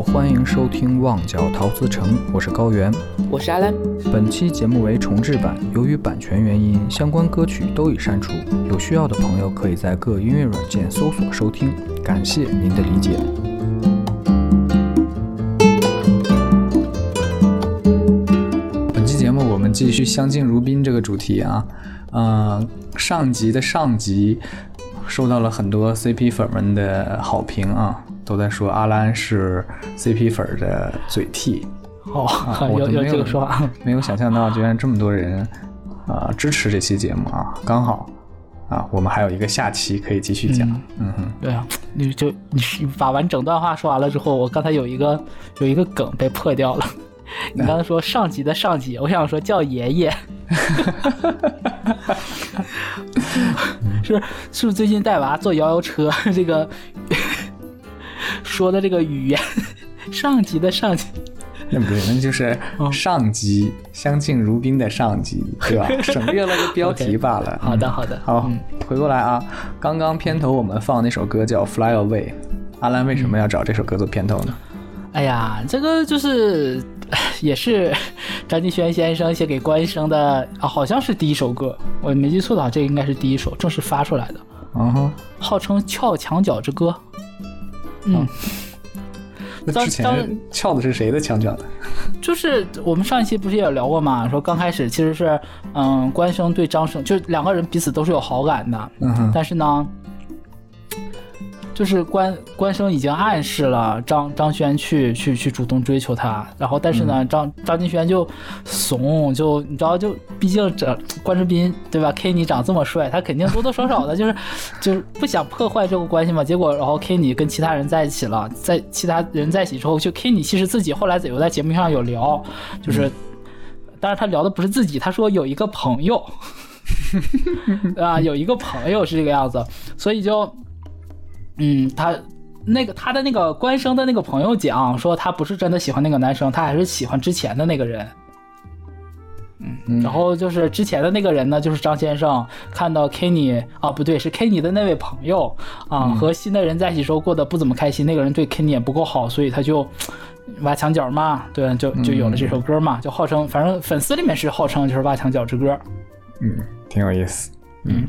好，欢迎收听《旺角陶瓷城》，我是高原，我是阿兰。本期节目为重制版，由于版权原因，相关歌曲都已删除。有需要的朋友可以在各音乐软件搜索收听，感谢您的理解。本期节目我们继续相敬如宾这个主题啊，嗯，上集的上集受到了很多 CP 粉们的好评啊。都在说阿兰是 CP 粉的嘴替，哦，有有这个说法，没有想象到居然这么多人啊支持这期节目啊，刚好啊，我们还有一个下期可以继续讲，嗯哼，对啊，你就你把完整段话说完了之后，我刚才有一个有一个梗被破掉了，你刚才说上级的上级，我想说叫爷爷，是是不是最近带娃坐摇摇车这个？说的这个语言，上级的上级，那不是，那就是上级相敬如宾的上级，对吧？省略了个标题。罢了。好的，好的，好，回过来啊，刚刚片头我们放那首歌叫《Fly Away》，阿兰为什么要找这首歌做片头呢？哎呀，这个就是 也是张敬轩先生写给关医生的啊，好像是第一首歌，我没记错的话，这应该是第一首正式发出来的。嗯哼，号称撬墙角之歌。嗯，那之前撬的是谁的墙角呢？就是我们上一期不是也有聊过嘛？说刚开始其实是，嗯，关生对张生，就两个人彼此都是有好感的，嗯但是呢。就是关关生已经暗示了张张轩去去去主动追求她，然后但是呢张张敬轩就怂，就你知道就毕竟这关之斌对吧？Kenny 长这么帅，他肯定多多少少的就是就是不想破坏这个关系嘛。结果然后 Kenny 跟其他人在一起了，在其他人在一起之后，就 Kenny 其实自己后来有在节目上有聊，就是但是他聊的不是自己，他说有一个朋友 啊，有一个朋友是这个样子，所以就。嗯，他那个他的那个官生的那个朋友讲说，他不是真的喜欢那个男生，他还是喜欢之前的那个人。嗯，然后就是之前的那个人呢，就是张先生看到 Kenny 啊，不对，是 Kenny 的那位朋友啊，和新的人在一起时候过得不怎么开心，那个人对 Kenny 也不够好，所以他就挖墙脚嘛，对，就就有了这首歌嘛，就号称反正粉丝里面是号称就是挖墙脚之歌。嗯，挺有意思。嗯。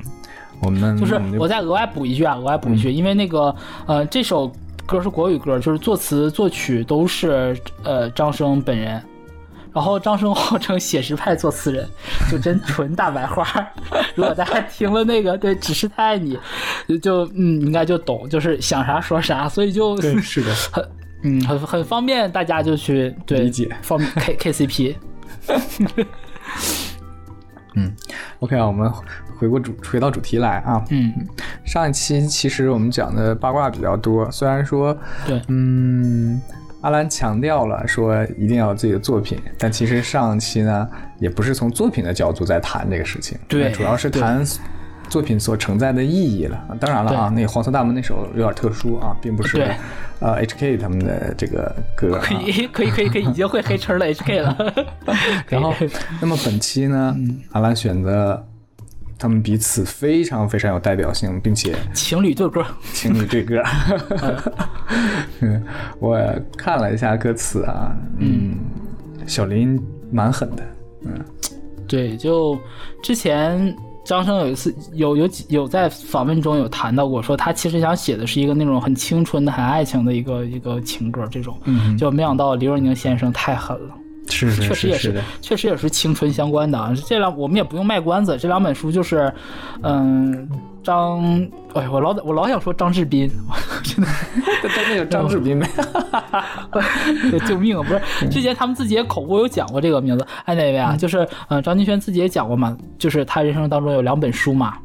我们就是我再额外补一句啊，额外补一句，因为那个呃，这首歌是国语歌，就是作词作曲都是呃张生本人，然后张生号称写实派作词人，就真纯大白话。如果大家听了那个对，只是太爱你，就嗯应该就懂，就是想啥说啥，所以就是的，很嗯很很方便大家就去对理解，方便 K K C P。嗯，OK 啊，我们。回过主回到主题来啊，嗯，上一期其实我们讲的八卦比较多，虽然说对，嗯，阿兰强调了说一定要有自己的作品，但其实上期呢也不是从作品的角度在谈这个事情，对，主要是谈作品所承载的意义了。当然了啊，那黄色大门那首有点特殊啊，并不是呃 HK 他们的这个歌，可以可以可以可以，已经会黑车了 HK 了。然后，那么本期呢，阿兰选择。他们彼此非常非常有代表性，并且情侣对歌，情侣对歌。嗯，我看了一下歌词啊，嗯，小林蛮狠的，嗯，对，就之前张生有一次有有有在访问中有谈到过，说他其实想写的是一个那种很青春的、很爱情的一个一个情歌，这种，嗯，就没想到李若宁先生太狠了。是，确实也是，确实也是青春相关的啊。这两我们也不用卖关子，这两本书就是，嗯，张，哎，我老我老想说张志斌，真的，真的有张志斌没？救命啊！不是，之前他们自己也口误有讲过这个名字。哎，哪位啊？就是，嗯，张敬轩自己也讲过嘛，就是他人生当中有两本书嘛。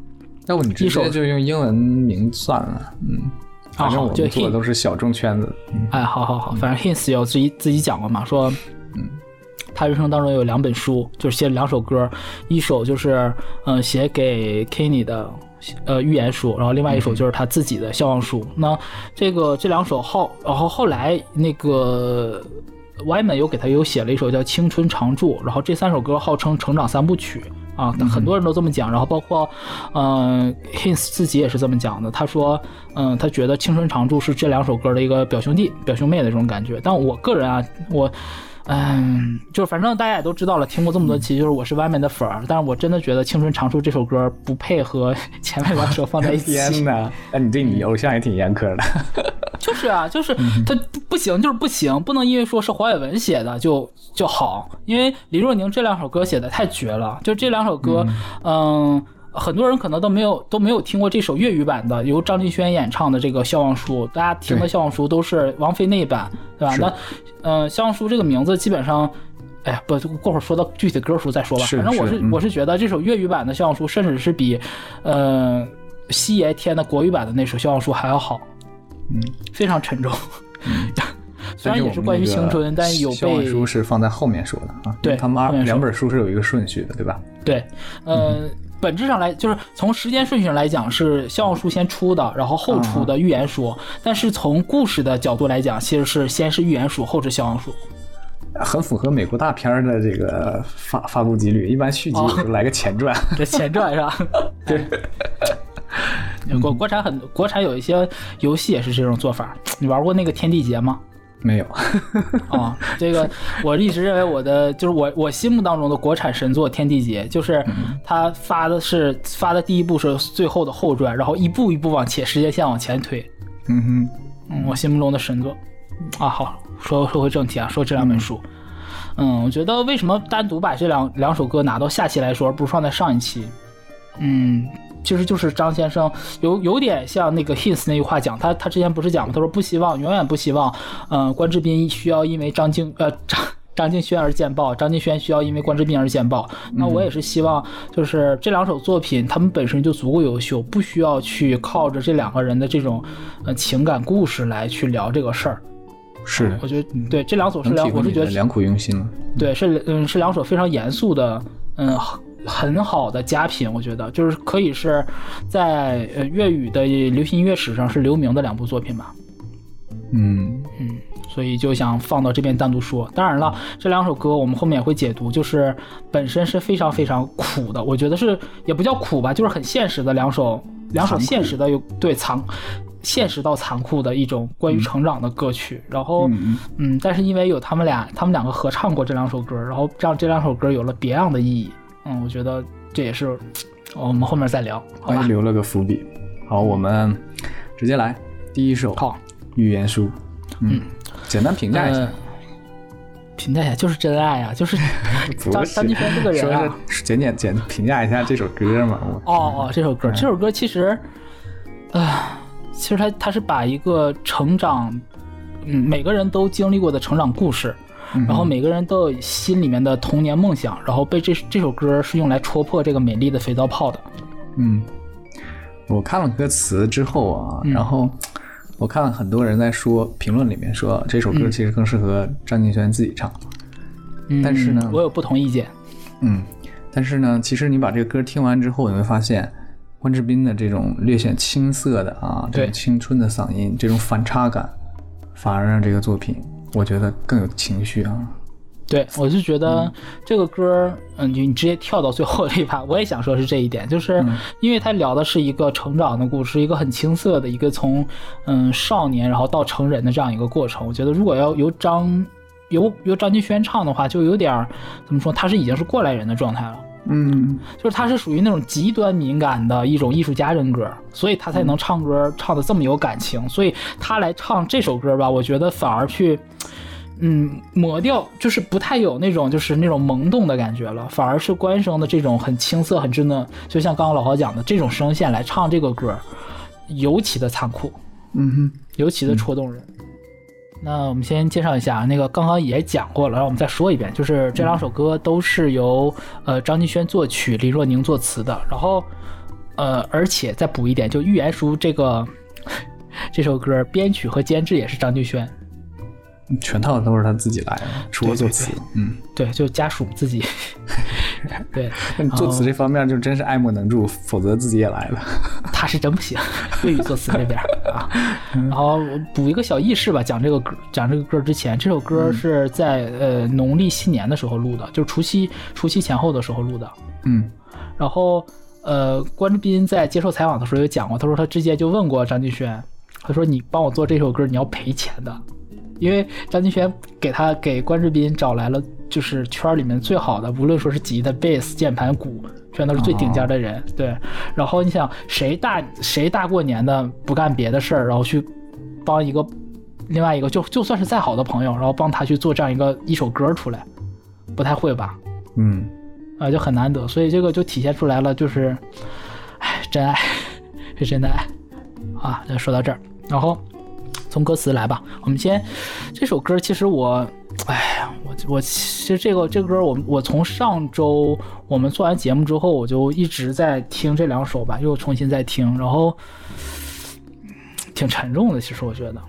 要不你直接就用英文名算了，嗯，反正我们做的都是小众圈子。哎，好好好，反正 Hints 有自己自己讲过嘛，说，嗯。他人生当中有两本书，就是写了两首歌，一首就是嗯写给 Kenny 的呃预言书，然后另外一首就是他自己的笑忘书。那这个这两首后，然后后来那个 Yman 又给他又写了一首叫青春常驻，然后这三首歌号称成长三部曲，啊，很多人都这么讲，然后包括，嗯，Hints 自己也是这么讲的。他说，嗯，他觉得《青春常驻》是这两首歌的一个表兄弟、表兄妹的这种感觉。但我个人啊，我，嗯，就是反正大家也都知道了，听过这么多期，就是我是外面的粉儿。但是我真的觉得《青春常驻》这首歌不配和 前面两首放在一起。天哪，那你对你偶像也挺严苛的。就是啊，就是他不行，就是不行，不能因为说是黄伟文写的就就好，因为李若宁这两首歌写的太绝了。就这两首歌，嗯，很多人可能都没有都没有听过这首粤语版的，由张敬轩演唱的这个《笑忘书》，大家听的《笑忘书》都是王菲那一版，对吧？那，嗯，《笑忘书》这个名字基本上，哎呀，不，过会儿说到具体的歌时候再说吧。反正我是我是觉得这首粤语版的《笑忘书》，甚至是比，呃，西爷添的国语版的那首《笑忘书》还要好。嗯，非常沉重。虽然也是关于青春，但有被书是放在后面说的啊。对，他们二两本书是有一个顺序的，对吧？对，呃，本质上来就是从时间顺序上来讲是《笑忘书》先出的，然后后出的《预言书》。但是从故事的角度来讲，其实是先是《预言书》，后是《笑忘书》。很符合美国大片的这个发发布几率，一般续集 来个前传。这前传是吧？对。国国产很国产有一些游戏也是这种做法，你玩过那个天地劫吗？没有。啊，这个 我一直认为我的就是我我心目当中的国产神作《天地劫》，就是他发的是发的第一部是最后的后传，然后一步一步往前时间线往前推。嗯哼，嗯，我心目中的神作。啊，好，说说回正题啊，说这两本书。嗯，我觉得为什么单独把这两两首歌拿到下期来说，而不是放在上一期？嗯。其实就是张先生有有点像那个 Hins 那句话讲，他他之前不是讲吗？他说不希望，永远不希望，嗯，关之斌需要因为张敬呃张张敬轩而见报，张敬轩需要因为关之斌而见报。那我也是希望，就是这两首作品他们本身就足够优秀，不需要去靠着这两个人的这种呃情感故事来去聊这个事儿。是，我觉得对这两首是两，我是觉得良苦用心了。对，是嗯是两首非常严肃的，嗯。很好的佳品，我觉得就是可以是在呃粤语的流行音乐史上是留名的两部作品吧。嗯嗯，所以就想放到这边单独说。当然了，这两首歌我们后面也会解读，就是本身是非常非常苦的，我觉得是也不叫苦吧，就是很现实的两首两首现实的有对残现实到残酷的一种关于成长的歌曲。然后嗯，但是因为有他们俩，他们两个合唱过这两首歌，然后让这两首歌有了别样的意义。嗯，我觉得这也是我们后面再聊，好吧？留了个伏笔。好，我们直接来第一首。好，预言书。嗯，简单评价一下。评价一下就是真爱啊，就是张张敬轩这个人啊。简简简评价一下这首歌嘛。哦哦，这首歌，这首歌其实，啊，其实他他是把一个成长，嗯，每个人都经历过的成长故事。然后每个人都有心里面的童年梦想，然后被这这首歌是用来戳破这个美丽的肥皂泡的。嗯，我看了歌词之后啊，然后我看了很多人在说评论里面说这首歌其实更适合张敬轩自己唱。但是呢，我有不同意见。嗯，但是呢，其实你把这个歌听完之后，你会发现关之斌的这种略显青涩的啊，这种青春的嗓音，这种反差感，反而让这个作品。我觉得更有情绪啊！对，我就觉得这个歌，嗯，你你直接跳到最后这一趴，我也想说是这一点，就是因为他聊的是一个成长的故事，一个很青涩的一个从嗯少年然后到成人的这样一个过程。我觉得如果要由张由由张敬轩唱的话，就有点怎么说，他是已经是过来人的状态了。嗯，就是他是属于那种极端敏感的一种艺术家人格，所以他才能唱歌唱的这么有感情。所以他来唱这首歌吧，我觉得反而去，嗯，磨掉，就是不太有那种就是那种萌动的感觉了，反而是官声的这种很青涩、很稚嫩，就像刚刚老何讲的这种声线来唱这个歌，尤其的残酷，嗯哼，尤其的戳动人。那我们先介绍一下，那个刚刚也讲过了，让我们再说一遍，就是这两首歌都是由呃张敬轩作曲，林若宁作词的。然后呃，而且再补一点，就《预言书》这个 这首歌编曲和监制也是张敬轩。全套都是他自己来的，除了作词，嗯，对，就家属自己，对，作词这方面就真是爱莫能助，否则自己也来了。他是真不行，粤语作词这边啊。然后补一个小轶事吧，讲这个歌，讲这个歌之前，这首歌是在呃农历新年的时候录的，就是除夕除夕前后的时候录的。嗯，然后呃，关之斌在接受采访的时候有讲过，他说他直接就问过张敬轩，他说你帮我做这首歌，你要赔钱的，因为张敬轩给他给关之斌找来了就是圈里面最好的，无论说是吉他、贝斯、键盘、鼓，全都是最顶尖的人。对，然后你想谁大谁大过年的不干别的事儿，然后去帮一个另外一个就就算是再好的朋友，然后帮他去做这样一个一首歌出来，不太会吧？嗯，啊，就很难得，所以这个就体现出来了，就是，哎，真爱 是真的爱啊。那说到这儿，然后从歌词来吧，我们先这首歌，其实我，哎呀，我我其实这个这个歌我，我从上周我们做完节目之后，我就一直在听这两首吧，又重新在听，然后挺沉重的，其实我觉得。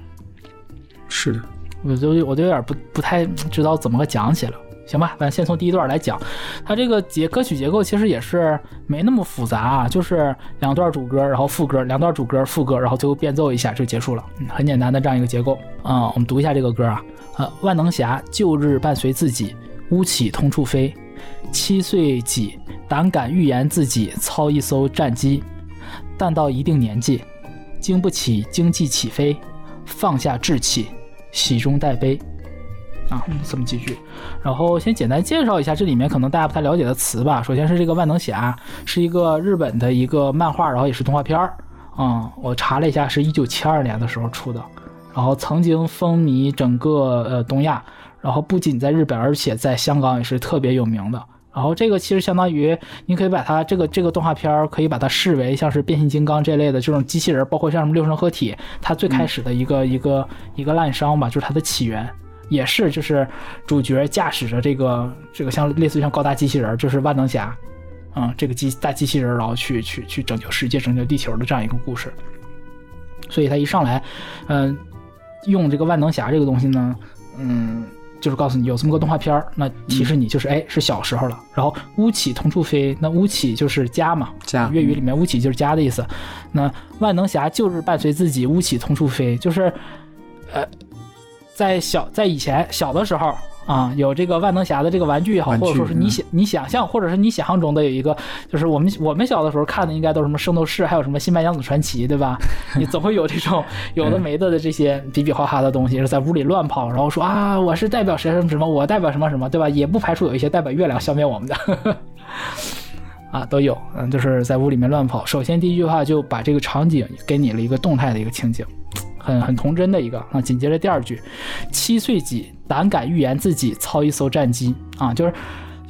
是的，我就我就有点不不太知道怎么个讲起了，行吧，咱先从第一段来讲，它这个结歌曲结构其实也是没那么复杂啊，就是两段主歌，然后副歌，两段主歌，副歌，然后最后变奏一下就结束了，嗯，很简单的这样一个结构。啊、我们读一下这个歌啊，呃，万能侠旧日伴随自己，乌起通处飞，七岁几胆敢预言自己操一艘战机，但到一定年纪，经不起经济起飞，放下志气，喜中带悲。啊，这么几句，然后先简单介绍一下这里面可能大家不太了解的词吧。首先是这个万能侠，是一个日本的一个漫画，然后也是动画片儿。嗯，我查了一下，是一九七二年的时候出的，然后曾经风靡整个呃东亚，然后不仅在日本，而且在香港也是特别有名的。然后这个其实相当于，你可以把它这个这个动画片儿可以把它视为像是变形金刚这类的这种机器人，包括像什么六神合体，它最开始的一个、一个一个滥觞吧，就是它的起源。也是，就是主角驾驶着这个这个像类似于像高达机器人，就是万能侠，嗯，这个机大机器人，然后去去去拯救世界、拯救地球的这样一个故事。所以他一上来，嗯、用这个万能侠这个东西呢，嗯，就是告诉你有这么个动画片儿，那提示你就是哎是小时候了。然后乌起同处飞，那乌起就是家嘛，家粤语里面乌起就是家的意思。那万能侠就是伴随自己，乌起同处飞，就是呃。在小在以前小的时候啊，有这个万能侠的这个玩具也好，或者说是你嗯想你想象，或者是你想象中的有一个，就是我们我们小的时候看的应该都是什么圣斗士，还有什么新白娘子传奇，对吧？你总会有这种 有的没的的这些比比划划的东西，是在屋里乱跑，然后说啊，我是代表谁什么什么，我代表什么什么，对吧？也不排除有一些代表月亮消灭我们的。啊，都有，嗯，就是在屋里面乱跑。首先第一句话就把这个场景给你了一个动态的一个情景，很很童真的一个啊。紧接着第二句，七岁几胆敢预言自己操一艘战机啊，就是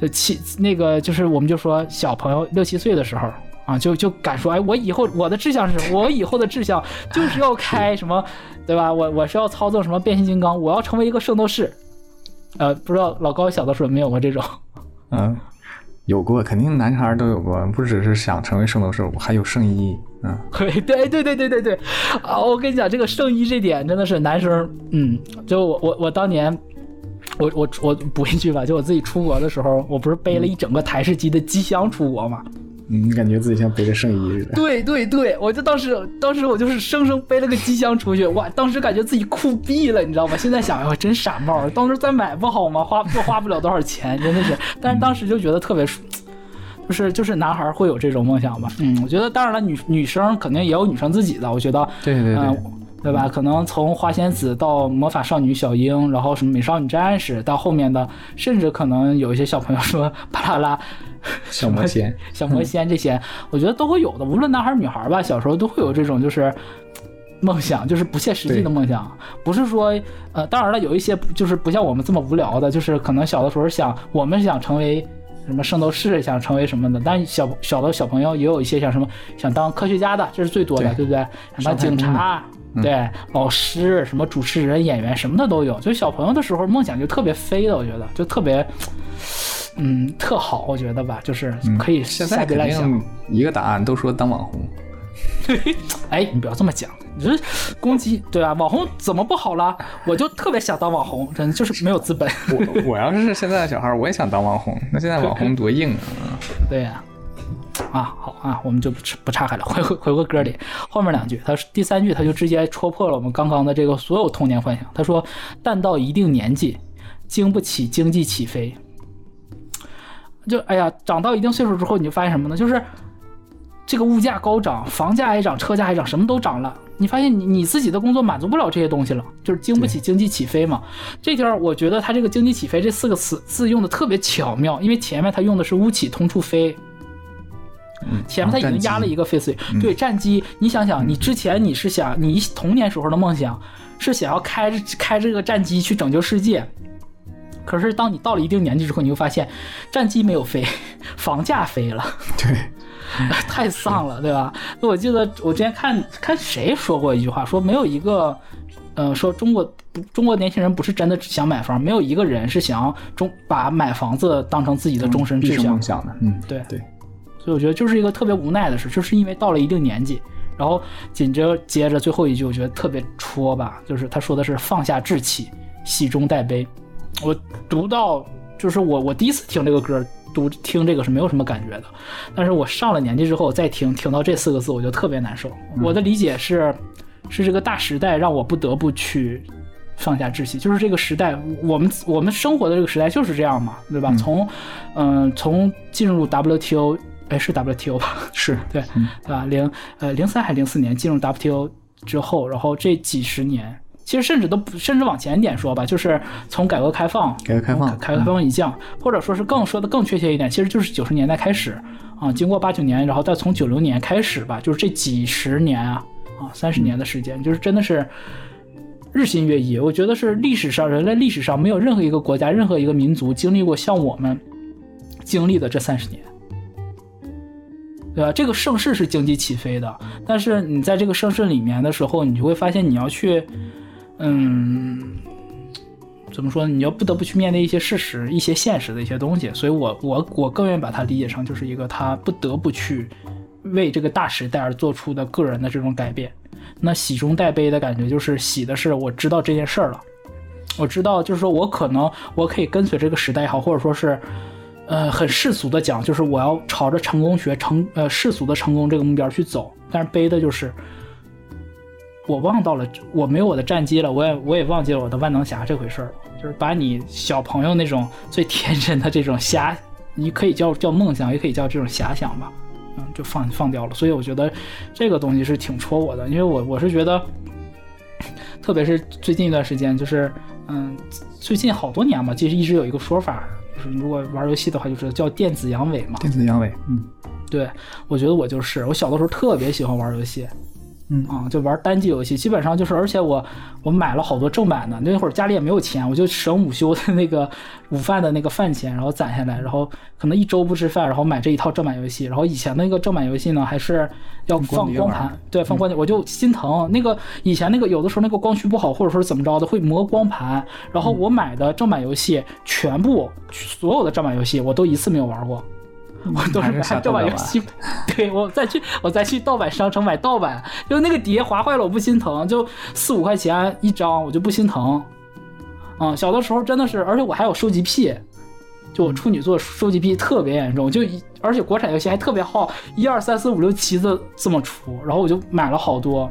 就七那个就是我们就说小朋友六七岁的时候啊，就就敢说哎，我以后我的志向是什么？我以后的志向就是要开什么，对吧？我我是要操纵什么变形金刚，我要成为一个圣斗士。呃，不知道老高小的时候有没有过这种？嗯，有过，肯定男孩都有过，不只是想成为圣斗士，我还有圣衣，嗯，对对对对对对对，啊！我跟你讲，这个圣衣这点真的是男生，嗯，就我我我当年，我我我补一句吧，就我自己出国的时候，我不是背了一整个台式机的机箱出国嘛？嗯你感觉自己像背着圣衣似的，对对对，我就当时当时我就是生生背了个机箱出去，哇！当时感觉自己酷毙了，你知道吗？现在想，我真傻帽，当时再买不好吗？花又花不了多少钱，真的是。但是当时就觉得特别舒。就是就是男孩会有这种梦想吧，嗯，我觉得当然了，女女生肯定也有女生自己的，我觉得对对对，嗯，对吧？可能从花仙子到魔法少女小樱，然后什么美少女战士，到后面的，甚至可能有一些小朋友说巴啦啦、小魔仙，小魔仙这些，我觉得都会有的。无论男孩儿女孩儿吧，小时候都会有这种就是梦想，就是不切实际的梦想。不是说呃，当然了，有一些就是不像我们这么无聊的，就是可能小的时候想我们想成为。什么圣斗士想成为什么的，但小小的小朋友也有一些想什么想当科学家的，这是最多的，对对不对？想当警察，嗯对，老师，什么主持人、演员，什么的都有。就小朋友的时候，梦想就特别飞的，我觉得就特别，嗯，特好，我觉得吧，就是可以嗯现在肯。定一个答案都说当网红，哎，你不要这么讲，你这攻击对吧？网红怎么不好了？我就特别想当网红，真的就是没有资本。我我要是现在的小孩，我也想当网红。那现在网红多硬啊！对呀、啊，好啊，我们就不不岔开了，回回回过歌里后面两句，他第三句他就直接戳破了我们刚刚的这个所有童年幻想。他说：“但到一定年纪，经不起经济起飞。”就哎呀，长到一定岁数之后，你就发现什么呢？就是这个物价高涨，房价也涨，车价也涨，什么都涨了。你发现你你自己的工作满足不了这些东西了，就是经不起经济起飞嘛。这点儿我觉得他这个经济起飞这四个词字用的特别巧妙，因为前面他用的是屋起通处飞。嗯，前面他已经压了一个 face，对战机，你想想，你之前你是想你童年时候的梦想是想要开着开这个战机去拯救世界，可是当你到了一定年纪之后，你会发现战机没有飞，房价飞了，对，太丧了，对吧？我记得我之前看看谁说过一句话，说没有一个，呃，说中国中国年轻人不是真的想买房，没有一个人是想要中把买房子当成自己的终身志向毕生梦想的，嗯，对对，所以我觉得就是一个特别无奈的事，就是因为到了一定年纪，然后紧着接着最后一句，我觉得特别戳吧，就是他说的是放下志气，喜中带悲。我读到就是我我第一次听这个歌，读听这个是没有什么感觉的，但是我上了年纪之后再听，听到这四个字我就特别难受。我的理解是，是这个大时代让我不得不去。放下志气，就是这个时代，我们我们生活的这个时代就是这样嘛，对吧？从，嗯、从进入 WTO，哎，是 WTO 吧？是 对，对吧？零呃零三还零四年进入 WTO 之后，然后这几十年，其实甚至都不甚至往前一点说吧，就是从改革开放，改革开放改革开放以降，或者说是更说的更确切一点，其实就是九十年代开始啊，经过八九年，然后再从九零年开始吧，就是这几十年啊啊三十年的时间，就是真的是。日新月异，我觉得是历史上人类历史上没有任何一个国家、任何一个民族经历过像我们经历的这三十年，对吧？这个盛世是经济起飞的，但是你在这个盛世里面的时候，你就会发现你要去，嗯，怎么说呢？你要不得不去面对一些事实、一些现实的一些东西。所以我我我更愿意把它理解成就是一个他不得不去为这个大时代而做出的个人的这种改变。那喜中带悲的感觉，就是喜的是我知道这件事儿了，我知道就是说我可能我可以跟随这个时代也好，或者说是，呃，很世俗的讲，就是我要朝着成功学成呃世俗的成功这个目标去走。但是悲的就是，我忘到了我没有我的战机了，我也我也忘记了我的万能侠这回事儿，就是把你小朋友那种最天真的这种遐，你可以叫叫梦想，也可以叫这种遐想吧。嗯，就放放掉了。所以我觉得这个东西是挺戳我的，因为我我是觉得，特别是最近一段时间，就是嗯，最近好多年嘛，其实一直有一个说法，就是如果玩游戏的话，就知道叫电子阳痿嘛。电子阳痿，嗯对，我觉得我就是，我小的时候特别喜欢玩游戏，嗯。啊，就玩单机游戏，基本上就是，而且我我买了好多正版的，那会儿家里也没有钱，我就省午休的那个午饭的那个饭钱，然后攒下来，然后可能一周不吃饭，然后买这一套正版游戏，然后以前那个正版游戏呢，还是要放光盘，对，放光碟，我就心疼。那个以前那个有的时候那个光驱不好，或者说是怎么着的，会磨光盘，然后我买的正版游戏全部所有的正版游戏我都一次没有玩过。我都是买正版盗版游戏，对我再去我再去盗版商城买盗版，就那个碟划坏了我不心疼，就四五块钱一张我就不心疼。啊、小的时候真的是，而且我还有收集癖，就我处女座收集癖特别严重，就一而且国产游戏还特别好，一二三四五六七的这么出，然后我就买了好多。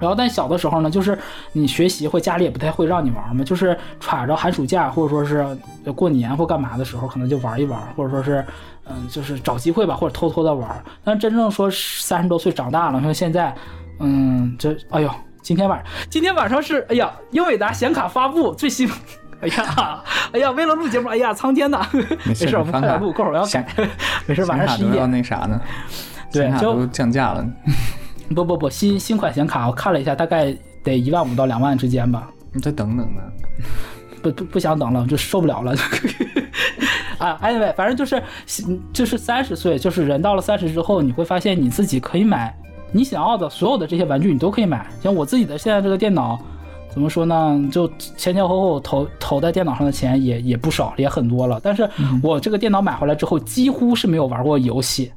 然后，但小的时候呢，就是你学习或家里也不太会让你玩嘛，就是揣着寒暑假或者说是呃过年或干嘛的时候，可能就玩一玩，或者说是嗯，就是找机会吧，或者偷偷的玩。但真正说三十多岁长大了，说现在，嗯，这哎呦，今天晚上今天晚上是哎呀，英伟达显卡发布最新。哎呀，哎呀，为了录节目，哎呀，苍天呐！没事事，我们快点录，过会儿我要改。没事，晚上十一点。那啥呢？对就降价了，不不不，新新款显卡我看了一下，大概得一万五到两万之间吧。你再等等呢。不不不想等了，就受不了了。啊，anyway，反正就是就是三十岁，就是人到了三十之后，你会发现你自己可以买你想要的所有的这些玩具，你都可以买。像我自己的现在这个电脑，怎么说呢？就前前后后投投在电脑上的钱也也不少，也很多了。但是我这个电脑买回来之后，几乎是没有玩过游戏，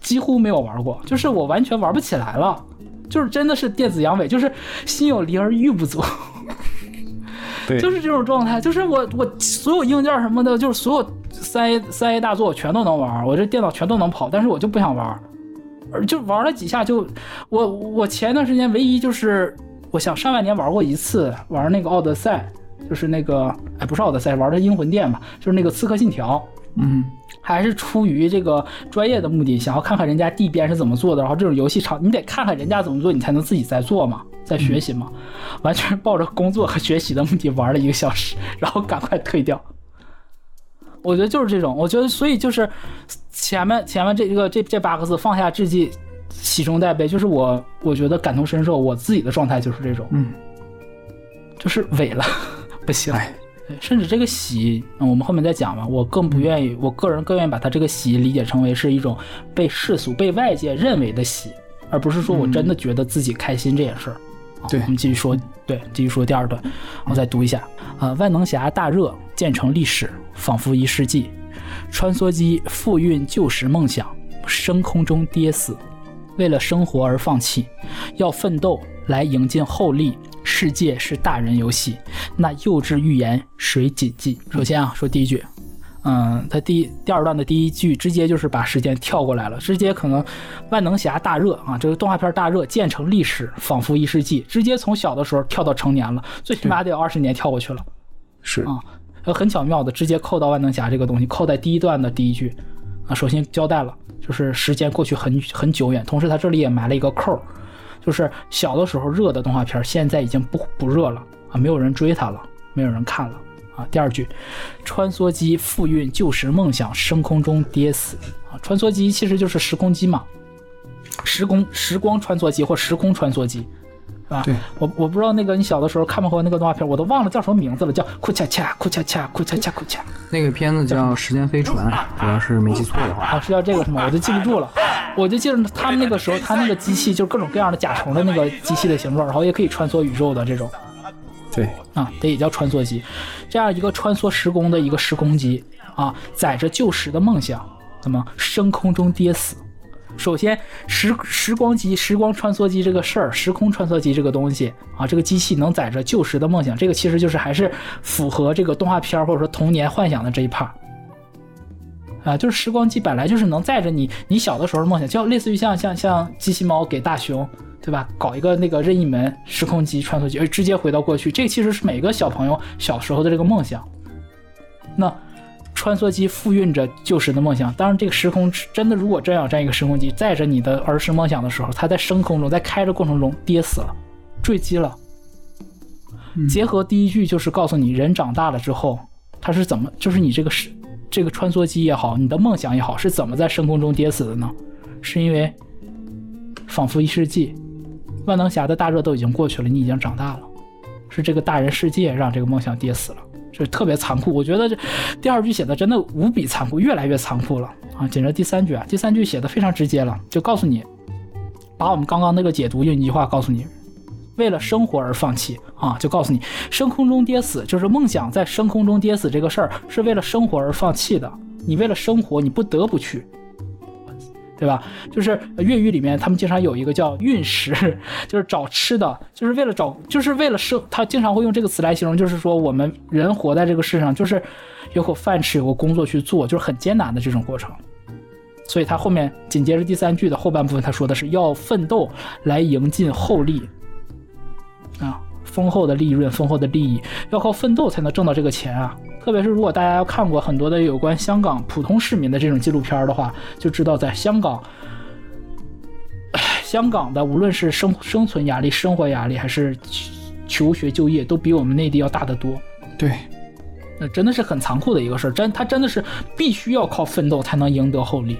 几乎没有玩过，就是我完全玩不起来了。就是真的是电子阳痿，就是心有灵而欲不足。对，就是这种状态，就是我我所有硬件什么的，就是所有三 A 三 A 大作我全都能玩，我这电脑全都能跑，但是我就不想玩，而就玩了几下就，我我前段时间唯一就是我想上半年玩过一次，玩那个奥德赛，就是那个哎不是奥德赛，玩的英魂殿吧，就是那个刺客信条，嗯，还是出于这个专业的目的，想要看看人家地边是怎么做的，然后这种游戏场你得看看人家怎么做，你才能自己在做嘛，在学习嘛，完全抱着工作和学习的目的玩了一个小时，然后赶快退掉。我觉得就是这种，我觉得所以就是前面前面这个这这八个字放下志气，喜中带悲，就是我我觉得感同身受，我自己的状态就是这种，嗯，就是萎了，不行。甚至这个喜，嗯我们后面再讲吧。我更不愿意，我个人更愿意把它这个喜理解成为是一种被世俗、被外界认为的喜，而不是说我真的觉得自己开心这件事儿。好对我们继续说，对，继续说第二段，我再读一下。啊、万能侠大热，渐成历史，仿佛一世纪。穿梭机复运旧时梦想，升空中跌死。为了生活而放弃，要奋斗来迎进后力。世界是大人游戏，那幼稚预言谁谨记？首先啊，说第一句，嗯，他第第二段的第一句直接就是把时间跳过来了，直接可能万能侠大热啊，这个动画片大热建成历史，仿佛一世纪，直接从小的时候跳到成年了，最起码得有二十年跳过去了。是，啊呃，很巧妙的直接扣到万能侠这个东西，扣在第一段的第一句啊。首先交代了，就是时间过去很很久远，同时他这里也埋了一个扣，就是小的时候热的动画片，现在已经不不热了啊，没有人追它了，没有人看了啊。第二句，穿梭机复运旧时梦想，升空中跌死啊。穿梭机其实就是时空机嘛，时空时光穿梭机或时空穿梭机。是吧？对，我我不知道那个你小的时候看没看过那个动画片，我都忘了叫什么名字了，叫库恰恰库恰恰库恰恰库恰，那个片子叫《时间飞船》，我要是没记错的话。啊，是叫这个是吗？我就记不住了，我就记得他们那个时候，他那个机器就是各种各样的甲虫的那个机器的形状，然后也可以穿梭宇宙的这种对，啊，这也叫穿梭机。这样一个穿梭时空的一个时空机啊，载着旧时的梦想，那么升空中跌死。首先，时时光机、时光穿梭机这个事儿，时空穿梭机这个东西啊，这个机器能载着旧时的梦想，这个其实就是还是符合这个动画片或者说童年幻想的这一 part。啊，就是时光机本来就是能载着你你小的时候的梦想，就类似于像像像机器猫给大熊，对吧？搞一个那个任意门时空机穿梭机，直接回到过去，这其实是每个小朋友小时候的这个梦想。那穿梭机复运着旧时的梦想，当然这个时空真的如果真要这样一个时空机载着你的儿时梦想的时候，它在升空中，在开着过程中跌死了，坠机了。结合第一句就是告诉你，人长大了之后他是怎么，就是你这个是这个穿梭机也好，你的梦想也好，是怎么在升空中跌死的呢？是因为仿佛一世纪，万能侠的大热都已经过去了，你已经长大了，是这个大人世界让这个梦想跌死了，这特别残酷。我觉得这第二句写的真的无比残酷，越来越残酷了啊！紧着第三句啊，第三句写的非常直接了，就告诉你，把我们刚刚那个解读用一句话告诉你，为了生活而放弃啊，就告诉你，升空中跌死就是梦想在升空中跌死这个事儿是为了生活而放弃的。你为了生活，你不得不去，对吧？就是粤语里面他们经常有一个叫运食，就是找吃的，就是为了找，就是为了生。他经常会用这个词来形容，就是说我们人活在这个世上，就是有口饭吃，有个工作去做，就是很艰难的这种过程。所以他后面紧接着第三句的后半部分，他说的是要奋斗来迎进厚利。啊，丰厚的利润、丰厚的利益，要靠奋斗才能挣到这个钱啊！特别是如果大家要看过很多的有关香港普通市民的这种纪录片的话，就知道在香港，唉香港的无论是生生存压力、生活压力，还是求学就业，都比我们内地要大得多。对，那真的是很残酷的一个事儿，真他真的是必须要靠奋斗才能赢得厚利。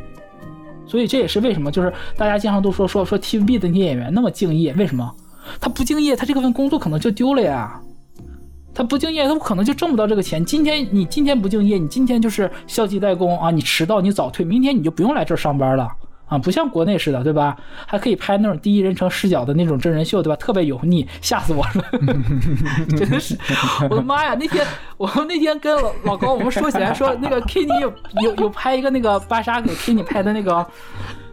所以这也是为什么，就是大家经常都说说说 TVB 的那些演员那么敬业，为什么？她不敬业，她这个份工作可能就丢了呀。他不敬业，他可能就挣不到这个钱。今天你今天不敬业，你今天就是消极怠工啊，你迟到你早退，明天你就不用来这儿上班了啊，不像国内似的，对吧？还可以拍那种第一人称视角的那种真人秀，对吧？特别油腻，吓死我了，真的是，我的妈呀！那天我那天跟老老高我们说起来说，那个 Kenny 有有有拍一个那个芭莎给 Kenny 拍的那个。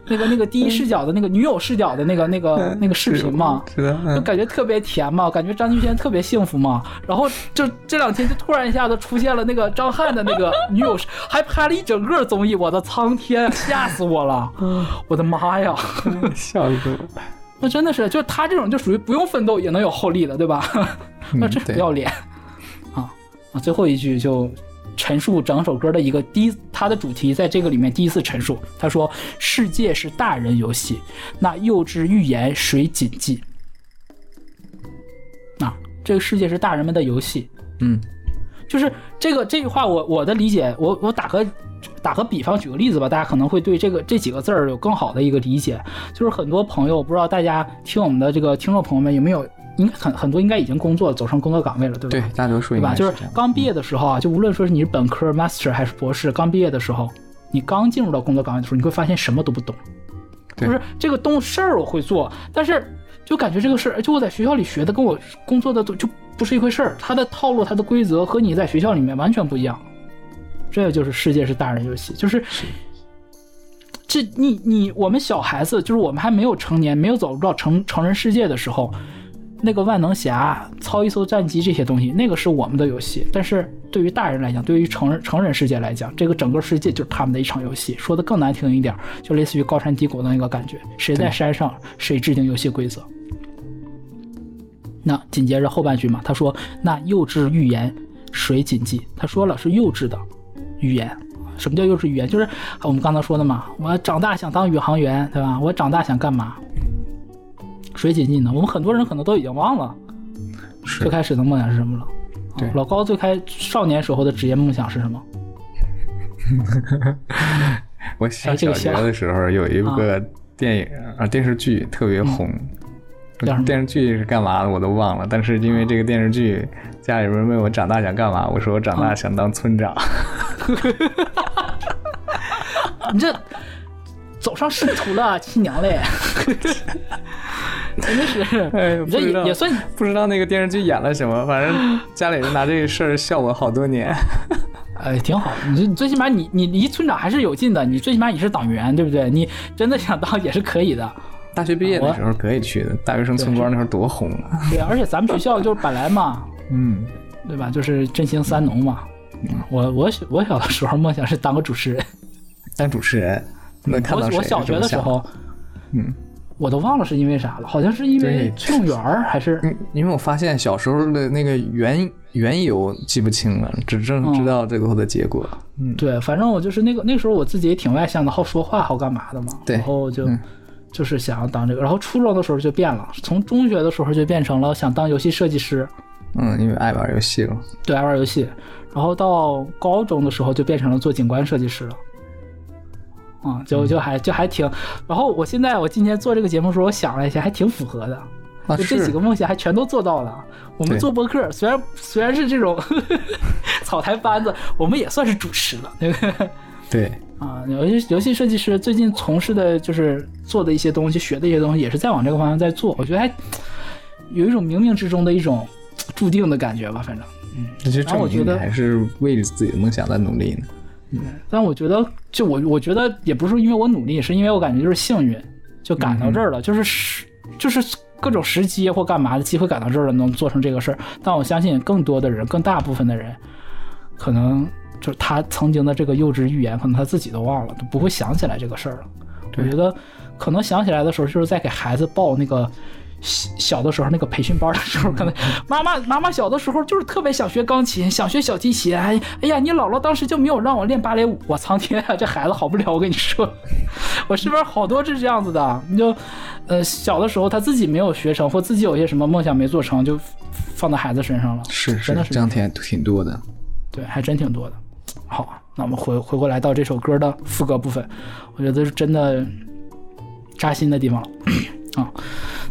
那个那个第一视角的那个女友视角的那个那个那个视频嘛，就嗯，感觉特别甜嘛，感觉张敬轩特别幸福嘛。然后就这两天就突然一下子出现了那个张翰的那个女友视，还拍了一整个综艺，我的苍天，吓死我了！我的妈呀，吓死我了。那真的是，就他这种就属于不用奋斗也能有后力的，对吧？那这对不要脸啊啊！最后一句就陈述整首歌的一个第一，它的主题在这个里面第一次陈述，他说：“世界是大人游戏，那幼稚寓言谁谨记？”啊，这个世界是大人们的游戏，嗯，就是这个这句话我，我的理解，我我打个打个比方，举个例子吧，大家可能会对这个这几个字儿有更好的一个理解。就是很多朋友，不知道大家听我们的这个听众朋友们有没有，应该很很多应该已经工作走上工作岗位了，对吧？对，大多数对吧？就是。刚毕业的时候啊，就无论说是你是本科、master 还是博士，刚毕业的时候，你刚进入到工作岗位的时候，你会发现什么都不懂，对就是这个东事儿我会做，但是就感觉这个事儿，就我在学校里学的跟我工作的都就不是一回事儿，它的套路、它的规则和你在学校里面完全不一样。这就是世界是大人游戏，就是这你你我们小孩子，就是我们还没有成年，没有走入到成成人世界的时候，那个万能侠、操一艘战机这些东西，那个是我们的游戏。但是对于大人来讲，对于成人成人世界来讲，这个整个世界就是他们的一场游戏。说的更难听一点，就类似于高山低谷的那个感觉，谁在山上，谁制定游戏规则。那紧接着后半句嘛，他说：“那幼稚预言谁谨记？”他说了是幼稚的预言。什么叫幼稚语言？就是我们刚才说的嘛，我长大想当宇航员，对吧？我长大想干嘛？谁谨记呢？我们很多人可能都已经忘了最开始的梦想是什么了。老高最开少年时候的职业梦想是什么？我上哎这个笑小学的时候有一个电影啊电视剧特别红，电视剧是干嘛的我都忘了，但是因为这个电视剧，家里人问我长大想干嘛，我说我长大想当村长。你这走上仕途了，亲娘嘞！真的是，哎，你这不知道也也算不知道那个电视剧演了什么，反正家里人拿这个事儿笑我好多年。哎，挺好。你这最起码你你离村长还是有近的，你最起码你是党员，对不对？你真的想当 也是可以的。大学毕业的时候可以去的，大学生村官那时候多红啊！对，而且咱们学校就是本来嘛，嗯，对吧？就是振兴三农嘛。我我小我小的时候梦想是当个主持人。当主持人，那看到我我小学的时候，嗯，我都忘了是因为啥了，好像是因为对崔永元儿还是嗯，因为我发现小时候的那个原缘由记不清了，只正知道最后的结果。嗯，对，反正我就是那个那时候我自己也挺外向的，好说话，好干嘛的嘛。对然后就、嗯就是想要当这个，然后初中的时候就变了，从中学的时候就变成了想当游戏设计师，嗯，因为爱玩游戏了。对，爱玩游戏。然后到高中的时候就变成了做景观设计师了。啊、就就还就还挺，然后我现在我今天做这个节目的时候，我想了一下，还挺符合的。啊，就这几个梦想还全都做到了。我们做播客，虽然虽然是这种 草台班子，我们也算是主持了，对不对？对，啊，游戏游戏设计师最近从事的就是做的一些东西，学的一些东西，也是在往这个方向在做。我觉得还有一种冥冥之中的一种注定的感觉吧，反正。那就证然后我觉得明你还是为着自己的梦想在努力呢。但我觉得，就我我觉得也不是因为我努力，是因为我感觉就是幸运，就赶到这儿了，就是时就是各种时机或干嘛的机会赶到这儿了，能做成这个事儿。但我相信更多的人，更大部分的人，可能就是他曾经的这个幼稚预言，可能他自己都忘了，都不会想起来这个事儿了。我觉得可能想起来的时候，就是在给孩子报那个。小小的时候那个培训班的时候，可能妈妈妈妈小的时候就是特别想学钢琴，想学小提琴。哎哎呀，你姥姥当时就没有让我练芭蕾舞，我苍天啊，这孩子好不了！我跟你说，我身边好多是这样子的。你就，呃，小的时候他自己没有学成，或自己有些什么梦想没做成，就放到孩子身上了。是真的是这样挺挺多的。对，还真挺多的。好，那我们回回过来到这首歌的副歌部分，我觉得是真的扎心的地方了啊。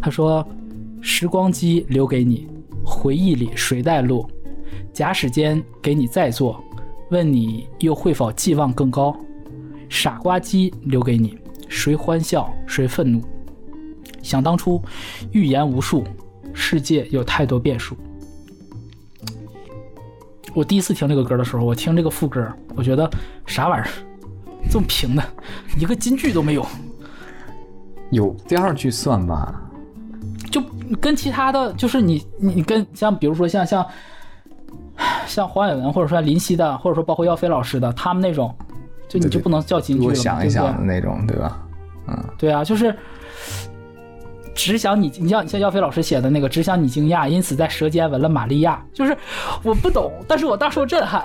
他说：“时光机留给你，回忆里谁带路？假使间给你再做，问你又会否寄望更高？傻瓜机留给你，谁欢笑谁愤怒？想当初，预言无数，世界有太多变数。”我第一次听这个歌的时候，我听这个副歌，我觉得啥玩意儿，这么平的，一个金句都没有，有第二句算吧？就跟其他的就是你你你跟像比如说像像像黄伟文或者说林夕的，或者说包括耀飞老师的，他们那种，就你就不能叫金句了想一对不对想的那种，对吧？嗯，对啊，就是只想你，你像像耀飞老师写的那个，只想你惊讶，因此在舌尖吻了玛利亚。就是我不懂，但是我大受震撼，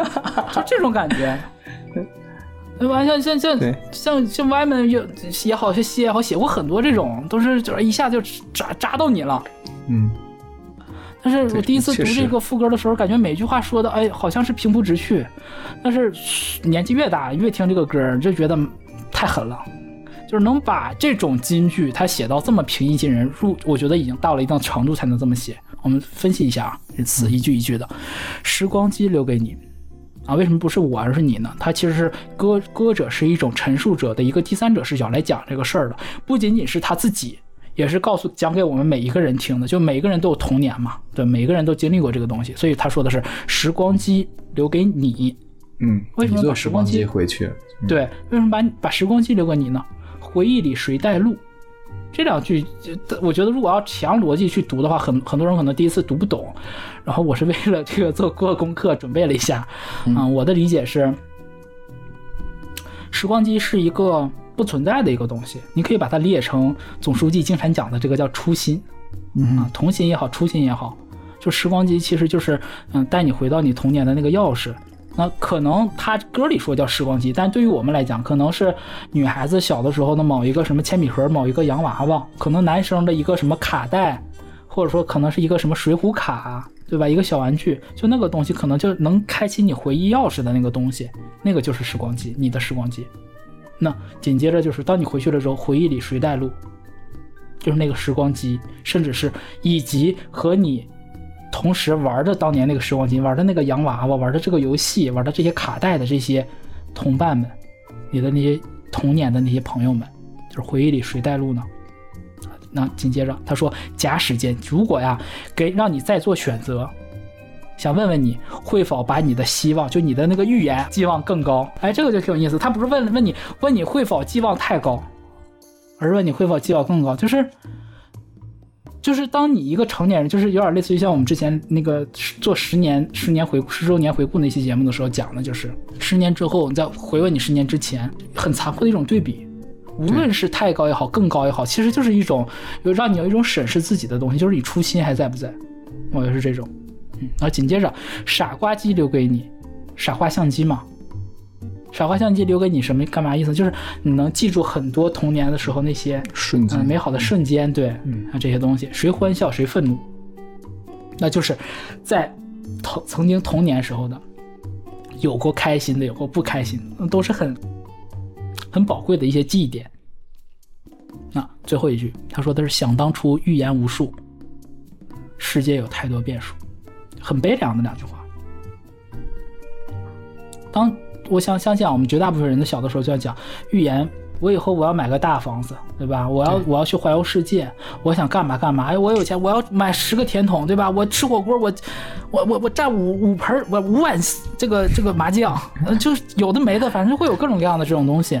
就这种感觉。对吧？像像像对像像歪门也也好，像西也好，写过很多这种，都是就是一下就扎扎到你了。嗯，但是我第一次读这个副歌的时候，感觉每句话说的，哎，好像是平铺直叙。但是年纪越大，越听这个歌，就觉得太狠了。就是能把这种金句，他写到这么平易近人，入我觉得已经到了一定程度才能这么写。我们分析一下啊，这词一句一句的，时光机留给你。啊，为什么不是我而是你呢？它其实是歌歌者是一种陈述者的一个第三者视角来讲这个事儿的，不仅仅是他自己，也是告诉讲给我们每一个人听的。就每一个人都有童年嘛，对，每一个人都经历过这个东西，所以他说的是时光机留给你。嗯，为什么把时光机时光机回去？嗯对，为什么把把时光机留给你呢？回忆里谁带路？这两句，就我觉得如果要强逻辑去读的话，很很多人可能第一次读不懂。然后我是为了这个做过功课，准备了一下。嗯、我的理解是，时光机是一个不存在的一个东西，你可以把它理解成总书记经常讲的这个叫初心。嗯啊，童心也好，初心也好，就时光机其实就是嗯带你回到你童年的那个钥匙。那可能他歌里说叫时光机，但对于我们来讲，可能是女孩子小的时候的某一个什么铅笔盒，某一个洋娃娃，可能男生的一个什么卡带，或者说可能是一个什么水浒卡，对吧？一个小玩具，就那个东西可能就能开启你回忆钥匙的那个东西，那个就是时光机，你的时光机。那紧接着就是当你回去的时候，回忆里谁带路？就是那个时光机，甚至是以及和你同时玩的当年那个时光机，玩的那个洋娃娃，玩的这个游戏，玩的这些卡带的这些同伴们，你的那些童年的那些朋友们，就是回忆里谁带路呢？那紧接着他说，假时间，如果呀给让你再做选择，想问问你会否把你的希望，就你的那个预言寄望更高？哎，这个就挺有意思。他不是问问你问你会否寄望太高，而是问你会否寄望更高，就是。就是当你一个成年人，就是有点类似于像我们之前那个做十年、十年回顾、十周年回顾那期节目的时候讲的，就是十年之后，你再回问你十年之前，很残酷的一种对比。无论是太高也好，更高也好，其实就是一种有让你有一种审视自己的东西，就是你初心还在不在？我觉得是这种。嗯，然后紧接着，傻瓜机留给你，傻瓜相机嘛，傻瓜相机留给你什么干嘛意思？就是你能记住很多童年的时候那些瞬间嗯，美好的瞬间，对，嗯啊这些东西，谁欢笑谁愤怒，那就是在童曾经童年时候的，有过开心的，有过不开心的，都是很很宝贵的一些记忆点。那最后一句，他说的是想当初预言无数，世界有太多变数，很悲凉的两句话。当我想相信啊，我们绝大部分人的小的时候就要讲预言，我以后我要买个大房子，对吧？我要我要去环游世界，我想干嘛干嘛。哎，我有钱，我要买十个甜筒，对吧？我吃火锅，我我我我蘸五五盆儿我五碗这个这个麻酱，呃就是有的没的，反正会有各种各样的这种东西。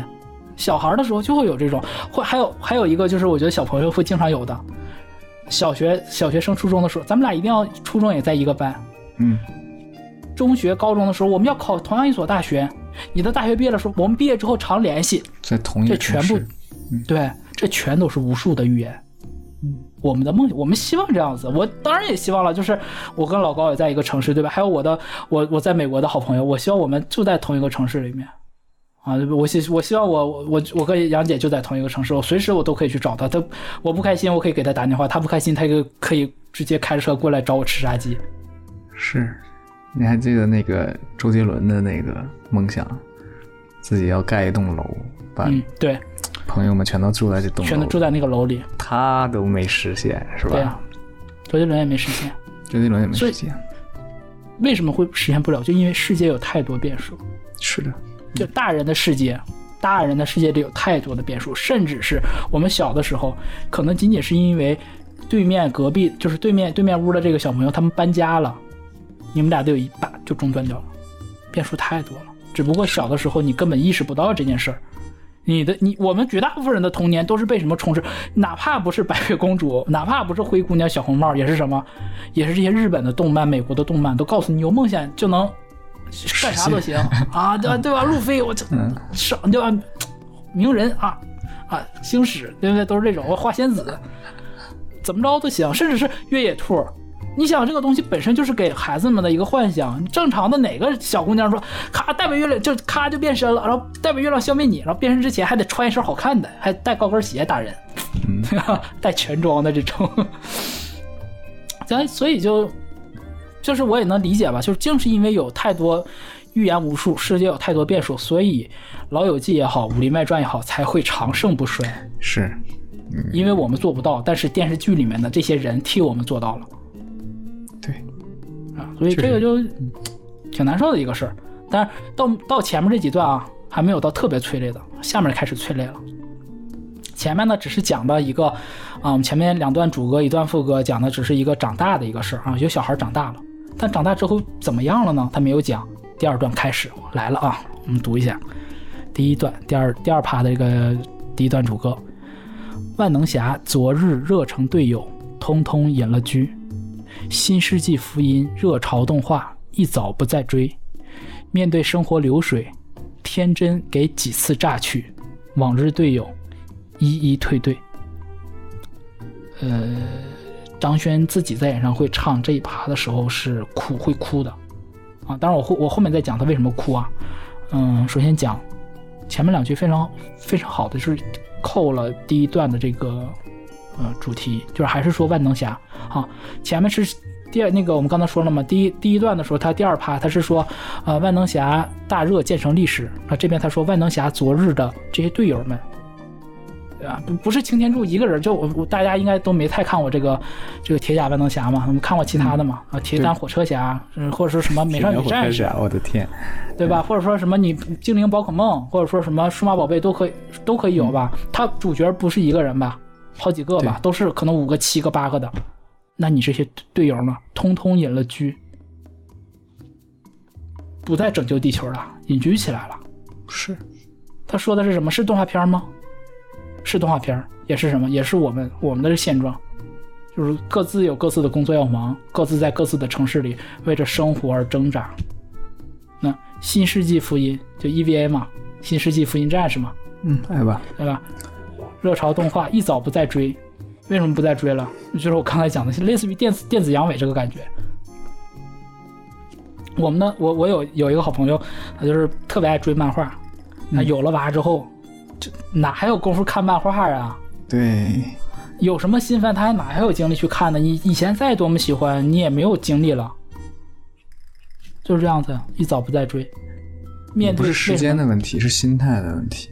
小孩儿的时候就会有这种，会还有还有一个就是我觉得小朋友会经常有的，小学小学升初中的时候，咱们俩一定要初中也在一个班，嗯，中学高中的时候我们要考同样一所大学，你的大学毕业的时候，我们毕业之后常联系，在同一这全部市，对，这全都是无数的预言。嗯我们的梦，我们希望这样子。我当然也希望了，就是我跟老高也在一个城市，对吧？还有我的，我我在美国的好朋友，我希望我们就在同一个城市里面。啊，我希我希望我我我我跟杨姐就在同一个城市，我随时我都可以去找她。她我不开心，我可以给她打电话；她不开心，她就可以直接开着车过来找我吃炸鸡。是，你还记得那个周杰伦的那个梦想，自己要盖一栋楼，把嗯，对，朋友们全都住在这栋全都住在那个楼里。他都没实现，是吧？对啊，周杰伦也没实现。周杰伦也没实现，为什么会实现不了？就因为世界有太多变数。是的，就大人的世界，大人的世界里有太多的变数，甚至是我们小的时候，可能仅仅是因为对面隔壁就是对面对面屋的这个小朋友他们搬家了，你们俩都有一把就中断掉了，变数太多了。只不过小的时候你根本意识不到这件事儿。你的你，我们绝大部分人的童年都是被什么充斥？哪怕不是白雪公主，哪怕不是灰姑娘、小红帽，也是什么？也是这些日本的动漫、美国的动漫，都告诉你有梦想就能干啥都行啊，对吧？对吧？路飞，我这嗯，上对吧？名人啊啊，星矢，对不对？都是这种，花仙子，怎么着都行，甚至是越野兔。你想这个东西本身就是给孩子们的一个幻想，正常的哪个小姑娘说，咔代表月亮就咔就变身了，然后代表月亮消灭你，然后变身之前还得穿一身好看的，还带高跟鞋打人，带全装的这种，咱所以就就是我也能理解吧，就是正是因为有太多预言无数，世界有太多变数，所以《老友记》也好，《武林外传》也好，才会长盛不衰。是，因为我们做不到，但是电视剧里面的这些人替我们做到了。所以这个就挺难受的一个事儿。但是到到前面这几段啊，还没有到特别催泪的，下面开始催泪了。前面呢只是讲的一个，啊，我们前面两段主歌一段副歌讲的只是一个长大的一个事儿啊，有小孩长大了，但长大之后怎么样了呢？他没有讲。第二段开始来了啊，我们读一下第一段，第二第二趴的这个第一段主歌：万能侠昨日热成队友，通通隐了居。新世纪福音热潮动画一早不再追，面对生活流水，天真给几次榨取，往日队友一一退队。呃，张轩自己在演唱会唱这一趴的时候是哭会哭的啊，当然我后我后面再讲他为什么哭啊。嗯，首先讲前面两句非常非常好的，就是扣了第一段的这个。呃，主题就是还是说万能侠啊。前面是第二那个，我们刚才说了嘛，第一第一段的时候，他第二趴他是说，呃，万能侠大热建成历史啊。这边他说万能侠昨日的这些队友们，对吧？不不是擎天柱一个人，就我我大家应该都没太看过这个这个铁甲万能侠嘛？我们看过其他的嘛？啊，铁胆火车侠，嗯，或者说什么美少女战士，我的天，对吧？或者说什么你精灵宝可梦，或者说什么数码宝贝都可以都可以有吧？他主角不是一个人吧？好几个吧，都是可能五个、七个、八个的。那你这些队友呢？通通隐了居，不再拯救地球了，隐居起来了。是，他说的是什么？是动画片吗？是动画片，也是什么？也是我们我们的现状，就是各自有各自的工作要忙，各自在各自的城市里为着生活而挣扎。那新世纪福音就 EVA 嘛，新世纪福音战士嘛，嗯，爱吧，对吧？热潮动画一早不再追，为什么不再追了？就是我刚才讲的，类似于电子电子阳痿这个感觉。我们呢，我我有有一个好朋友，他就是特别爱追漫画，那有了娃之后，就哪还有功夫看漫画啊？对，有什么新番，他还哪还有精力去看呢？你以前再多么喜欢，你也没有精力了，就是这样子，一早不再追。面对不是时间的问题，是心态的问题，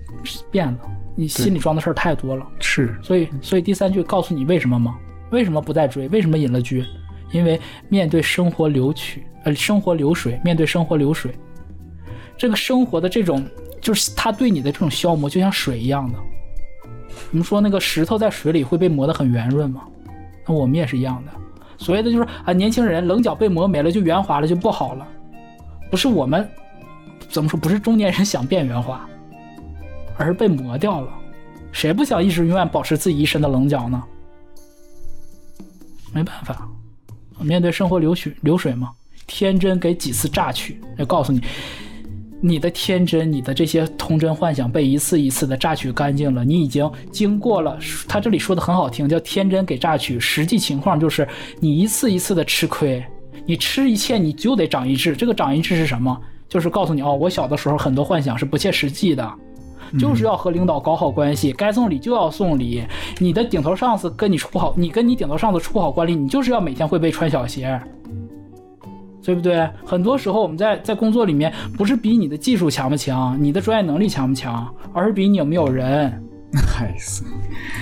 变了。你心里装的事儿太多了，是，所以所以第三句告诉你为什么吗？为什么不再追？为什么隐了居？因为面对生活流曲，呃，生活流水，面对生活流水，这个生活的这种，就是他对你的这种消磨，就像水一样的。我们说那个石头在水里会被磨得很圆润吗？那我们也是一样的。所谓的就是啊，年轻人棱角被磨没了就圆滑了就不好了，不是我们怎么说？不是中年人想变圆滑。而被磨掉了，谁不想一直永远保持自己一身的棱角呢？没办法，面对生活流水流水嘛，天真给几次榨取，要告诉你，你的天真，你的这些童真幻想被一次一次的榨取干净了，你已经经过了。他这里说的很好听，叫天真给榨取，实际情况就是你一次一次的吃亏，你吃一堑你就得长一智。这个长一智是什么？就是告诉你哦，我小的时候很多幻想是不切实际的。就是要和领导搞好关系，该送礼就要送礼。你的顶头上司跟你处不好，你跟你顶头上司处不好关系，你就是要每天会被穿小鞋，对不对？很多时候我们在在工作里面，不是比你的技术强不强，你的专业能力强不强，而是比你有没有人。嗨死，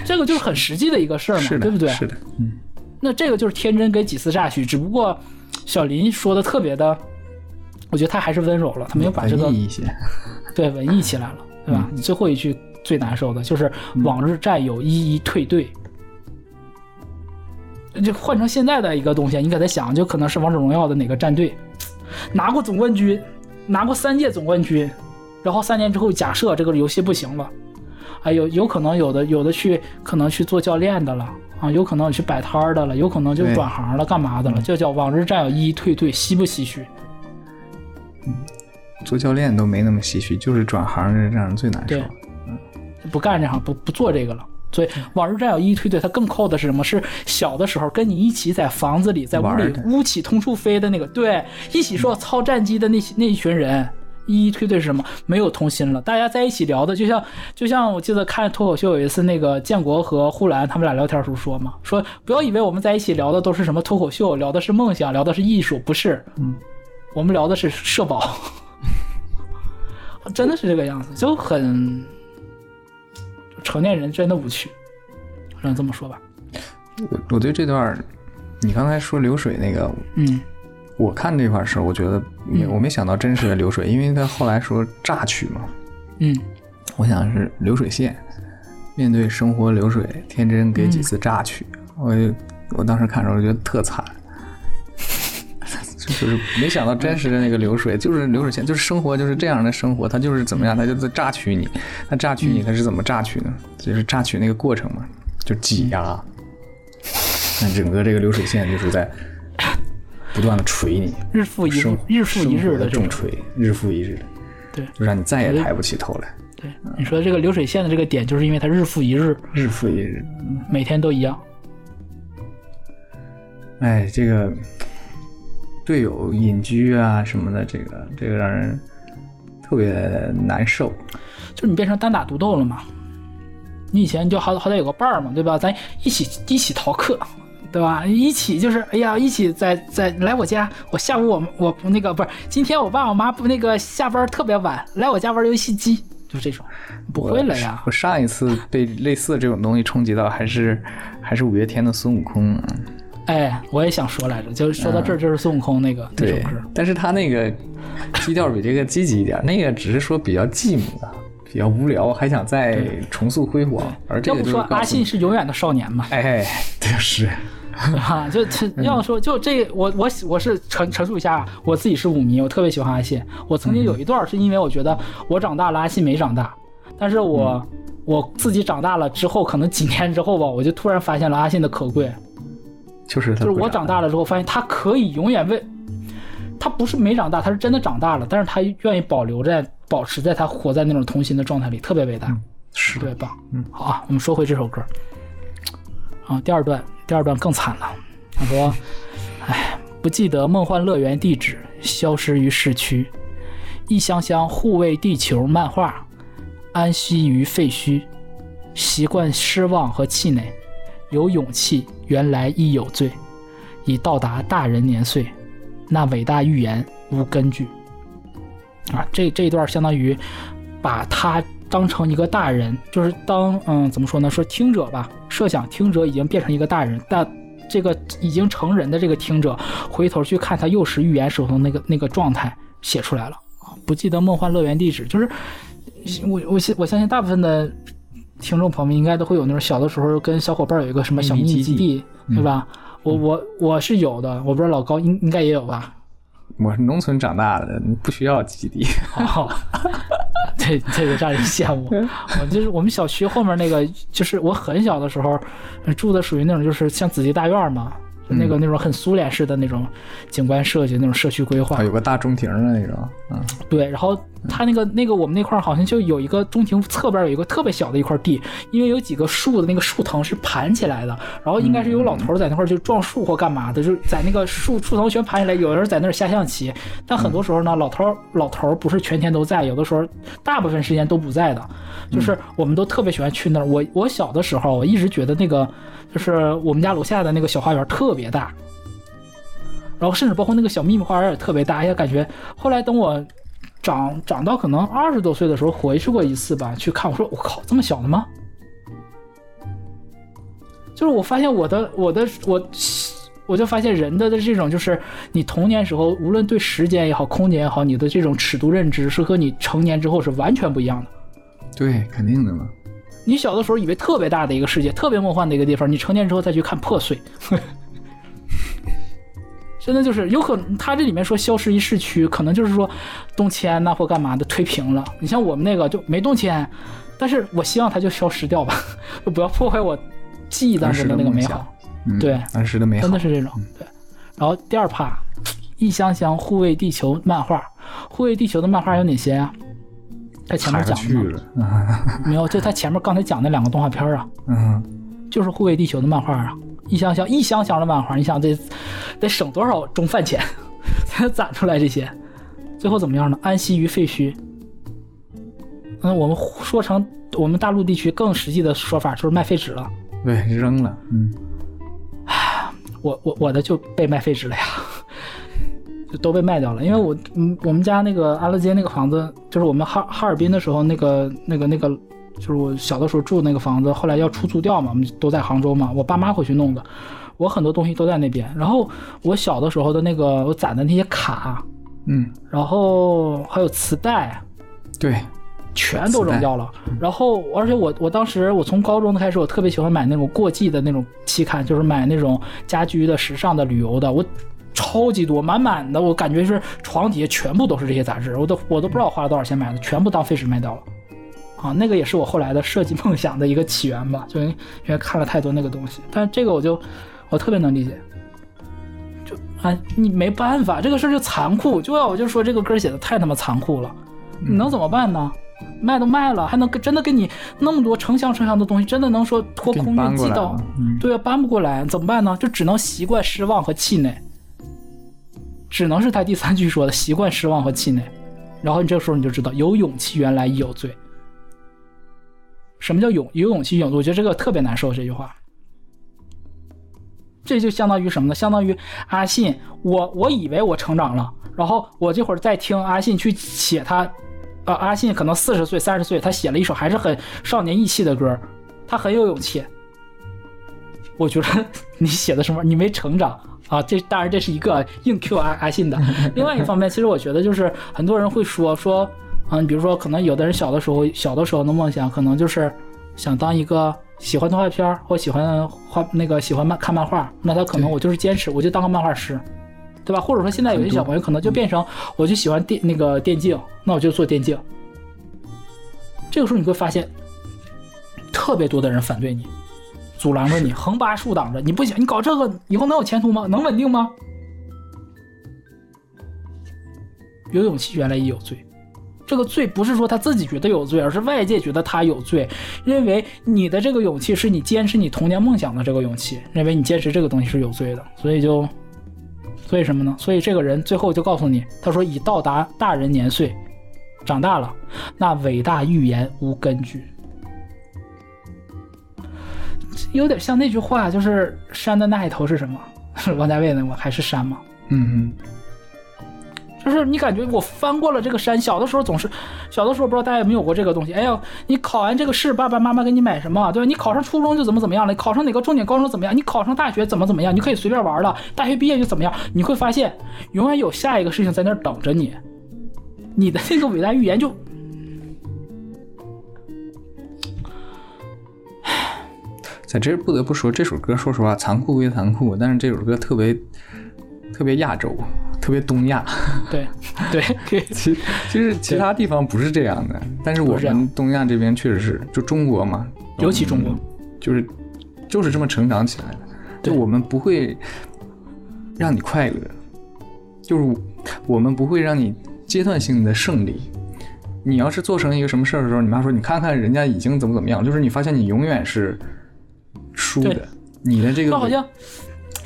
这个就是很实际的一个事儿嘛，对不对？是的，嗯。那这个就是天真给几次榨取，只不过小林说的特别的，我觉得他还是温柔了，他没有把这个对文艺起来了。对吧？你最后一句最难受的就是“往日战友一一退队”，就换成现在的一个东西，你给他想，就可能是王者荣耀的哪个战队拿过总冠军，拿过三届总冠军，然后三年之后假设这个游戏不行了，哎，有有可能有的有的去可能去做教练的了啊，有可能去摆摊的了，有可能就转行了，干嘛的了？就叫“往日战友一一退队”，唏不唏嘘？嗯。做教练都没那么唏嘘，就是转行让人最难受。嗯，不干这行，不不做这个了。所以《往日战友一》推队》他更扣的是什么？是小的时候跟你一起在房子里，在屋里屋起通处飞的那个，对，一起说操战机的那些那一群人。一一推队是什么？没有童心了，大家在一起聊的，就像就像我记得看脱口秀有一次，那个建国和呼兰他们俩聊天时候说嘛，说不要以为我们在一起聊的都是什么脱口秀，聊的是梦想，聊的是艺术，不是，嗯，我们聊的是社保，真的是这个样子，就很成年人真的无趣，只能这么说吧。我我对这段，你刚才说流水那个，嗯。我看这块儿时候，我觉得没我没想到真实的流水，因为他后来说榨取嘛，嗯。我想是流水线，面对生活流水，天真给几次榨取，我就我当时看的时候觉得特惨，就是没想到真实的那个流水就是流水线，就是生活就是这样的生活，它就是怎么样，它就在榨取你，它榨取你，它是怎么榨取呢？就是榨取那个过程嘛，就挤压，那整个这个流水线就是在 不断的锤你，日复一日，日复一日的。重锤，日复一日的，对就让你再也抬不起头来，对，你说这个流水线的这个点，就是因为它日复一日，日复一日。每天都一样。哎，这个队友隐居啊什么的，这个这个让人特别难受。就是你变成单打独斗了嘛。你以前就好好歹有个伴儿嘛，对吧？咱一起一起逃课，对吧？一起就是哎呀，一起在在来我家，我下午我我那个不是今天我爸我妈不那个下班特别晚，来我家玩游戏机，就这种，不会了呀我。上一次被类似的这种东西冲击到，还是还是五月天的孙悟空啊。哎，我也想说来着，就是说到这儿就是孙悟空那个那首对歌，，但是他那个基调比这个积极一点，那个只是说比较寂寞啊，比较无聊，还想再重塑辉煌。而这要不说阿信是永远的少年嘛。哎，就是。啊，就这要说就这我我我是陈陈述一下，我自己是舞迷，我特别喜欢阿信。我曾经有一段是因为我觉得我长大了，阿信没长大，但是我、我自己长大了之后，可能几年之后吧，我就突然发现了阿信的可贵，就是他就是我长大了之后发现他可以永远为，他不是没长大，他是真的长大了，但是他愿意保留在保持在他活在那种童心的状态里，特别伟大。是特别棒。嗯，好啊，我们说回这首歌。啊，第二段，第二段更惨了。他说：“哎，不记得梦幻乐园地址，消失于市区。一箱箱护卫地球漫画，安息于废墟。习惯失望和气馁，有勇气，原来亦有罪。已到达大人年岁，那伟大预言无根据。”啊，这这一段相当于把他当成一个大人，就是当嗯怎么说呢？说听者吧，设想听者已经变成一个大人，但这个已经成人的这个听者回头去看他幼时预言时候那个那个状态写出来了啊！不记得梦幻乐园地址，就是我我相我相信大部分的听众朋友们应该都会有那种小的时候跟小伙伴有一个什么小秘密基地，对吧？我我我是有的，我不知道老高应应该也有吧？我是农村长大的，你不需要基地。哦，对，这个让人羡慕。我就是我们小区后面那个，就是我很小的时候呃住的，属于那种就是像子弟大院嘛，就那个那种很苏联式的那种景观设计，那种社区规划啊，。有个大中庭的那种，嗯，对，然后它那个那个我们那块儿好像就有一个中庭侧边有一个特别小的一块地，因为有几个树的那个树藤是盘起来的，然后应该是有老头儿在那块儿就撞树或干嘛的，就是在那个树树藤全盘起来，有人在那儿下象棋，但很多时候呢，老头儿老头儿不是全天都在，有的时候大部分时间都不在的，就是我们都特别喜欢去那儿。我我小的时候，我一直觉得那个就是我们家楼下的那个小花园特别大。然后甚至包括那个小秘密花园也特别大，哎呀，感觉后来等我长长到可能二十多岁的时候回去过一次吧，去看，我说我靠，这么小的吗？就是我发现我的我的我，我就发现人的的这种就是你童年时候无论对时间也好，空间也好，你的这种尺度认知是和你成年之后是完全不一样的。对，肯定的嘛。你小的时候以为特别大的一个世界，特别梦幻的一个地方，你成年之后再去看破碎，真的就是有可能，他这里面说消失一市区，可能就是说动迁呐、或干嘛的推平了。你像我们那个就没动迁，但是我希望它就消失掉吧，就不要破坏我记忆当时的那个美好。嗯，对儿时的美好，真的是这种。对，然后第二趴，一箱箱护卫地球漫画，护卫地球的漫画有哪些啊？他前面讲 没有？就他前面刚才讲那两个动画片啊，嗯，就是护卫地球的漫画啊，一箱箱一箱箱的漫画，你想得得省多少中饭钱 才能攒出来这些？最后怎么样呢？安息于废墟。嗯，我们说成我们大陆地区更实际的说法就是卖废纸了。对，扔了，嗯，我我我的就被卖废纸了呀，就都被卖掉了。因为我嗯，我们家那个安乐街那个房子，就是我们哈哈尔滨的时候那个那个那个，就是我小的时候住那个房子，后来要出租掉嘛，我们都在杭州嘛，我爸妈回去弄的，我很多东西都在那边。然后我小的时候的那个我攒的那些卡，嗯，然后还有磁带，对，全都扔掉了。然后，而且我我当时我从高中开始，我特别喜欢买那种过季的那种期刊，就是买那种家居的、时尚的、旅游的，我超级多，满满的，我感觉是床底下全部都是这些杂志，我都我都不知道花了多少钱买的，全部当废纸卖掉了。啊，那个也是我后来的设计梦想的一个起源吧，就因为看了太多那个东西。但这个我就我特别能理解，就啊，你没办法，这个事儿就残酷，就要我就说这个歌写的太他妈残酷了，你能怎么办呢？卖都卖了，还能跟真的给你那么多成箱成箱的东西，真的能说托给你空运寄到？对啊，搬不过来，怎么办呢？就只能习惯失望和气馁，只能是他第三句说的习惯失望和气馁。然后你这个时候你就知道，有勇气原来有罪。什么叫勇有勇气亦有？我觉得这个特别难受，这句话。这就相当于什么呢？相当于阿信，我我以为我成长了，然后我这会儿再听阿信去写他，呃，阿信可能四十岁、三十岁，他写了一首还是很少年意气的歌，他很有勇气。我觉得你写的什么？你没成长啊！这当然这是一个硬 Q 阿阿信的。另外一方面，其实我觉得就是很多人会说说，嗯，比如说可能有的人小的时候小的时候的梦想可能就是想当一个喜欢动画片儿或喜欢画那个喜欢漫看漫画，那他可能我就是坚持，我就当个漫画师。对吧？或者说现在有些小朋友可能就变成，我就喜欢电那个电竞，那我就做电竞。这个时候你会发现，特别多的人反对你，阻拦着你，横八竖挡着，你不行，你搞这个以后能有前途吗？能稳定吗？有勇气原来也有罪，这个罪不是说他自己觉得有罪，而是外界觉得他有罪，认为你的这个勇气是你坚持你童年梦想的这个勇气，认为你坚持这个东西是有罪的，所以就，所以什么呢？所以这个人最后就告诉你，他说已到达大人年岁，长大了，那伟大预言无根据。有点像那句话，就是山的那一头是什么？是 王家卫的《我还是山吗？嗯就是你感觉我翻过了这个山，小的时候总是，小的时候不知道大家有没有过这个东西。哎呀，你考完这个试，爸爸妈妈给你买什么，对吧？你考上初中就怎么怎么样了，考上哪个重点高中怎么样？你考上大学怎么怎么样？你可以随便玩了，大学毕业就怎么样？你会发现，永远有下一个事情在那儿等着你。你的那个伟大预言就，在这儿不得不说，这首歌说实话残酷归残酷，但是这首歌特别特别亚洲，特别东亚。对对，其其实其他地方不是这样的，但是我们东亚这边确实是，就中国嘛，尤其中国嗯就是就是这么成长起来的。就我们不会让你快乐，就是我们不会让你阶段性的胜利。你要是做成一个什么事儿的时候，你妈说你看看人家已经怎么怎么样，就是你发现你永远是输对的。你的这个就好像，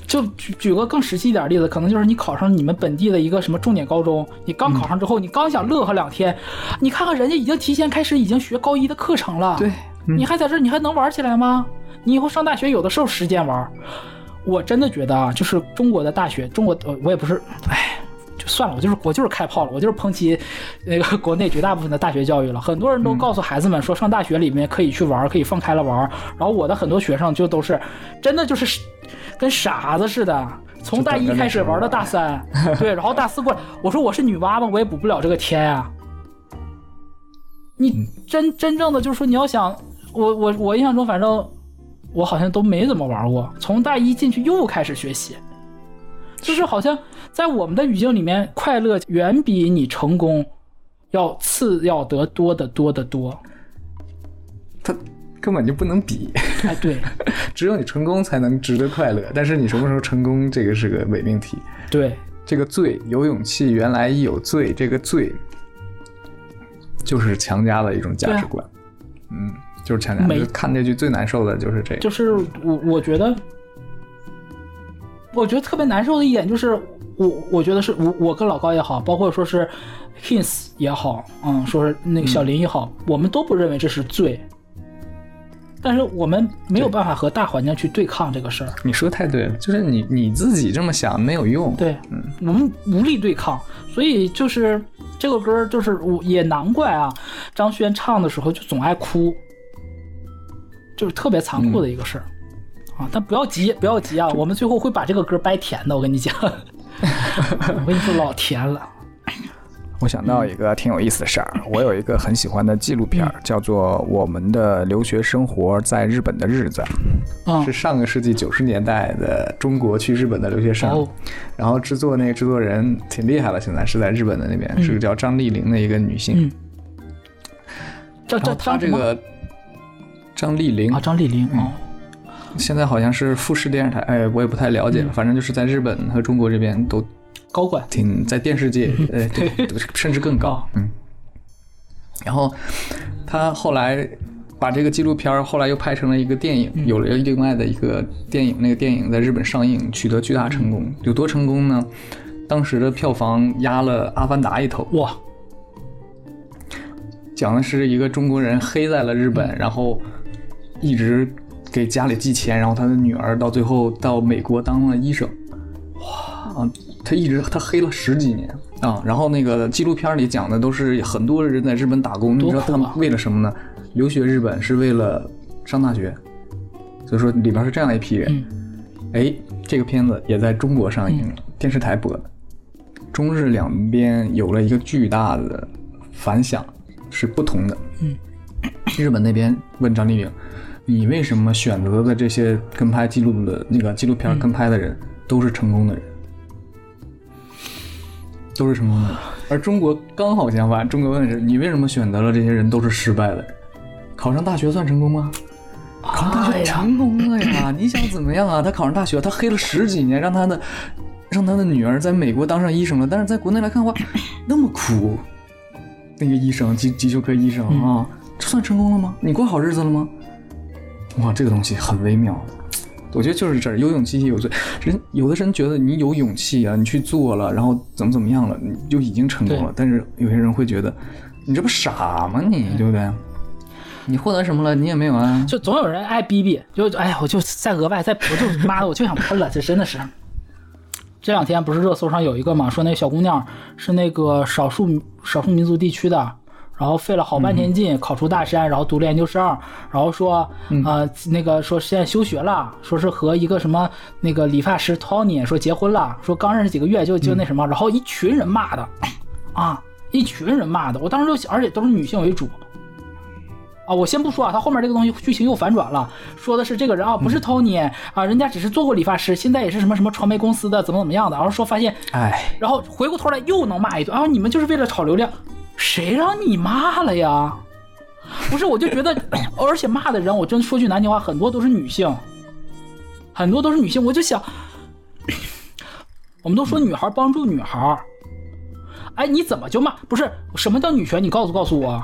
就举举个更实际一点的例子，可能就是你考上你们本地的一个什么重点高中，你刚考上之后，你刚想乐呵两天，你看看人家已经提前开始已经学高一的课程了，对，嗯你还在这儿，你还能玩起来吗？你以后上大学有的时候时间玩，我真的觉得啊，就是中国的大学，中国呃，我也不是，哎。就算了，我就是我就是开炮了，我就是抨击那个国内绝大部分的大学教育了。很多人都告诉孩子们说，上大学里面可以去玩，可以放开了玩。然后我的很多学生就都是真的就是跟傻子似的，从大一开始玩到大三，对，然后大四过来，我说我是女娲吗？我也补不了这个天呀、你真真正的就是说，你要想，我我我印象中，反正我好像都没怎么玩过，从大一进去又开始学习，就是好像在我们的语境里面，快乐远比你成功要次要得多得多得多。它根本就不能比，哎，对 只有你成功才能值得快乐。但是你什么时候成功，这个是个伪命题。对，这个罪有勇气，原来亦有罪。这个罪，就是强加的一种价值观。嗯，就是强加。没看这句最难受的就是这个。就是我我觉得，我觉得特别难受的一点就是，我我觉得是我我跟老高也好，包括说是 Hints 也好，嗯，说是那个小林也好，我们都不认为这是罪。但是我们没有办法和大环境去对抗这个事儿。你说的太对了，就是你你自己这么想没有用。对，嗯，我们无力对抗，所以就是这个歌，就是我也难怪啊，张轩唱的时候就总爱哭，就是特别残酷的一个事儿、啊。但不要急，不要急啊，我们最后会把这个歌掰甜的，我跟你讲，我跟你说老甜了。我想到一个挺有意思的事儿，我有一个很喜欢的纪录片，叫做《我们的留学生活在日本的日子》，嗯，是上个世纪九十年代的中国去日本的留学生，哦然后制作那个制作人挺厉害了，现在是在日本的那边，是个叫张丽玲的一个女性。嗯张这个张丽玲啊，张丽玲哦，现在好像是富士电视台，哎，我也不太了解了，反正就是在日本和中国这边都高管，挺在电视界，呃，甚至更高，嗯。然后他后来把这个纪录片儿后来又拍成了一个电影，有了另外的一个电影，那个电影在日本上映，取得巨大成功。有多成功呢？当时的票房压了《阿凡达》一头。哇，讲的是一个中国人黑在了日本，然后一直给家里寄钱，然后他的女儿到最后到美国当了医生。哇啊！他一直他黑了十几年啊。然后那个纪录片里讲的都是很多人在日本打工，你知道他们为了什么呢？留学日本是为了上大学，所以说里边是这样一批人。嗯哎，这个片子也在中国上映了，电视台播的。中日两边有了一个巨大的反响，是不同的。嗯，日本那边问张丽颖：“你为什么选择的这些跟拍记录的那个纪录片跟拍的人都是成功的人？都是成功的人。而中国刚好相反，中国问的是你为什么选择了这些人都是失败的人？考上大学算成功吗？考上大学成功了呀！你想怎么样啊？他考上大学，他黑了十几年，让他的让他的女儿在美国当上医生了，但是在国内来看的话，那么苦，那个医生急急救科医生啊，这算成功了吗？你过好日子了吗？哇，这个东西很微妙。我觉得就是这儿有勇气有罪。人有的人觉得你有勇气啊，你去做了，然后怎么怎么样了，你就已经成功了。但是有些人会觉得，你这不傻吗你？对不对？你获得什么了？你也没有啊。就总有人爱逼逼，就哎呀，我就再额外再，我就妈的，我就想喷了，这真的是。这两天不是热搜上有一个嘛，说那个小姑娘是那个少数少数民族地区的，然后费了好半天劲考出大山，然后读了研究生，然后说呃那个说现在休学了，说是和一个什么那个理发师 Tony 说结婚了，说刚认识几个月就就那什么，然后一群人骂的，啊，一群人骂的，我当时就想，而且都是女性为主。啊，我先不说啊，他后面这个东西剧情又反转了，说的是这个人啊不是 Tony 啊，人家只是做过理发师，现在也是什么什么传媒公司的，怎么怎么样的，然后说发现，哎，然后回过头来又能骂一顿，啊，你们就是为了炒流量，谁让你骂了呀？不是，我就觉得，而且骂的人，我真说句难听话，很多都是女性，很多都是女性，我就想，我们都说女孩帮助女孩，哎，你怎么就骂？不是什么叫女权？你告诉告诉我。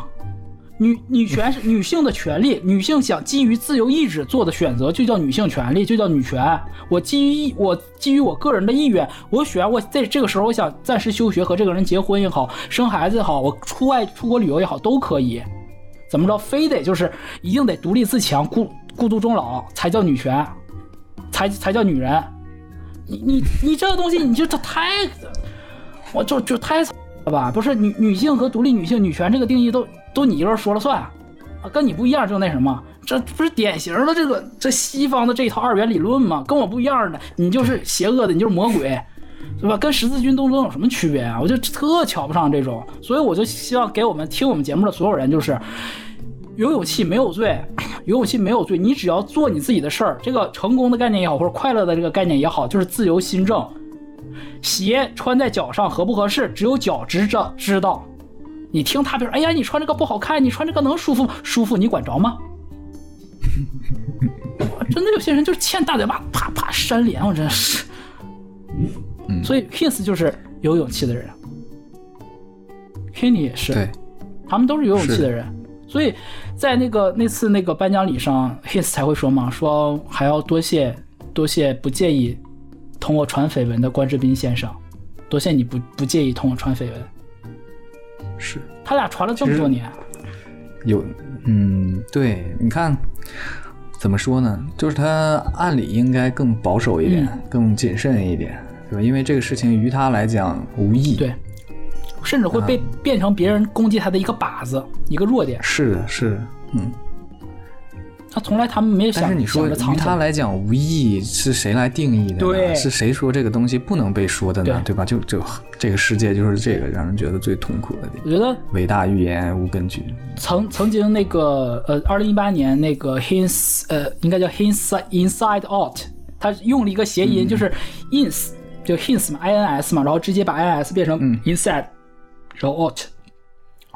女女权是女性的权利，女性想基于自由意志做的选择就叫女性权利，就叫女权。我基于意我基于我个人的意愿，我选我在这个时候我想暂时休学和这个人结婚也好，生孩子也好，我出外出国旅游也好都可以。怎么着，非得就是一定得独立自强、孤孤独终老才叫女权，才才叫女人。你你你这个东西，你就这太，我就就太了吧？不是女女性和独立女性女权这个定义都都你一个人说了算，啊，跟你不一样就那什么，这不是典型的这个这西方的这一套二元理论吗？跟我不一样的，你就是邪恶的，你就是魔鬼。对吧？跟十字军东征有什么区别啊？我就特瞧不上这种，所以我就希望给我们听我们节目的所有人，就是有勇气没有罪，有勇气没有罪，你只要做你自己的事儿。这个成功的概念也好，或者快乐的这个概念也好，就是自由心证。鞋穿在脚上合不合适，只有脚知道知道。你听他别说，哎呀，你穿这个不好看，你穿这个能舒服吗舒服，你管着吗？真的有些人就是欠大嘴巴，啪啪扇脸，我真是。所以 Hins 就是有勇气的人 k e n n y 也是。对，他们都是有勇气的人。所以在那个那次那个颁奖礼上，Hins 才会说嘛，说还要多谢多谢不介意同我传绯闻的关之斌先生，多谢你不不介意同我传绯闻。是他俩传了这么多年，有，嗯，对，你看怎么说呢？就是他按理应该更保守一点，嗯更谨慎一点，对吧？因为这个事情于他来讲无益。对，甚至会被变成别人攻击他的一个靶子，一个弱点。是的，是的，嗯。他从来他们没有想但是你说想着藏于他来。讲无意义，是谁来定义的呢？对是谁说这个东西不能被说的呢？对对吧？就就这个世界就是这个让人觉得最痛苦的地方。我觉得伟大预言无根据。曾曾经那个呃，二零一八年那个 Hins 呃，应该叫 Hins Inside Out，他用了一个谐音，就是 ins 就 Hins 嘛，I N S 嘛，然后直接把 I N S 变成 inside，、然后 out。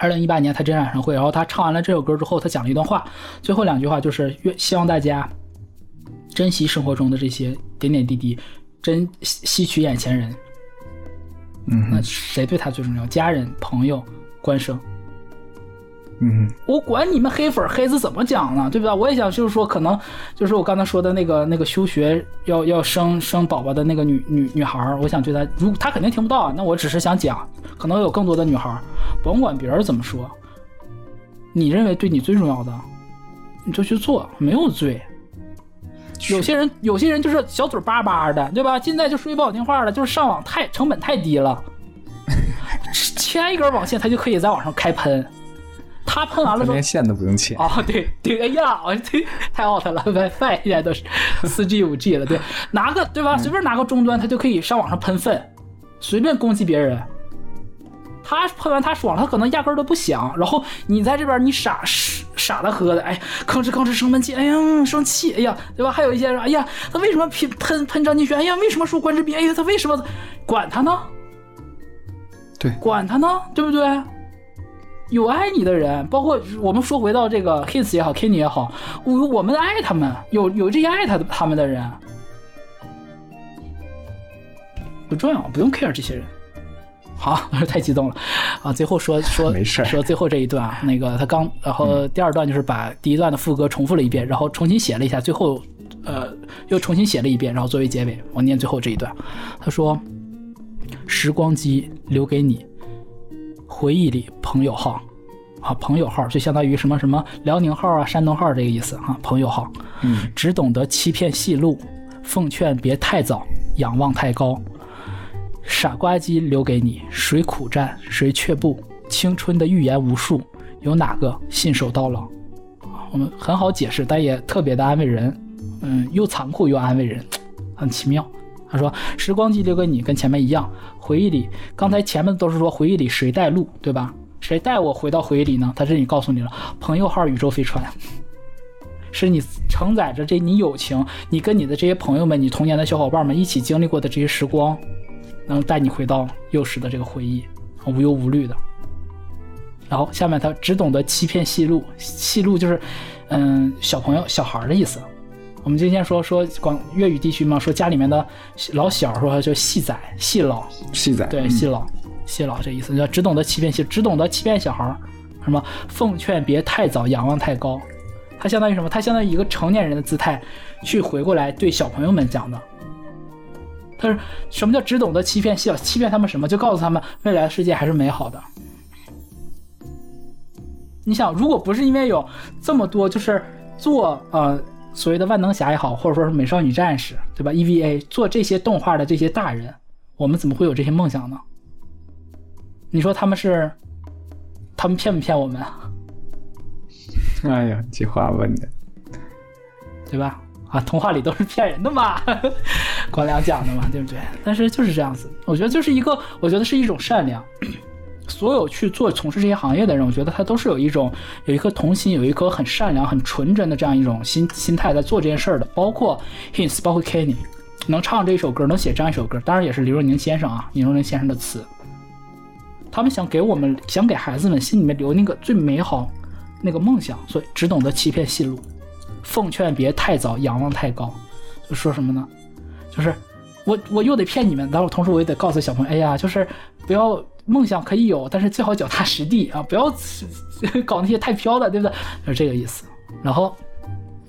二零一八年他真演唱会，然后他唱完了这首歌之后，他讲了一段话，最后两句话就是愿希望大家珍惜生活中的这些点点滴滴，珍吸取眼前人。嗯那谁对他最重要？家人、朋友、官生。嗯我管你们黑粉黑子怎么讲呢，对吧？我也想就是说，可能就是我刚才说的那个那个休学要要生生宝宝的那个女女女孩儿，我想对她，如她肯定听不到啊，那我只是想讲，可能有更多的女孩儿，甭管别人怎么说，你认为对你最重要的，你就去做，没有罪。有些人有些人就是小嘴巴巴的，对吧？现在就说句不好听话了，就是上网太成本太低了，牵一根网线他就可以在网上开喷，他喷完了之后连线都不用切。哦，对对，哎呀，我这太 out 了，WiFi 现在都是 四 G、五 G 了，对，拿个对吧？随便拿个终端，他就可以上网上喷粪，随便攻击别人。他喷完他爽了，他可能压根儿都不想。然后你在这边你傻傻傻的喝的，哎，吭哧吭哧生闷气，哎呀生气，哎呀，对吧？还有一些人，哎呀，他为什么喷喷喷张敬轩？哎呀，为什么说关之斌？哎呀，他为什么？管他呢？对管他呢，对不对？有爱你的人，包括我们说回到这个 Kiss 也好，Kenny 也好，我我们爱他们，有有这些爱他的他们的人，不重要，不用 care 这些人。好，太激动了啊！最后说说没事说最后这一段啊，那个他刚，然后第二段就是把第一段的副歌重复了一遍，然后重新写了一下，最后呃又重新写了一遍，然后作为结尾，我念最后这一段。他说：“时光机留给你，回忆里朋友号，啊，朋友号就相当于什么什么辽宁号啊、山东号这个意思啊、朋友号，嗯，只懂得欺骗戏路，奉劝别太早，仰望太高。傻瓜机留给你，谁苦战谁却步，青春的预言无数，有哪个信守到老？啊我们很好解释，但也特别的安慰人，嗯，又残酷又安慰人，很奇妙。他说：“时光机留给你，跟前面一样，回忆里，刚才前面都是说回忆里谁带路，对吧？谁带我回到回忆里呢？他这里告诉你了，朋友号宇宙飞船，是你承载着这你友情，你跟你的这些朋友们，你童年的小伙伴们一起经历过的这些时光，能带你回到幼时的这个回忆，无忧无虑的。然后下面他只懂得欺骗戏路，戏路就是，嗯，小朋友、小孩的意思。我们今天说说广粤语地区嘛，说家里面的老小说就细仔、细老，细仔对，嗯戏老，戏老这意思，叫只懂得欺骗戏，只懂得欺骗小孩儿，什么奉劝别太早仰望太高，他相当于什么？他相当于一个成年人的姿态去回过来对小朋友们讲的。他是什么叫只懂得欺骗戏老？欺骗他们什么？就告诉他们未来的世界还是美好的。你想，如果不是因为有这么多就是做呃所谓的万能侠也好，或者说是美少女战士，对吧？EVA 做这些动画的这些大人，我们怎么会有这些梦想呢？你说他们是，他们骗不骗我们啊？哎呀，这话问的，对吧？啊，童话里都是骗人的嘛，光良讲的嘛，对不对？但是就是这样子，我觉得就是一个，我觉得是一种善良。所有去做从事这些行业的人，我觉得他都是有一种有一颗童心，有一颗很善良、很纯真的这样一种心心态在做这件事儿的。包括 Hins，包括 Kenny，能唱这一首歌，能写这样一首歌，当然也是李若宁先生啊，李若宁先生的词。他们想给我们，想给孩子们心里面留那个最美好那个梦想，所以只懂得欺骗戏路。奉劝别太早仰望太高，就说什么呢？就是我我又得骗你们，然后同时我也得告诉小朋友，哎呀，就是不要梦想可以有，但是最好脚踏实地啊，不要 搞那些太飘的，对不对？就是这个意思。然后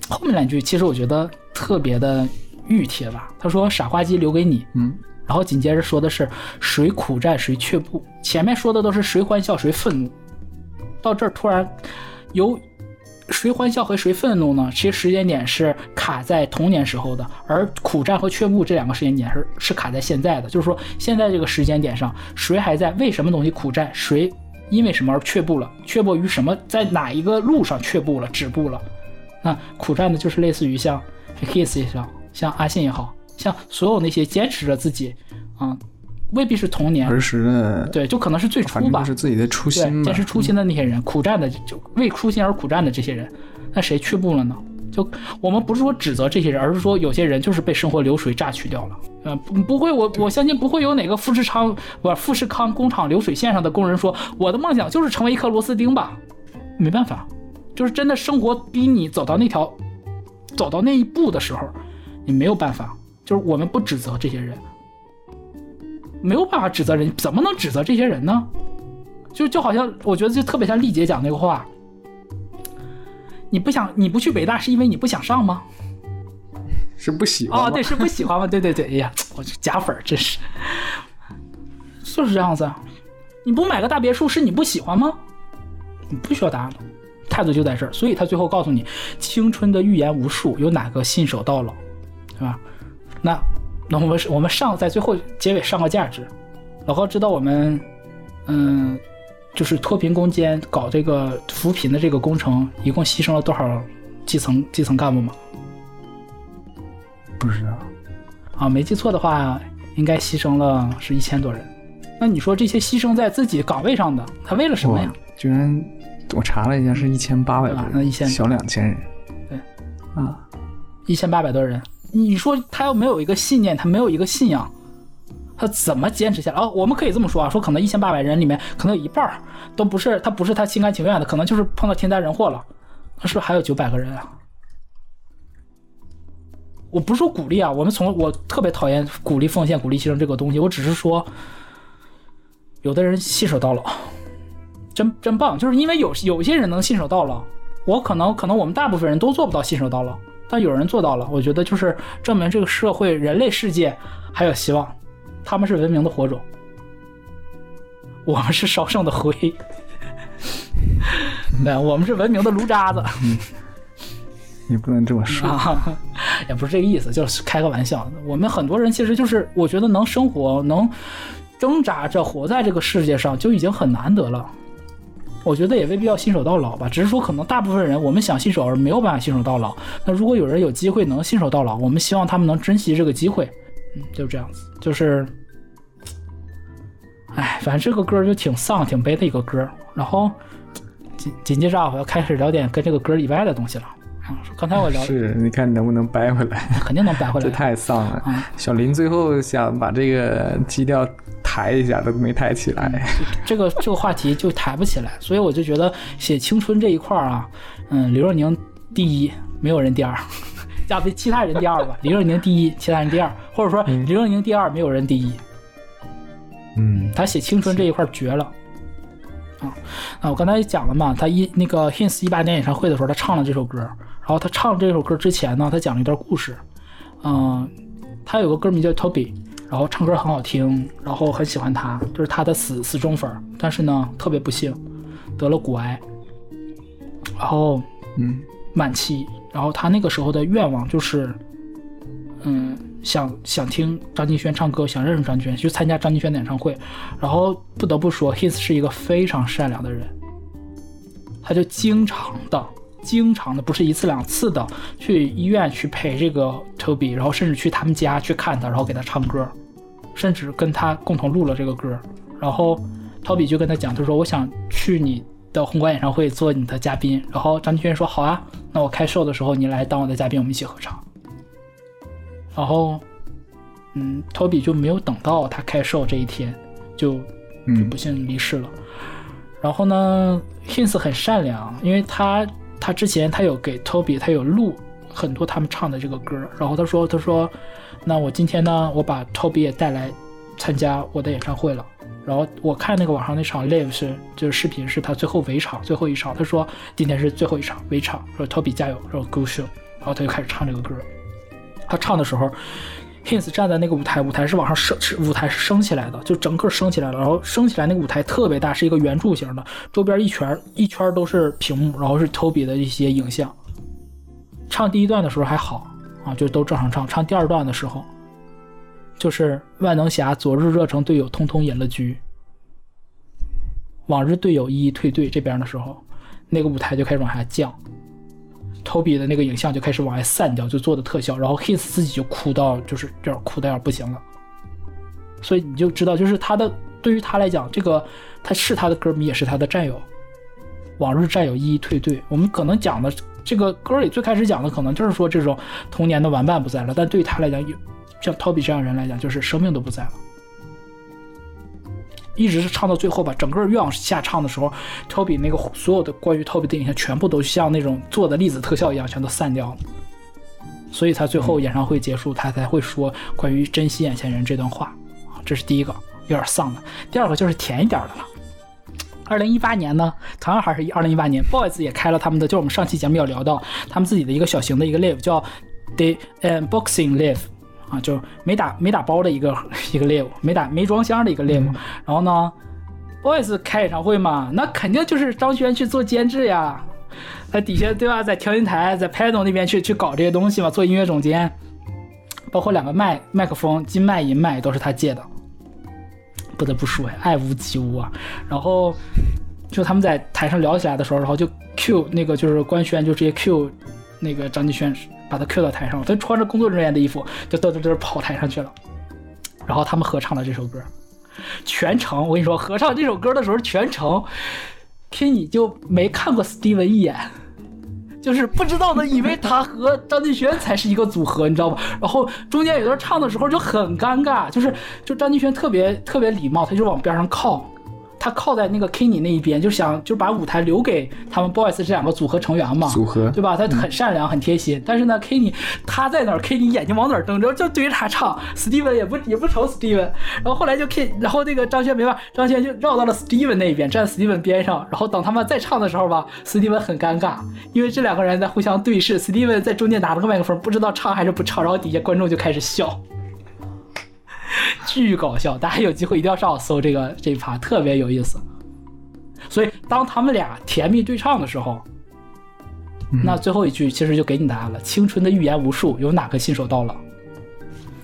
后面两句其实我觉得特别的御贴吧。他说：“傻瓜机留给你。”嗯，然后紧接着说的是谁苦战谁却步，前面说的都是谁欢笑谁愤怒，到这儿突然由谁欢笑和谁愤怒呢？其实时间点是卡在童年时候的，而苦战和却步这两个时间点是是卡在现在的，就是说现在这个时间点上，谁还在为什么东西苦战，谁因为什么而却步了，却步于什么，在哪一个路上却步了，止步了？那苦战的就是类似于像 Kiss 也好，像阿信也好像所有那些坚持着自己，啊、未必是童年，儿时的，对，就可能是最初吧是自己的初对，心坚。持初心的那些人，苦战的就为初心而苦战的这些人，那谁却步了呢？就我们不是说指责这些人，而是说有些人就是被生活流水榨取掉了。呃，不不会，我我相信不会有哪个富士康不富士康工厂流水线上的工人说我的梦想就是成为一颗螺丝钉吧？没办法，就是真的生活逼你走到那条走到那一步的时候，你没有办法。就是我们不指责这些人，没有办法指责人，怎么能指责这些人呢？就就好像我觉得就特别像丽姐讲那个话，你不想你不去北大是因为你不想上吗？是不喜欢哦，吗对，是不喜欢吗？对对对，哎呀，我这假粉真是，就是这样子啊。你不买个大别墅是你不喜欢吗？你不需要答案了，态度就在这儿。所以他最后告诉你，青春的预言无数，有哪个信守到老，对吧？那那我们我们上在最后结尾上个价值，老高知道我们嗯，就是脱贫攻坚搞这个扶贫的这个工程，一共牺牲了多少基层基层干部吗？不知道。啊，没记错的话，应该牺牲了是一千多人。那你说这些牺牲在自己岗位上的，他为了什么呀？，居然我查了一下是一千八百多人，啊那1000小两千人。对，啊，一千八百多人，你说他要没有一个信念，他没有一个信仰，他怎么坚持下来？哦，我们可以这么说啊，说可能一千八百人里面，可能有一半都不是他不是他心甘情愿的，可能就是碰到天灾人祸了。那是不是还有九百个人啊？我不是说鼓励啊，我们从我特别讨厌鼓励奉献、鼓励牺牲这个东西，我只是说，有的人信守到老，真真棒，就是因为有有些人能信守到老，我可能可能我们大部分人都做不到信守到老，但有人做到了，我觉得就是证明这个社会、人类世界还有希望，他们是文明的火种，我们是烧剩的灰，对，我们是文明的炉渣子。你不能这么说。啊，也不是这个意思，就是开个玩笑。我们很多人其实就是，我觉得能生活、能挣扎着活在这个世界上，就已经很难得了。我觉得也未必要信守到老吧，只是说可能大部分人我们想信守而没有办法信守到老。那如果有人有机会能信守到老，我们希望他们能珍惜这个机会。嗯，就这样子，就是，哎，反正这个歌就挺丧、挺悲的一个歌。然后紧紧接着，我要开始聊点跟这个歌以外的东西了。啊，刚才我聊是，你看能不能掰回来？肯定能掰回来 这。太丧了。啊小林最后想把这个基调抬一下，都没抬起来。这个这个话题就抬不起来，所以我就觉得写青春这一块儿啊，嗯，刘若宁第一，没有人第二，要不其他人第二吧，刘若宁第一，其他人第二，或者说刘若宁第二，没有人第一。嗯，他写青春这一块绝了。啊啊！我刚才也讲了嘛，他一那个 Hints 一八年演唱会的时候，他唱了这首歌。然后他唱这首歌之前呢，他讲了一段故事。嗯、他有个歌迷叫 Toby，然后唱歌很好听，然后很喜欢他，就是他的死死忠粉。但是呢，特别不幸，得了骨癌，然后嗯晚期。然后他那个时候的愿望就是，嗯，想想听张敬轩唱歌，想认识张敬轩，去参加张敬轩的演唱会。然后不得不说，His 是一个非常善良的人，他就经常的、经常的，不是一次两次的去医院去陪这个 Toby，然后甚至去他们家去看他，然后给他唱歌，甚至跟他共同录了这个歌。然后 Toby 就跟他讲，他说我想去你的红馆演唱会做你的嘉宾。然后张敬轩说好啊，那我开售的时候你来当我的嘉宾，我们一起合唱。然后，嗯，Toby 就没有等到他开售这一天，就就嗯不幸离世了。然后呢，Hins 很善良，因为他他之前他有给 Toby 他有录很多他们唱的这个歌，然后他说他说，那我今天呢，我把 Toby 也带来参加我的演唱会了，然后我看那个网上那场 live 是就是视频是他最后围场最后一场，他说今天是最后一场围场，说 Toby 加油，说 Go show，然后他就开始唱这个歌。他唱的时候 Hins 站在那个舞台，舞台是往上升，舞台是升起来的，就整个升起来了。然后升起来那个舞台特别大，是一个圆柱形的，周边一圈一圈都是屏幕，然后是 Toby 的一些影像。唱第一段的时候还好啊，就都正常唱。唱第二段的时候。就是万能侠，昨日热诚队友通通引了局，往日队友一一退队。这边的时候，那个舞台就开始往下降，Toby 的那个影像就开始往外散掉，就做的特效。然后 His 自己就哭到，就是有点哭的有点不行了。所以你就知道，就是他的对于他来讲，这个他是他的歌迷，也是他的战友。往日战友一一退队，我们可能讲的这个歌里最开始讲的，可能就是说这种童年的玩伴不在了，但对于他来讲有。像 Toby 这样人来讲，就是生命都不在了，一直是唱到最后吧。整个越往下唱的时候，Toby 那个所有的关于 Toby 的影像，全部都像那种做的粒子特效一样，全都散掉了。所以他最后演唱会结束，他才会说关于珍惜眼前人这段话。这是第一个有点丧的。第二个就是甜一点的了。二零一八年呢，同样还是二零一八年，Boys 也开了他们的，就我们上期节目要聊到他们自己的一个小型的一个 live，叫 The Unboxing Live。啊，就没打没打包的一个一个 live，没打没装箱的一个 live。然后呢，boys 开演唱会嘛，那肯定就是张轩去做监制呀，在底下对吧，在调音台，在 pedal 那边去去搞这些东西嘛，做音乐总监，包括两个麦麦克风，金麦银麦都是他借的。不得不说呀，爱屋及乌啊。然后就他们在台上聊起来的时候，然后就 Q 那个就是官宣，就直接 Q 那个张敬轩。把他 Q 到台上，他穿着工作人员的衣服，就嘚嘚嘚跑台上去了。然后他们合唱了这首歌，全程我跟你说，合唱这首歌的时候，全程 Kenny 就没看过 Steven 一眼，就是不知道的，以为他和张敬轩才是一个组合，你知道吗？然后中间有段唱的时候就很尴尬，就是就张敬轩特别特别礼貌，他就往边上靠。他靠在那个 Kenny 那一边，就想就把舞台留给他们 Boys 这两个组合成员嘛，组合对吧？他很善良，很贴心。但是呢，Kenny 他在哪儿，Kenny 眼睛往哪儿瞪着，就对着他唱。Steven 也不也不瞅 Steven，然后后来就 K，然后那个张轩没办法，张轩就绕到了 Steven 那边，站 Steven 边上。然后等他们再唱的时候吧，Steven 很尴尬，因为这两个人在互相对视，Steven 在中间拿了个麦克风，不知道唱还是不唱，然后底下观众就开始笑。巨搞笑，大家有机会一定要上网搜这个这一趴，特别有意思。所以当他们俩甜蜜对唱的时候，那最后一句其实就给你答案了：青春的预言无数，有哪个信手到了？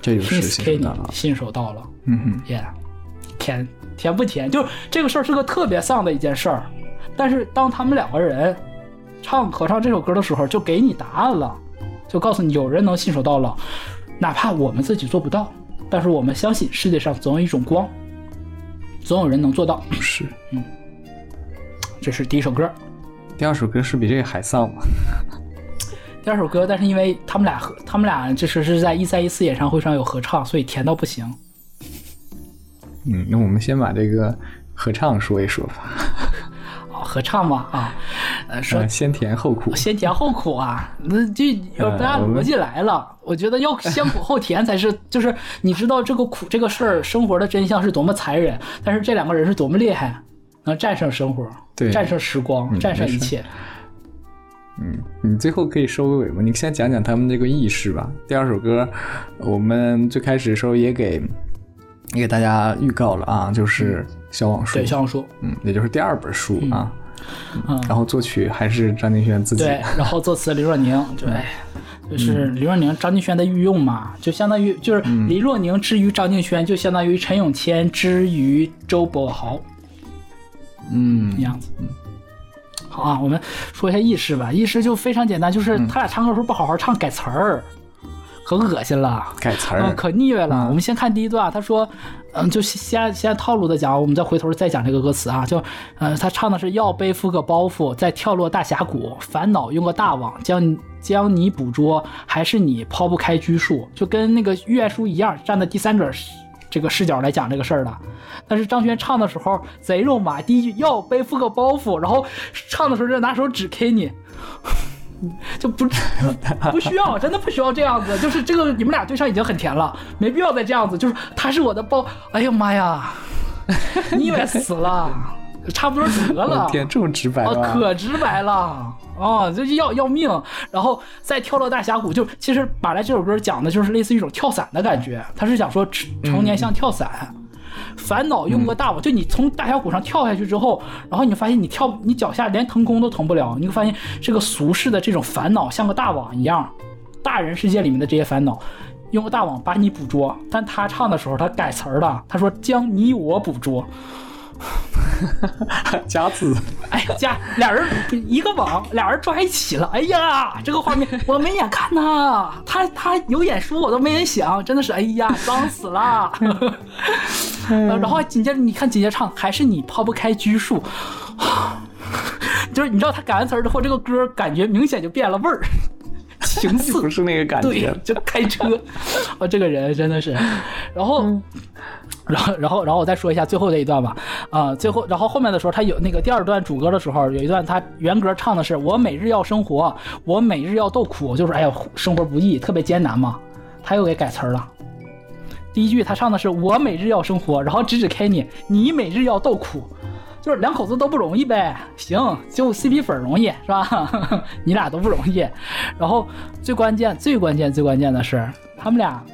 这就是信信手到了。嗯哼，Yeah，甜甜不甜？就这个事儿是个特别丧的一件事儿，但是当他们两个人唱合唱这首歌的时候，就给你答案了，就告诉你有人能信手到了，哪怕我们自己做不到。但是我们相信世界上总有一种光，总有人能做到。是，嗯，这是第一首歌。第二首歌是比这个还丧吗？第二首歌，但是因为他们俩合，他们俩就是是在一三一四演唱会上有合唱，所以甜到不行。嗯，那我们先把这个合唱说一说吧。合唱嘛啊，呃，说先甜后苦，先甜后苦啊，那就大家逻辑来了。我觉得要 先苦后甜才是，就是你知道这个苦这个事儿，生活的真相是多么残忍，但是这两个人是多么厉害，能战胜生活，对，战胜时光，战胜一切。嗯，你最后可以收个尾吗？你先讲讲他们这个意识吧。第二首歌，我们最开始的时候也给也给大家预告了啊，就是《消亡书》，对，《小网书》，嗯，也就是第二本书啊。嗯，然后作曲还是张敬轩自己，对，然后作词李若宁，对，就是李若宁、张敬轩的御用嘛，就相当于就是李若宁之于张敬轩，就相当于陈永谦之于周柏豪，嗯，样子，嗯，好啊，我们说一下意识吧，意识就非常简单，就是他俩唱歌时候不好好唱，改词儿。可恶心了，改词儿，可腻歪了。我们先看第一段，他说，嗯，就先先套路的讲，我们再回头再讲这个歌词啊。就，嗯，他唱的是要背负个包袱，再跳落大峡谷，烦恼用个大网将将你捕捉，还是你抛不开拘束，就跟那个预言书一样，站在第三者这个视角来讲这个事儿的。但是张悬唱的时候贼肉麻，第一句要背负个包袱，然后唱的时候就拿手指 K 你。就不 不需要，真的不需要这样子。就是这个，你们俩对上已经很甜了，没必要再这样子。就是他是我的包，哎呀妈呀！你以为死了，差不多得了。天，这么直白啊，吗？可直白了啊，就要要命。然后再跳到大峡谷，就其实本来这首歌讲的就是类似于一种跳伞的感觉，他是想说成成年像跳伞。烦恼用个大网，就你从大峡谷上跳下去之后，然后你发现你跳，你脚下连腾空都腾不了，你会发现这个俗世的这种烦恼像个大网一样，大人世界里面的这些烦恼，用个大网把你捕捉。但他唱的时候，他改词儿了，他说将你我捕捉。加字，哎呀，加俩人一个网，俩人抓一起了。哎呀，这个画面我没眼看呐，他他有眼说我都没人想，真的是哎呀，脏死了。呃然后紧接着你看，紧接着唱还是你抛不开拘束，就是你知道他改完词儿之后，这个歌感觉明显就变了味儿，情似不是那个感对觉，。就开车，我这个人真的是，然后。然后，然后，然后我再说一下最后这一段吧。啊、最后，然后后面的时候，他有那个第二段主歌的时候，有一段他原歌唱的是“我每日要生活，我每日要斗苦”，就是哎呀，生活不易，特别艰难嘛。他又给改词儿了。第一句他唱的是“我每日要生活”，然后指指 Kenny，你每日要斗苦，就是两口子都不容易呗。行，就 CP 粉容易是吧？你俩都不容易。然后最关键、最关键、最关键的是，他们俩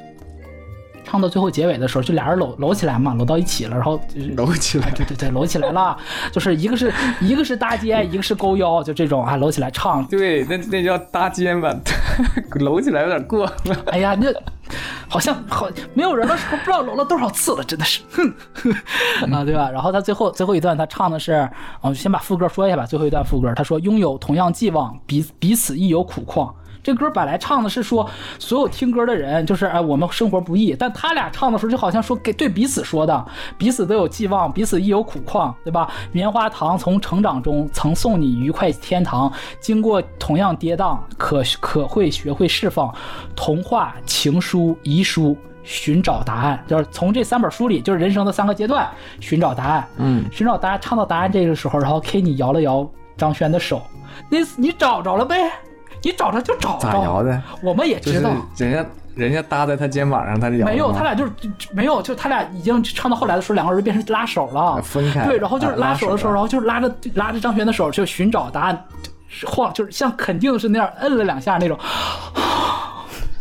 唱到最后结尾的时候，就俩人搂搂起来嘛，搂到一起了，然后搂起来哎，对对对，搂起来了，就是一个是一个是搭肩，一个是勾腰，就这种啊，搂起来唱。对，那那叫搭肩吧，搂起来有点过了。哎呀，那好像好没有人的时候，不知道搂了多少次了，真的是，哼 啊，对吧？然后他最后最后一段他唱的是，我先把副歌说一下吧。最后一段副歌，他说拥有同样寄望，彼彼此亦有苦况。这歌本来唱的是说，所有听歌的人就是哎，我们生活不易，但他俩唱的时候就好像说给对彼此说的，彼此都有寄望，彼此亦有苦况，对吧？棉花糖从成长中曾送你愉快天堂，经过同样跌宕，可可会学会释放童话、情书、遗书。寻找答案，就是从这三本书里，就是人生的三个阶段寻找答案。嗯，寻找答案，唱到答案这个时候，然后 K 你摇了摇张轩的手，那你找着了呗？你找着就找着。咋摇的？我们也知道。人家人家搭在他肩膀上，他就摇。没有，他俩就是没有，就他俩已经唱到后来的时候，两个人变成拉手了，分开。对，然后就是啊拉手的时候，了然后就是拉着拉着张轩的手，就寻找答案，晃，就是像肯定是那样摁了两下那种，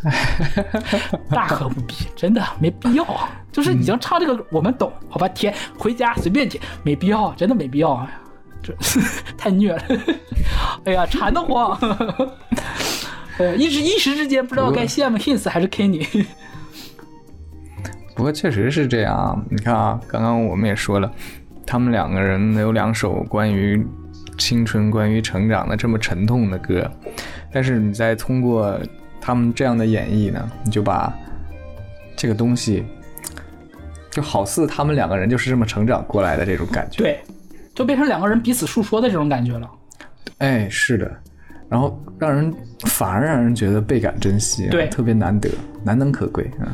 大可不必，真的没必要。就是已经唱这个，我们懂，好吧？填回家随便填，没必要，真的没必要。这 太虐了，哎呀，馋得慌。呃，一时一时之间不知道该羡慕 Hins 还是 Kenny。不过确实是这样啊，你看啊，刚刚我们也说了，他们两个人有两首关于青春、关于成长的这么沉痛的歌，但是你再通过他们这样的演绎呢，你就把这个东西，就好似他们两个人就是这么成长过来的这种感觉。对，就变成两个人彼此诉说的这种感觉了。哎，是的，然后让人反而让人觉得倍感珍惜，对特别难得，难能可贵啊。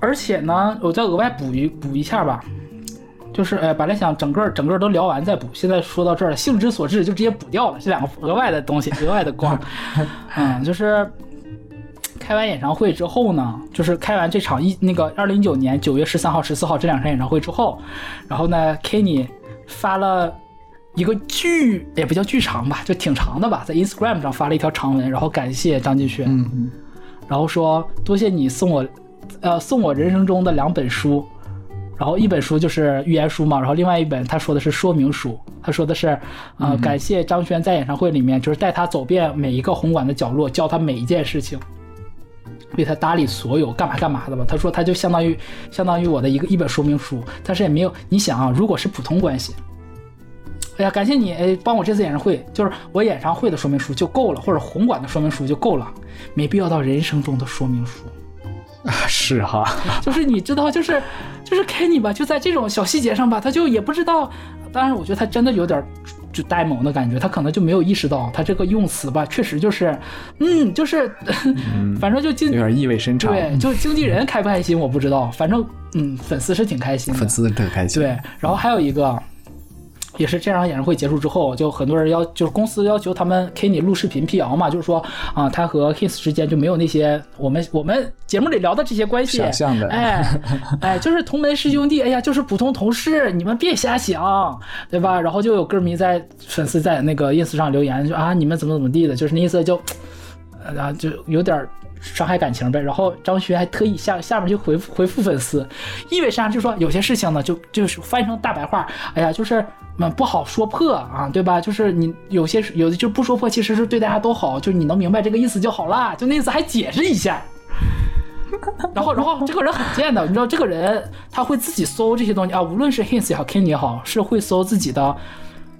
而且呢，我再额外补一补一下吧，就是呃，本来想整个整个都聊完再补，现在说到这儿了，兴之所至就直接补掉了这两个额外的东西，额外的光。嗯，就是开完演唱会之后呢，就是开完这场一那个二零一九年九月十三号、十四号这两场演唱会之后，然后呢，Kenny 发了。一个巨也不叫巨长吧，就挺长的吧，在 Instagram 上发了一条长文，然后感谢张敬轩，嗯，然后说多谢你送我，呃，送我人生中的两本书，然后一本书就是预言书嘛，然后另外一本他说的是说明书，他说的是，呃，感谢张轩在演唱会里面就是带他走遍每一个红馆的角落，教他每一件事情。为他打理所有干嘛干嘛的吧，他说他就相当于相当于我的一个一本说明书，但是也没有你想啊，如果是普通关系，哎呀，感谢你，哎，帮我这次演唱会，就是我演唱会的说明书就够了，或者红馆的说明书就够了，没必要到人生中的说明书。啊是哈，就是你知道，就是就是 Kenny 吧，就在这种小细节上吧，他就也不知道。当然，我觉得他真的有点就呆萌的感觉，他可能就没有意识到他这个用词吧，确实就是，嗯，就是，反正就经有点意味深长。对，就经纪人开不开心我不知道，反正嗯，粉丝是挺开心的。粉丝挺开心。对，然后还有一个，也是这场演唱会结束之后，就很多人要，就是公司要求他们给你录视频辟谣嘛，就是说啊，他和 Kiss 之间就没有那些我们我们节目里聊的这些关系，想象的，哎哎，就是同门师兄弟，哎呀，就是普通同事，你们别瞎想，对吧？然后就有歌迷在粉丝在那个 ins 上留言，就啊，你们怎么怎么地的，就是那意思就，啊，就有点。伤害感情呗，然后张学还特意下下面就回复回复粉丝，意味上就说有些事情呢，就就是翻译成大白话，哎呀，就是嗯不好说破啊，对吧？就是你有些有的就不说破，其实是对大家都好，就你能明白这个意思就好啦，就那意思还解释一下。然后然后这个人很贱的，你知道这个人他会自己搜这些东西啊，无论是 Hins 也好，Kenny 也好，是会搜自己的。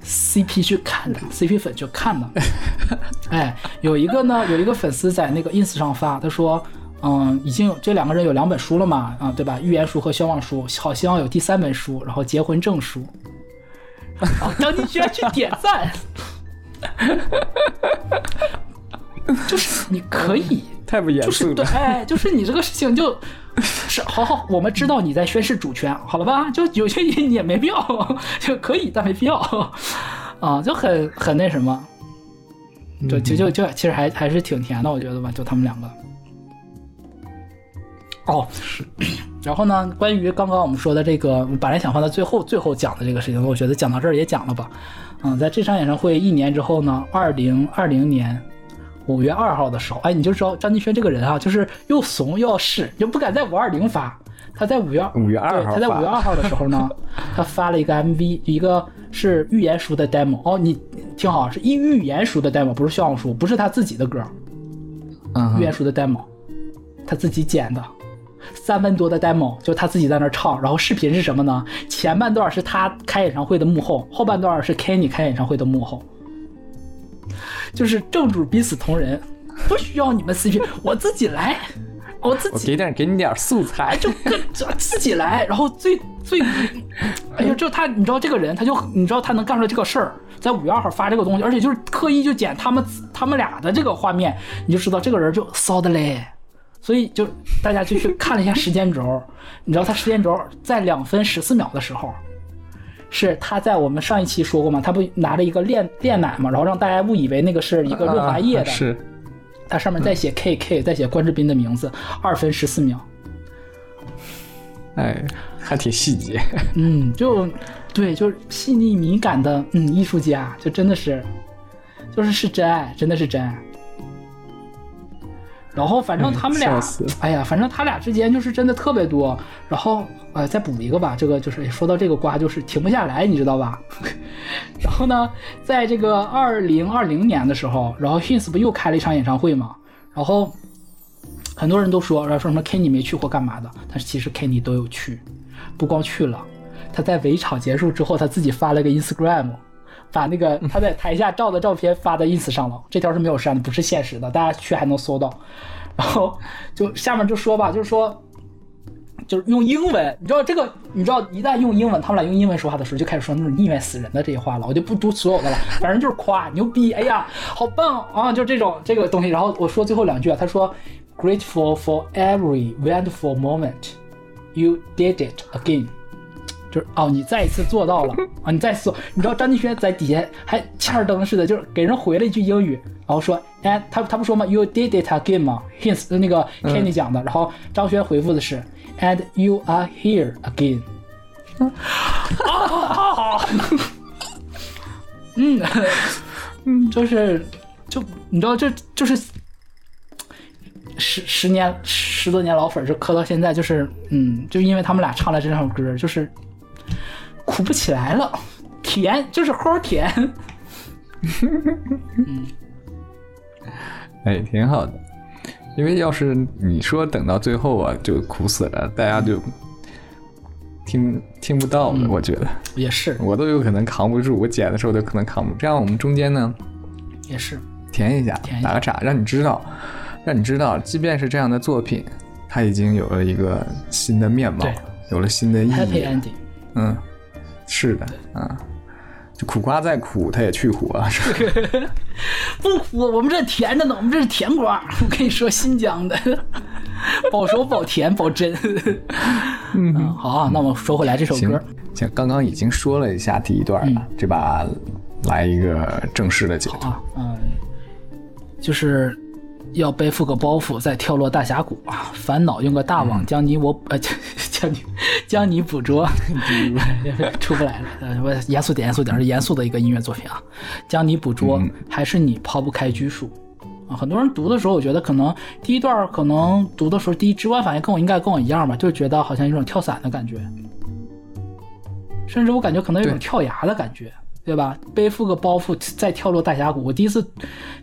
CP 去看的，CP 粉去看的，哎，有一个呢，有一个粉丝在那个 ins 上发，他说，嗯，已经有这两个人有两本书了嘛，啊，对吧？预言书和消亡书，好希望有第三本书，然后结婚证书，张继轩去点赞，就是你可以，太不严肃了，对，哎，就是你这个事情就。是，好好，我们知道你在宣誓主权，好了吧？就有些也也没必要，就可以，但没必要，啊，就很很那什么，就就就就其实还还是挺甜的，我觉得吧，就他们两个。哦，是。然后呢，关于刚刚我们说的这个，本来想放在最后最后讲的这个事情，我觉得讲到这儿也讲了吧。嗯，在这场演唱会一年之后呢，二零二零年。五月二号的时候，哎，你就知道张敬轩这个人啊，就是又怂又要试，又不敢在五二零发。他在五月五月二号，他在五月二号的时候呢，他发了一个 MV，一个是预言书的 demo。哦，你听好，是预预言书的 demo，不是笑忘书，不是他自己的歌。嗯，预言书的 demo，他自己剪的，三分多的 demo，就他自己在那唱。然后视频是什么呢？前半段是他开演唱会的幕后，后半段是 Kenny 开演唱会的幕后。就是正主彼此同仁，不需要你们 CP，我自己来，我自己。我给点，给你点素材，就跟自己来。然后最最，哎呀，就他，你知道这个人，他就你知道他能干出来这个事儿，在五月二号发这个东西，而且就是刻意就剪他们他们俩的这个画面，你就知道这个人就骚的嘞。所以就大家就去看了一下时间轴，你知道他时间轴在两分十四秒的时候。是他在我们上一期说过嘛？他不拿着一个炼炼奶嘛，然后让大家误以为那个是一个润滑液的。是，他上面再写 K K，再写关之斌的名字，二分十四秒。哎，还挺细节。嗯，就对，就是细腻敏感的，嗯，艺术家，就真的是，就是是真爱，真的是真爱。然后反正他们俩，哎呀，反正他俩之间就是真的特别多。然后呃，再补一个吧，这个就是说到这个瓜就是停不下来，你知道吧？然后呢，在这个二零二零年的时候，然后 Hins 不又开了一场演唱会嘛？然后很多人都说，然后说什么 Kenny 没去或干嘛的，但是其实 Kenny 都有去，不光去了，他在围场结束之后，他自己发了个 Instagram。把那个 他在台下照的照片发在 ins 上了，这条是没有删的，不是现实的，大家去还能搜到。然后就下面就说吧，就是说，就是用英文，你知道这个，你知道一旦用英文，他们俩用英文说话的时候，就开始说那种腻歪死人的这些话了。我就不读所有的了，反正就是夸牛逼，哎呀，好棒啊，就这种这个东西。然后我说最后两句啊，他说，grateful for every wonderful moment，you did it again。就是哦，你再一次做到了啊！你再说，你知道张敬轩在底下还欠登似的，就是给人回了一句英语，然后说：“哎，他他不说吗？You did it again 吗？”His 那个 Kenny 讲的，然后张轩回复的是：“And you are here again。”嗯嗯，就是就你知道，这就是十十年十多年老粉儿，就磕到现在，就是嗯，就因为他们俩唱了这首歌，就是。哭不起来了，甜就是齁甜。嗯，哎，挺好的。因为要是你说等到最后啊，就苦死了，大家就听听不到了。我觉得也是，我都有可能扛不住，我剪的时候都可能扛不住。这样我们中间呢，也是填一下，一下打个岔，让你知道，让你知道，即便是这样的作品，它已经有了一个新的面貌，有了新的意义。嗯。是的，啊，就苦瓜再苦，它也去苦啊。不苦，我们这甜着呢，我们这是甜瓜。我跟你说，新疆的。保熟、保甜、保真。嗯，好啊，那我们说回来这首歌。，行刚刚已经说了一下第一段了，这把来一个正式的解读。啊，嗯，就是要背负个包袱，再跳落大峡谷啊！烦恼用个大网将你我呃将 将你将你捕捉，出不来了。呃，我严肃点，严肃点，是严肃的一个音乐作品啊！将你捕捉，还是你抛不开拘束。啊，很多人读的时候，我觉得可能第一段可能读的时候，第一直观反应跟我应该跟我一样吧，就是觉得好像有种跳伞的感觉，甚至我感觉可能有种跳崖的感觉，对吧？背负个包袱再跳落大峡谷。我第一次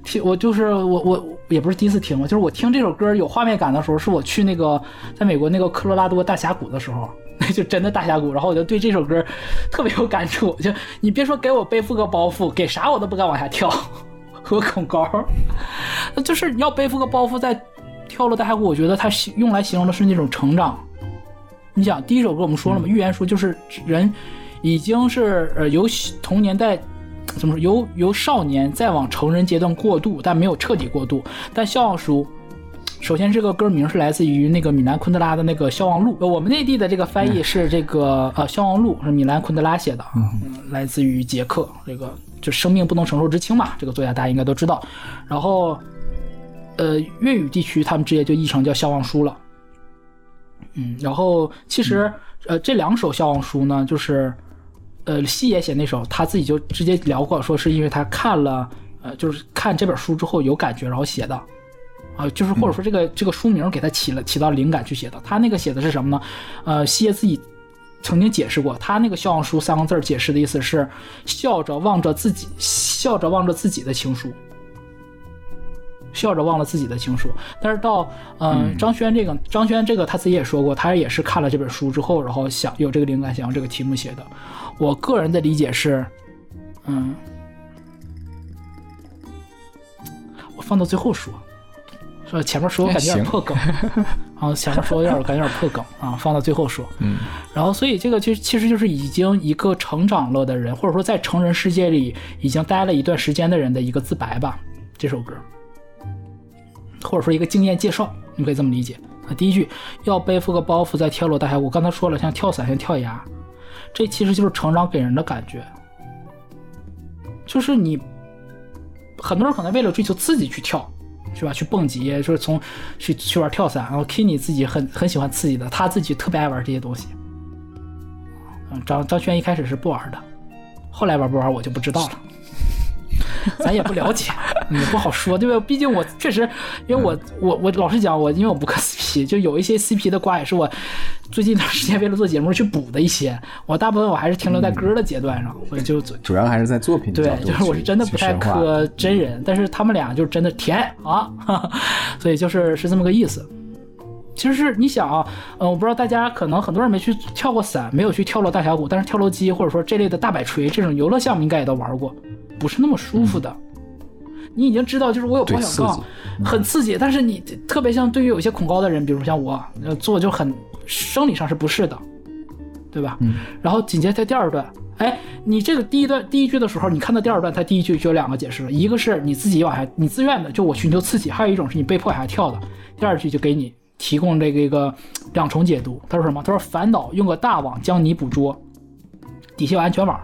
听，我就是我我也不是第一次听了，就是我听这首歌有画面感的时候，是我去那个在美国那个科罗拉多大峡谷的时候。那 就真的大峡谷，然后我就对这首歌特别有感触。就你别说给我背负个包袱，给啥我都不敢往下跳，我恐高。就是你要背负个包袱再跳落大峡谷，我觉得它形用来形容的是那种成长。你想，第一首歌我们说了嘛，预言书就是人已经是呃由童年代怎么说，由由少年再往成人阶段过渡，但没有彻底过渡。但笑忘书。首先，这个歌名是来自于那个米兰昆德拉的那个《消亡录》，呃我们内地的这个翻译是这个呃《消亡录》，是米兰昆德拉写的，嗯，来自于捷克，这个就生命不能承受之轻嘛，这个作家大家应该都知道。然后，呃，粤语地区他们直接就译成叫《消亡书》了。嗯，然后其实、呃这两首《消亡书》呢，就是呃西野写那首，他自己就直接聊过，说是因为他看了呃就是看这本书之后有感觉，然后写的。啊，就是或者说这个、这个书名给他起了起到灵感去写的。他那个写的是什么呢？呃，西野自己曾经解释过，他那个笑忘书三个字解释的意思是笑着望着自己，笑着望着自己的情书。笑着忘了自己的情书，但是到嗯、呃张轩这个张轩这个他自己也说过，他也是看了这本书之后，然后想有这个灵感，想用这个题目写的。我个人的理解是，嗯，我放到最后说，说前面说我感觉有点破梗，然后 前面说有点感觉有点破梗 啊，放到最后说。嗯，然后所以这个就其实就是已经一个成长了的人，或者说在成人世界里已经待了一段时间的人的一个自白吧。这首歌，或者说一个经验介绍，你可以这么理解啊。第一句要背负个包袱再跳落大海，我，刚才说了，像跳伞，像跳崖，这其实就是成长给人的感觉，就是你很多人可能为了追求刺激去跳。是吧？去蹦极，就是从去去玩跳伞，然后 Kenny 自己很很喜欢刺激的，他自己特别爱玩这些东西。嗯，张张轩一开始是不玩的，后来玩不玩我就不知道了，咱也不了解，也不好说，对吧？毕竟我确实，因为我我我老实讲，我因为我不磕 CP，就有一些 CP 的瓜也是我最近一段时间为了做节目去补的一些，我大部分我还是停留在歌的阶段上，所以就主要还是在作品对就是我是真的不太磕真人，但是他们俩就是真的甜啊，哈 哈所以就是是这么个意思。其实是你想啊，呃，我不知道大家可能很多人没去跳过伞，没有去跳落大峡谷，但是跳楼机或者说这类的大摆锤这种游乐项目应该也都玩过，不是那么舒服的。你已经知道，就是我有保对险杠，很刺激，但是你特别像对于有一些恐高的人，比如像我，呃，做就很生理上是不适的，对吧？嗯。然后紧接着第二段，哎，你这个第一段第一句的时候，你看到第二段，它第一句就有两个解释了，一个是你自己往下，你自愿的，就我寻求刺激；还有一种是你被迫往下跳的。第二句就给你提供这个一个两重解读。他说什么？他说烦恼用个大网将你捕捉，底下有安全网。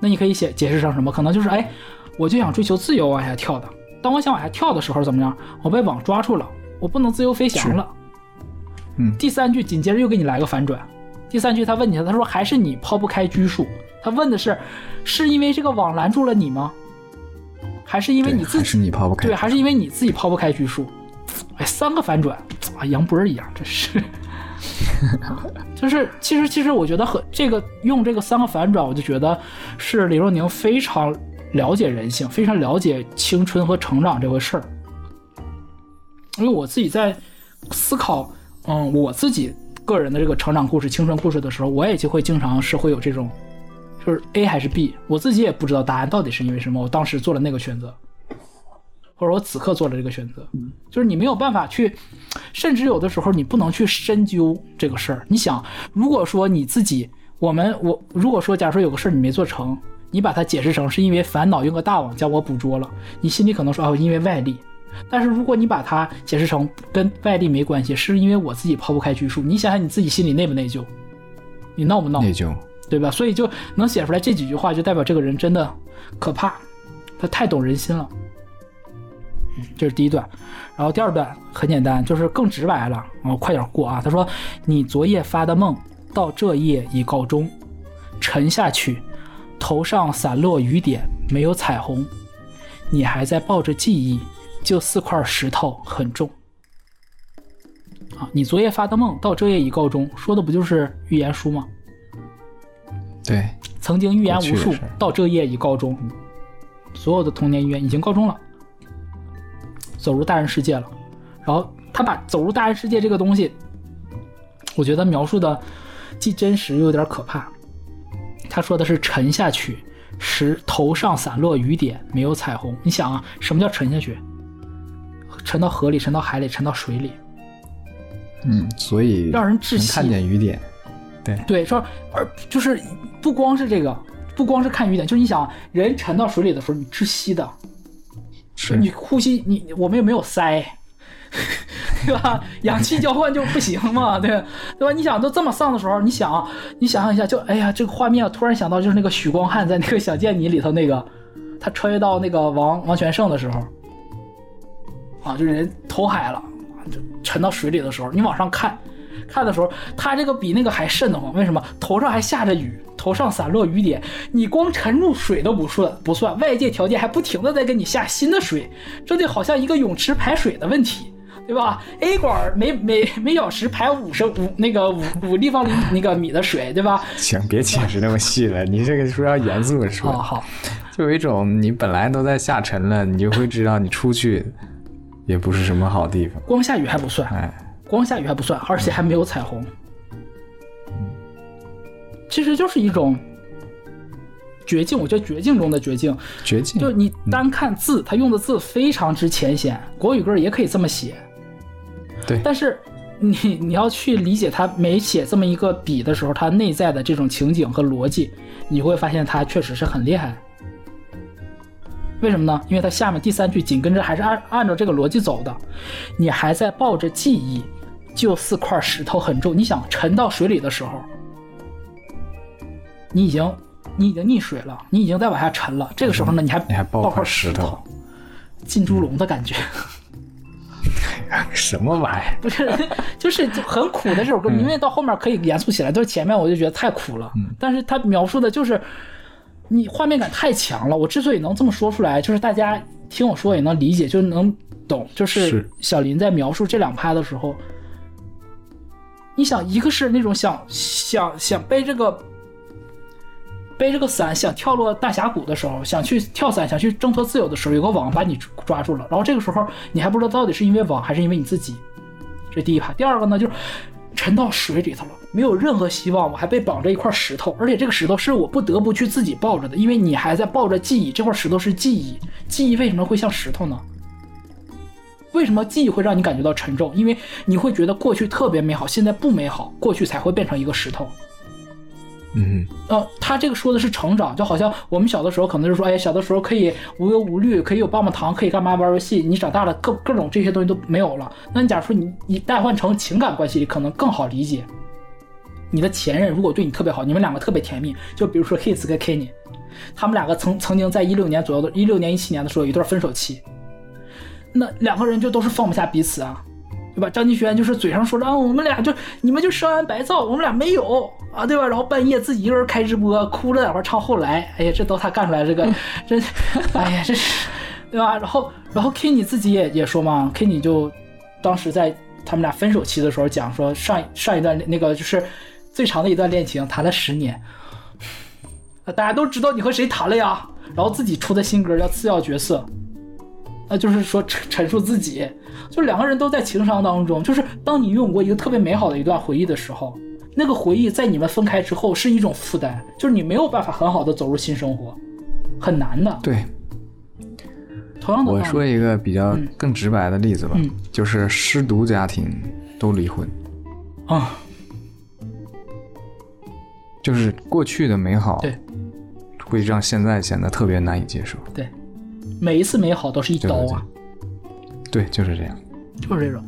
那你可以写解释成什么？可能就是哎，我就想追求自由往下跳的。当我想往下跳的时候，怎么样？我被网抓住了，我不能自由飞翔了。嗯第三句紧接着又给你来个反转。第三句他问你了，他说还是你抛不开拘束。他问的是，是因为这个网拦住了你吗？还是因为你自己还是你抛不开对，还是因为你自己抛不开拘束？哎，三个反转啊，杨波儿一样，真是。就是其实其实我觉得和这个用这个三个反转，我就觉得是李若宁非常了解人性，非常了解青春和成长这回事儿。因为我自己在思考，嗯，我自己个人的这个成长故事、青春故事的时候，我也就会经常是会有这种，就是 A 还是 B，我自己也不知道答案到底是因为什么，我当时做了那个选择，或者我此刻做了这个选择，就是你没有办法去，甚至有的时候你不能去深究这个事儿。你想，如果说你自己，我们我如果说假如说有个事儿你没做成，你把它解释成是因为烦恼用个大网将我捕捉了，你心里可能说哦，因为外力。但是如果你把它解释成跟外力没关系，是因为我自己抛不开拘束，你想想你自己心里内不内疚？你闹不闹？内疚，对吧？所以就能写出来这几句话，就代表这个人真的可怕，他太懂人心了。嗯，这是第一段，然后第二段很简单，就是更直白了。我快点过啊！他说：“你昨夜发的梦，到这夜已告终，沉下去，头上散落雨点，没有彩虹，你还在抱着记忆，就四块石头很重。”啊，你昨夜发的梦，到这夜已告终，说的不就是预言书吗？对，曾经预言无数到这夜已告终，所有的童年预言已经告终了，走入大人世界了。然后他把走入大人世界这个东西，我觉得描述的既真实又有点可怕。他说的是沉下去，石头上散落雨点，没有彩虹。你想啊，什么叫沉下去？沉到河里，沉到海里，沉到水里，嗯，所以让人窒息能看见雨点，对，说而就是不光是这个，不光是看雨点，就是你想人沉到水里的时候，你窒息的，是你呼吸，你我们又没有鳃，对吧？氧气交换就不行嘛，对对吧？你想都这么丧的时候，你想你想象一下，就哎呀，这个画面，突然想到就是那个许光汉在那个《想见你》里头那个，他穿越到那个王王全胜的时候，啊，就人投海了，就沉到水里的时候，你往上看。看的时候，他这个比那个还瘆得慌。为什么？头上还下着雨，头上散落雨点，你光沉入水都不顺不算，外界条件还不停的在给你下新的水，这就好像一个泳池排水的问题，对吧？A 管每每每小时排五升五那个五五立方厘那个米的水，对吧？行，别解释那么细了，你这个说要严肃的好说，好，就有一种你本来都在下沉了，你就会知道你出去也不是什么好地方，光下雨还不算，哎，光下雨还不算，而且还没有彩虹，其实就是一种绝境。我觉得绝境中的绝境，绝境，就你单看字，他用的字非常之浅显，国语歌也可以这么写。对但是你你要去理解他每写这么一个笔的时候，他内在的这种情景和逻辑，你会发现他确实是很厉害。为什么呢？因为他下面第三句紧跟着还是按按照这个逻辑走的，你还在抱着记忆，就四块石头很重。你想沉到水里的时候，你已经你已经溺水了，你已经在往下沉了。这个时候呢，你还你还抱抱块块石头头，进猪笼的感觉。什么玩意儿？不是，就是就很苦的这首歌，明明到后面可以严肃起来，但是前面我就觉得太苦了，但是他描述的就是你画面感太强了。我之所以能这么说出来，就是大家听我说也能理解，就能懂。就是是小林在描述这两拍的时候，你想，一个是那种想想想背这个。背这个伞想跳落大峡谷的时候，想去跳伞，想去挣脱自由的时候，有个网把你抓住了，然后这个时候你还不知道到底是因为网还是因为你自己，这第一趴。第二个呢，就是沉到水里头了，没有任何希望，我还被绑着一块石头，而且这个石头是我不得不去自己抱着的，因为你还在抱着记忆，这块石头是记忆，记忆为什么会像石头呢？为什么记忆会让你感觉到沉重？因为你会觉得过去特别美好，现在不美好，过去才会变成一个石头。嗯，呃，他这个说的是成长，就好像我们小的时候可能是说，哎，小的时候可以无忧无虑，可以有棒棒糖，可以干嘛玩游戏。你长大了，各各种这些东西都没有了。那你假如说你你代换成情感关系里，可能更好理解。你的前任如果对你特别好，你们两个特别甜蜜，就比如说 Hits 跟 Kenny，他们两个曾曾经在一六年左右的，一六年一七年的时候有一段分手期，那两个人就都是放不下彼此啊。对吧？张敬轩就是嘴上说着啊，我们俩就你们就生完白造，我们俩没有啊，对吧？然后半夜自己一个人开直播，哭着在那块唱后来，哎呀，这都他干出来这个，这，哎呀，这是，对吧？然后然后 Kenny 自己也也说嘛，Kenny 就当时在他们俩分手期的时候讲说上上一段那个就是最长的一段恋情谈了十年，大家都知道你和谁谈了呀？然后自己出的新歌叫《次要角色》。那就是说陈陈述自己，就两个人都在情伤当中。就是当你拥有过一个特别美好的一段回忆的时候，那个回忆在你们分开之后是一种负担，就是你没有办法很好的走入新生活，很难的。对。同样的，我说一个比较更直白的例子吧，嗯、就是失独家庭都离婚啊，就是过去的美好，对，会让现在显得特别难以接受。对。每一次美好都是一刀啊！对，就是这样。就是这种。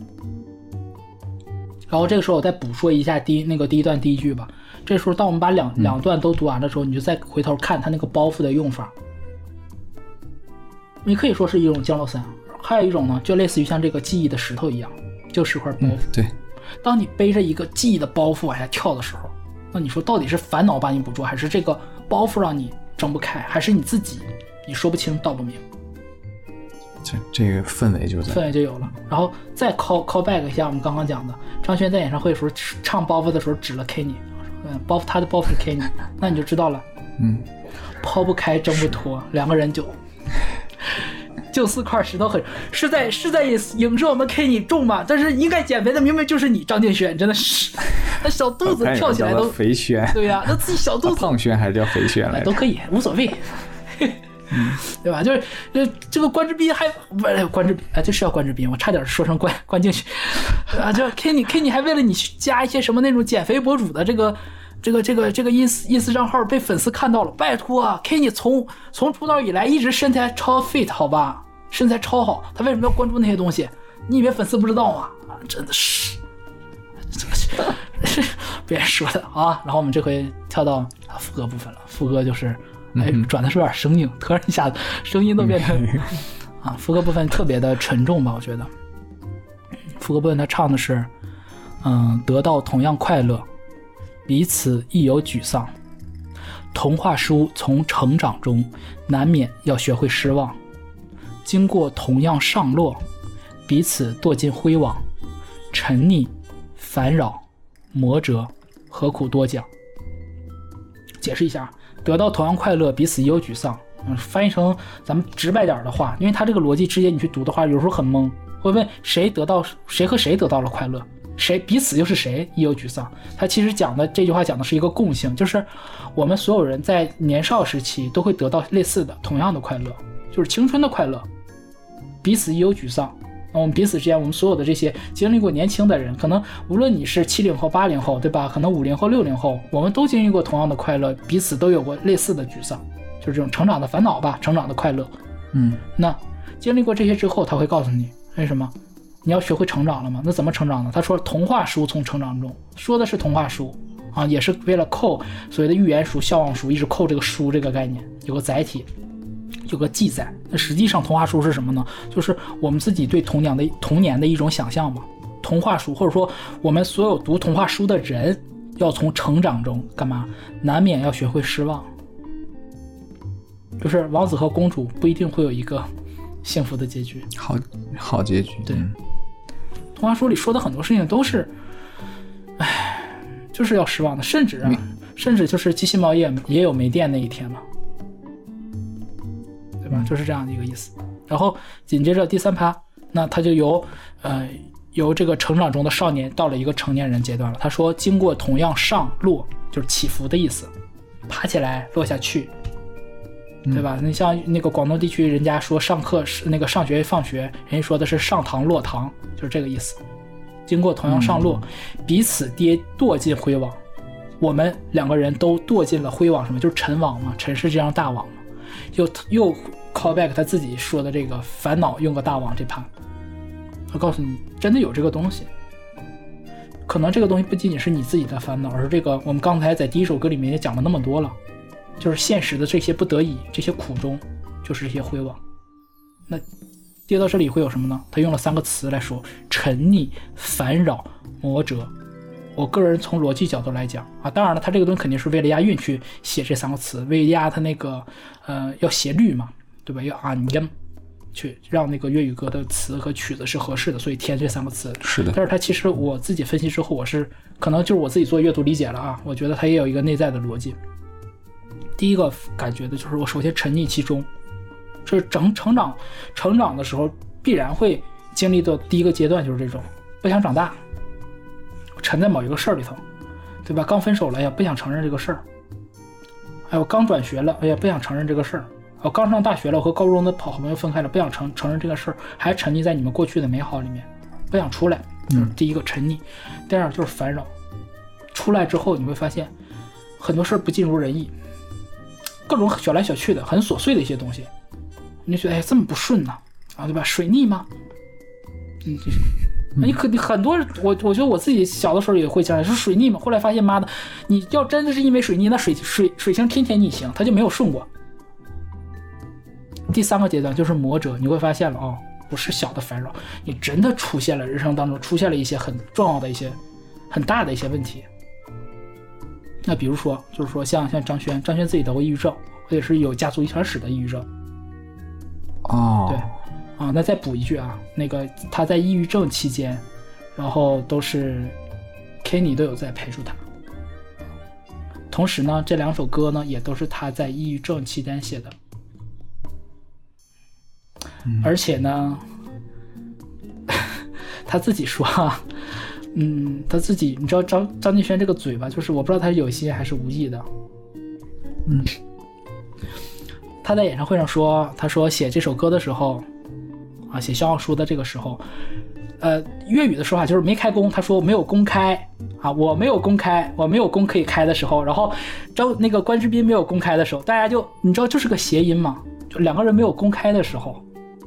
然后这个时候我再补说一下第一那个第一段第一句吧。这时候当我们把两两段都读完的时候，你就再回头看它那个包袱的用法。你可以说是一种降落伞，还有一种呢，就类似于像这个记忆的石头一样，就是块包袱。对，当你背着一个记忆的包袱往下跳的时候，那你说到底是烦恼把你捕捉，还是这个包袱让你睁不开，还是你自己你说不清道不明？这这个氛围就在。氛围就有了。然后再 call call back 一下我们刚刚讲的，张轩在演唱会的时候唱包袱的时候指了 Kenny，嗯，包袱他的包袱是 Kenny，那你就知道了，嗯，抛不开挣不脱，两个人就 就四块石头很是在是在影影射我们 Kenny 重吗？但是应该减肥的明明就是你张敬轩，真的是 那小肚子跳起来都肥轩，对呀、那自己小肚子胖轩还是叫肥轩来着？都可以，无所谓。对吧？就是这这个关之斌还不是关之斌啊，就是要关之斌，我差点说成关关敬轩 啊，就 Kenny Kenny 还为了你去加一些什么那种减肥博主的这个这个这个这个 ins ins 账号被粉丝看到了，拜托啊，Kenny 从从出道以来一直身材超 fit 好吧，身材超好，他为什么要关注那些东西？你以为粉丝不知道吗？啊，真的是，这个是 别说了啊。然后我们这回跳到啊副歌部分了，副歌就是。哎，转的是有点生硬，突然一下子声音都变成 啊，副歌部分特别的沉重吧？我觉得，副歌部分他唱的是，嗯，得到同样快乐，彼此亦有沮丧。童话书从成长中难免要学会失望，经过同样上落，彼此堕进灰网，沉溺、烦扰、磨折，何苦多讲？解释一下。得到同样快乐，彼此也有沮丧。嗯，翻译成咱们直白点的话，因为他这个逻辑直接你去读的话，有时候很懵，会问谁得到谁和谁得到了快乐，谁彼此又是谁也有沮丧。他其实讲的这句话讲的是一个共性，就是我们所有人在年少时期都会得到类似的同样的快乐，就是青春的快乐，彼此也有沮丧。那我们彼此之间，我们所有的这些经历过年轻的人，可能无论你是七零后、八零后，对吧？可能五零后、六零后，我们都经历过同样的快乐，彼此都有过类似的沮丧，就是这种成长的烦恼吧，成长的快乐。嗯，那经历过这些之后，他会告诉你为什么你要学会成长了吗？那怎么成长呢？他说，童话书从成长中说的是童话书啊，也是为了扣所谓的寓言书、笑忘书，一直扣这个书这个概念，有个载体。有个记载，那实际上童话书是什么呢？就是我们自己对童年的童年的一种想象嘛。童话书，或者说我们所有读童话书的人，要从成长中干嘛？难免要学会失望。就是王子和公主不一定会有一个幸福的结局，好好结局。对嗯童话书里说的很多事情都是，唉，就是要失望的，甚至啊，甚至就是机器猫也也有没电那一天嘛。就是这样的一个意思。然后紧接着第三趴，那他就由呃由这个成长中的少年到了一个成年人阶段了。他说，经过同样上落，就是起伏的意思，爬起来落下去，对吧？你像那个广东地区，人家说上课是那个上学放学，人家说的是上堂落堂，就是这个意思。经过同样上落，彼此跌堕进灰网。我们两个人都堕进了灰网，什么就是尘网嘛，尘世这张大网嘛。又又 call back 他自己说的这个烦恼用个大王这盘，他告诉你，真的有这个东西。可能这个东西不仅仅是你自己的烦恼，而是这个我们刚才在第一首歌里面也讲了那么多了，就是现实的这些不得已、这些苦衷，就是这些灰网。那跌到这里会有什么呢？他用了三个词来说：沉溺、烦扰、磨折。我个人从逻辑角度来讲啊，当然了，他这个东西肯定是为了押韵去写这三个词，为押他那个呃要斜律嘛，对吧？要按音，去让那个粤语歌的词和曲子是合适的，所以添这三个词。是的，但是它其实我自己分析之后，我是可能就是我自己做阅读理解了啊，我觉得它也有一个内在的逻辑。第一个感觉的就是我首先沉溺其中，这是成成长成长的时候必然会经历的第一个阶段就是这种不想长大，沉在某一个事儿里头，对吧？刚分手了，哎呀，不想承认这个事儿。哎，我刚转学了，哎呀，不想承认这个事儿。我刚上大学了，我和高中的好朋友分开了，不想承承认这个事儿，还沉溺在你们过去的美好里面，不想出来。嗯第一个沉溺，第二就是烦扰。出来之后你会发现，很多事儿不尽如人意，各种小来小去的，很琐碎的一些东西，你就觉得哎这么不顺呢，啊对吧？水逆吗？嗯，就是你可你很多，我我觉得我自己小的时候也会这样，说水逆嘛。后来发现，妈的，你要真的是因为水逆，那水水水星天天逆行，它就没有顺过。第三个阶段就是魔者，你会发现了哦，不是小的烦扰，你真的出现了人生当中出现了一些很重要的一些很大的一些问题。那比如说，就是说像像张轩，张轩自己得过抑郁症，或者是有家族遗传史的抑郁症。哦，对，啊，那再补一句啊，那个他在抑郁症期间，然后都是 Kenny 都有在陪住他。同时呢，这两首歌呢也都是他在抑郁症期间写的，而且呢，他自己说啊，嗯，他自己，你知道张张敬轩这个嘴巴，就是我不知道他是有心还是无意的，嗯，他在演唱会上说，他说写这首歌的时候，啊，写笑傲书的这个时候，呃，粤语的说法就是没开工，他说没有公开啊，我没有公开，我没有工可以开的时候，然后张那个关之斌没有公开的时候，大家就你知道就是个谐音嘛，就两个人没有公开的时候，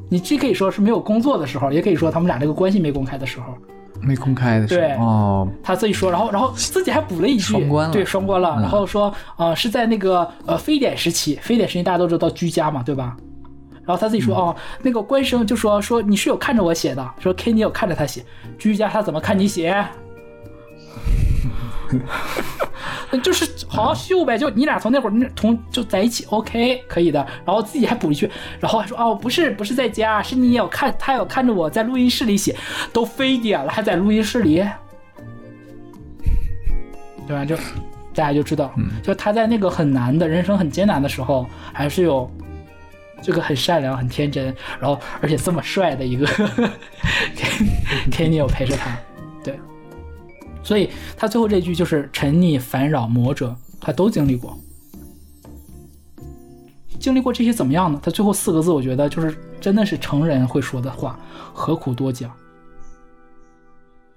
你既可以说是没有工作的时候，也可以说他们俩这个关系没公开的时候，没公开的时对候，哦，他自己说，然后然后自己还补了一句，双关了对，双关了，嗯然后说，呃，是在那个呃非典时期，非典时期大家都知道居家嘛，对吧？然后他自己说，哦，那个官生就说说你是有看着我写的，说 K 你有看着他写，居家他怎么看你写？就是好好秀呗，就你俩从那会儿那从就在一起，OK 可以的。然后自己还补一句，然后还说哦不是不是在家，是你有看他有看着我在录音室里写，都非典了还在录音室里，对吧？就大家就知道，就他在那个很难的人生很艰难的时候，还是有这个很善良很天真，然后而且这么帅的一个 Kenny 有陪着他，对。所以他最后这句就是沉溺、烦扰、魔者，他都经历过。经历过这些怎么样呢？他最后四个字，我觉得就是真的是成人会说的话，何苦多讲？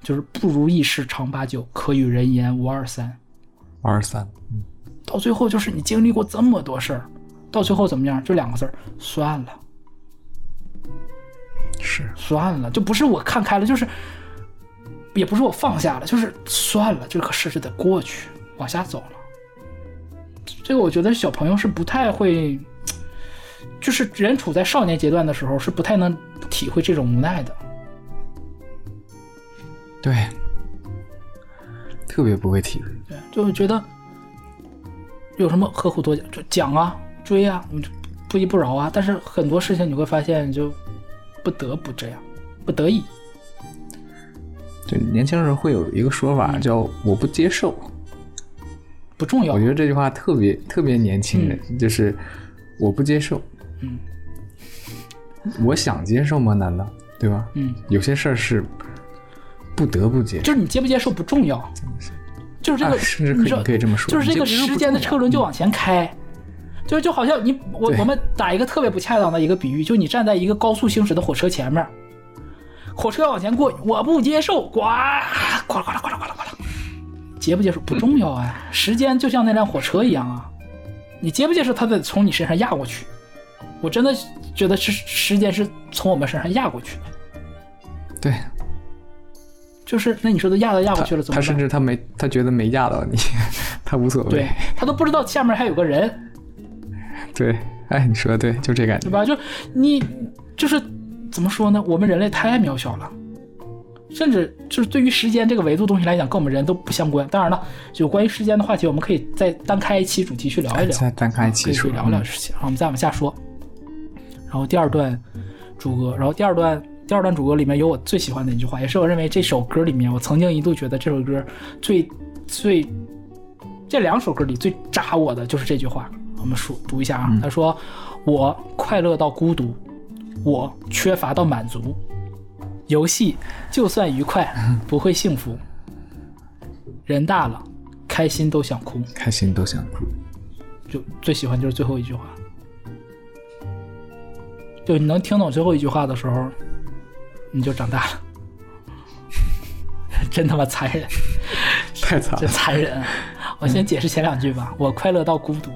就是不如意事常八九，可与人言无二三。二三，到最后就是你经历过这么多事儿，到最后怎么样？就两个字儿，算了，是算了，就不是我看开了，就是也不是我放下了，就是算了，这个事就得过去，往下走了。这个我觉得小朋友是不太会，就是人处在少年阶段的时候是不太能体会这种无奈的。对，特别不会体会。对，就是觉得有什么何苦多讲，就讲啊，追啊，你就不依不饶啊。但是很多事情你会发现，就不得不这样，不得已。对，年轻人会有一个说法叫“我不接受”，不重要。我觉。得这句话特别特别年轻人，就是我不接受。嗯，我想接受吗？难道？对吧？嗯，有些事儿是不得不接受，就是你接不接受不重要，就是这个，啊甚至可以你，可以这么说。就是这个时间的车轮就往前开，就就好像你我我们打一个特别不恰当的一个比喻，就你站在一个高速行驶的火车前面，火车要往前过，我不接受，呱，呱啦呱啦呱啦呱啦呱啦，接不接受不重要啊，时间就像那辆火车一样啊，你接不接受，它得从你身上压过去。我真的觉得是时间是从我们身上压过去的，对就是那你说的压都压过去了，怎么办？他甚至他没他觉得没压到你，他无所谓对。他都不知道下面还有个人，对，哎，你说的对，就这感觉。对吧？就你就是怎么说呢？我们人类太渺小了，甚至就是对于时间这个维度东西来讲，跟我们人都不相关。当然了，有关于时间的话题，我们可以再单开一期主题去聊一聊，再单开一期去聊聊事情。然后我们再往下说。然后第二段主歌，然后第二段第二段主歌里面有我最喜欢的一句话，也是我认为这首歌里面我曾经一度觉得这首歌最最这两首歌里最扎我的就是这句话。我们说读一下啊，他说：“我快乐到孤独，我缺乏到满足。游戏就算愉快，不会幸福。人大了，开心都想哭。开心都想哭。就最喜欢就是最后一句话。就你能听懂最后一句话的时候，你就长大了。真他妈残忍，太惨了，残忍啊！我先解释前两句吧。我快乐到孤独。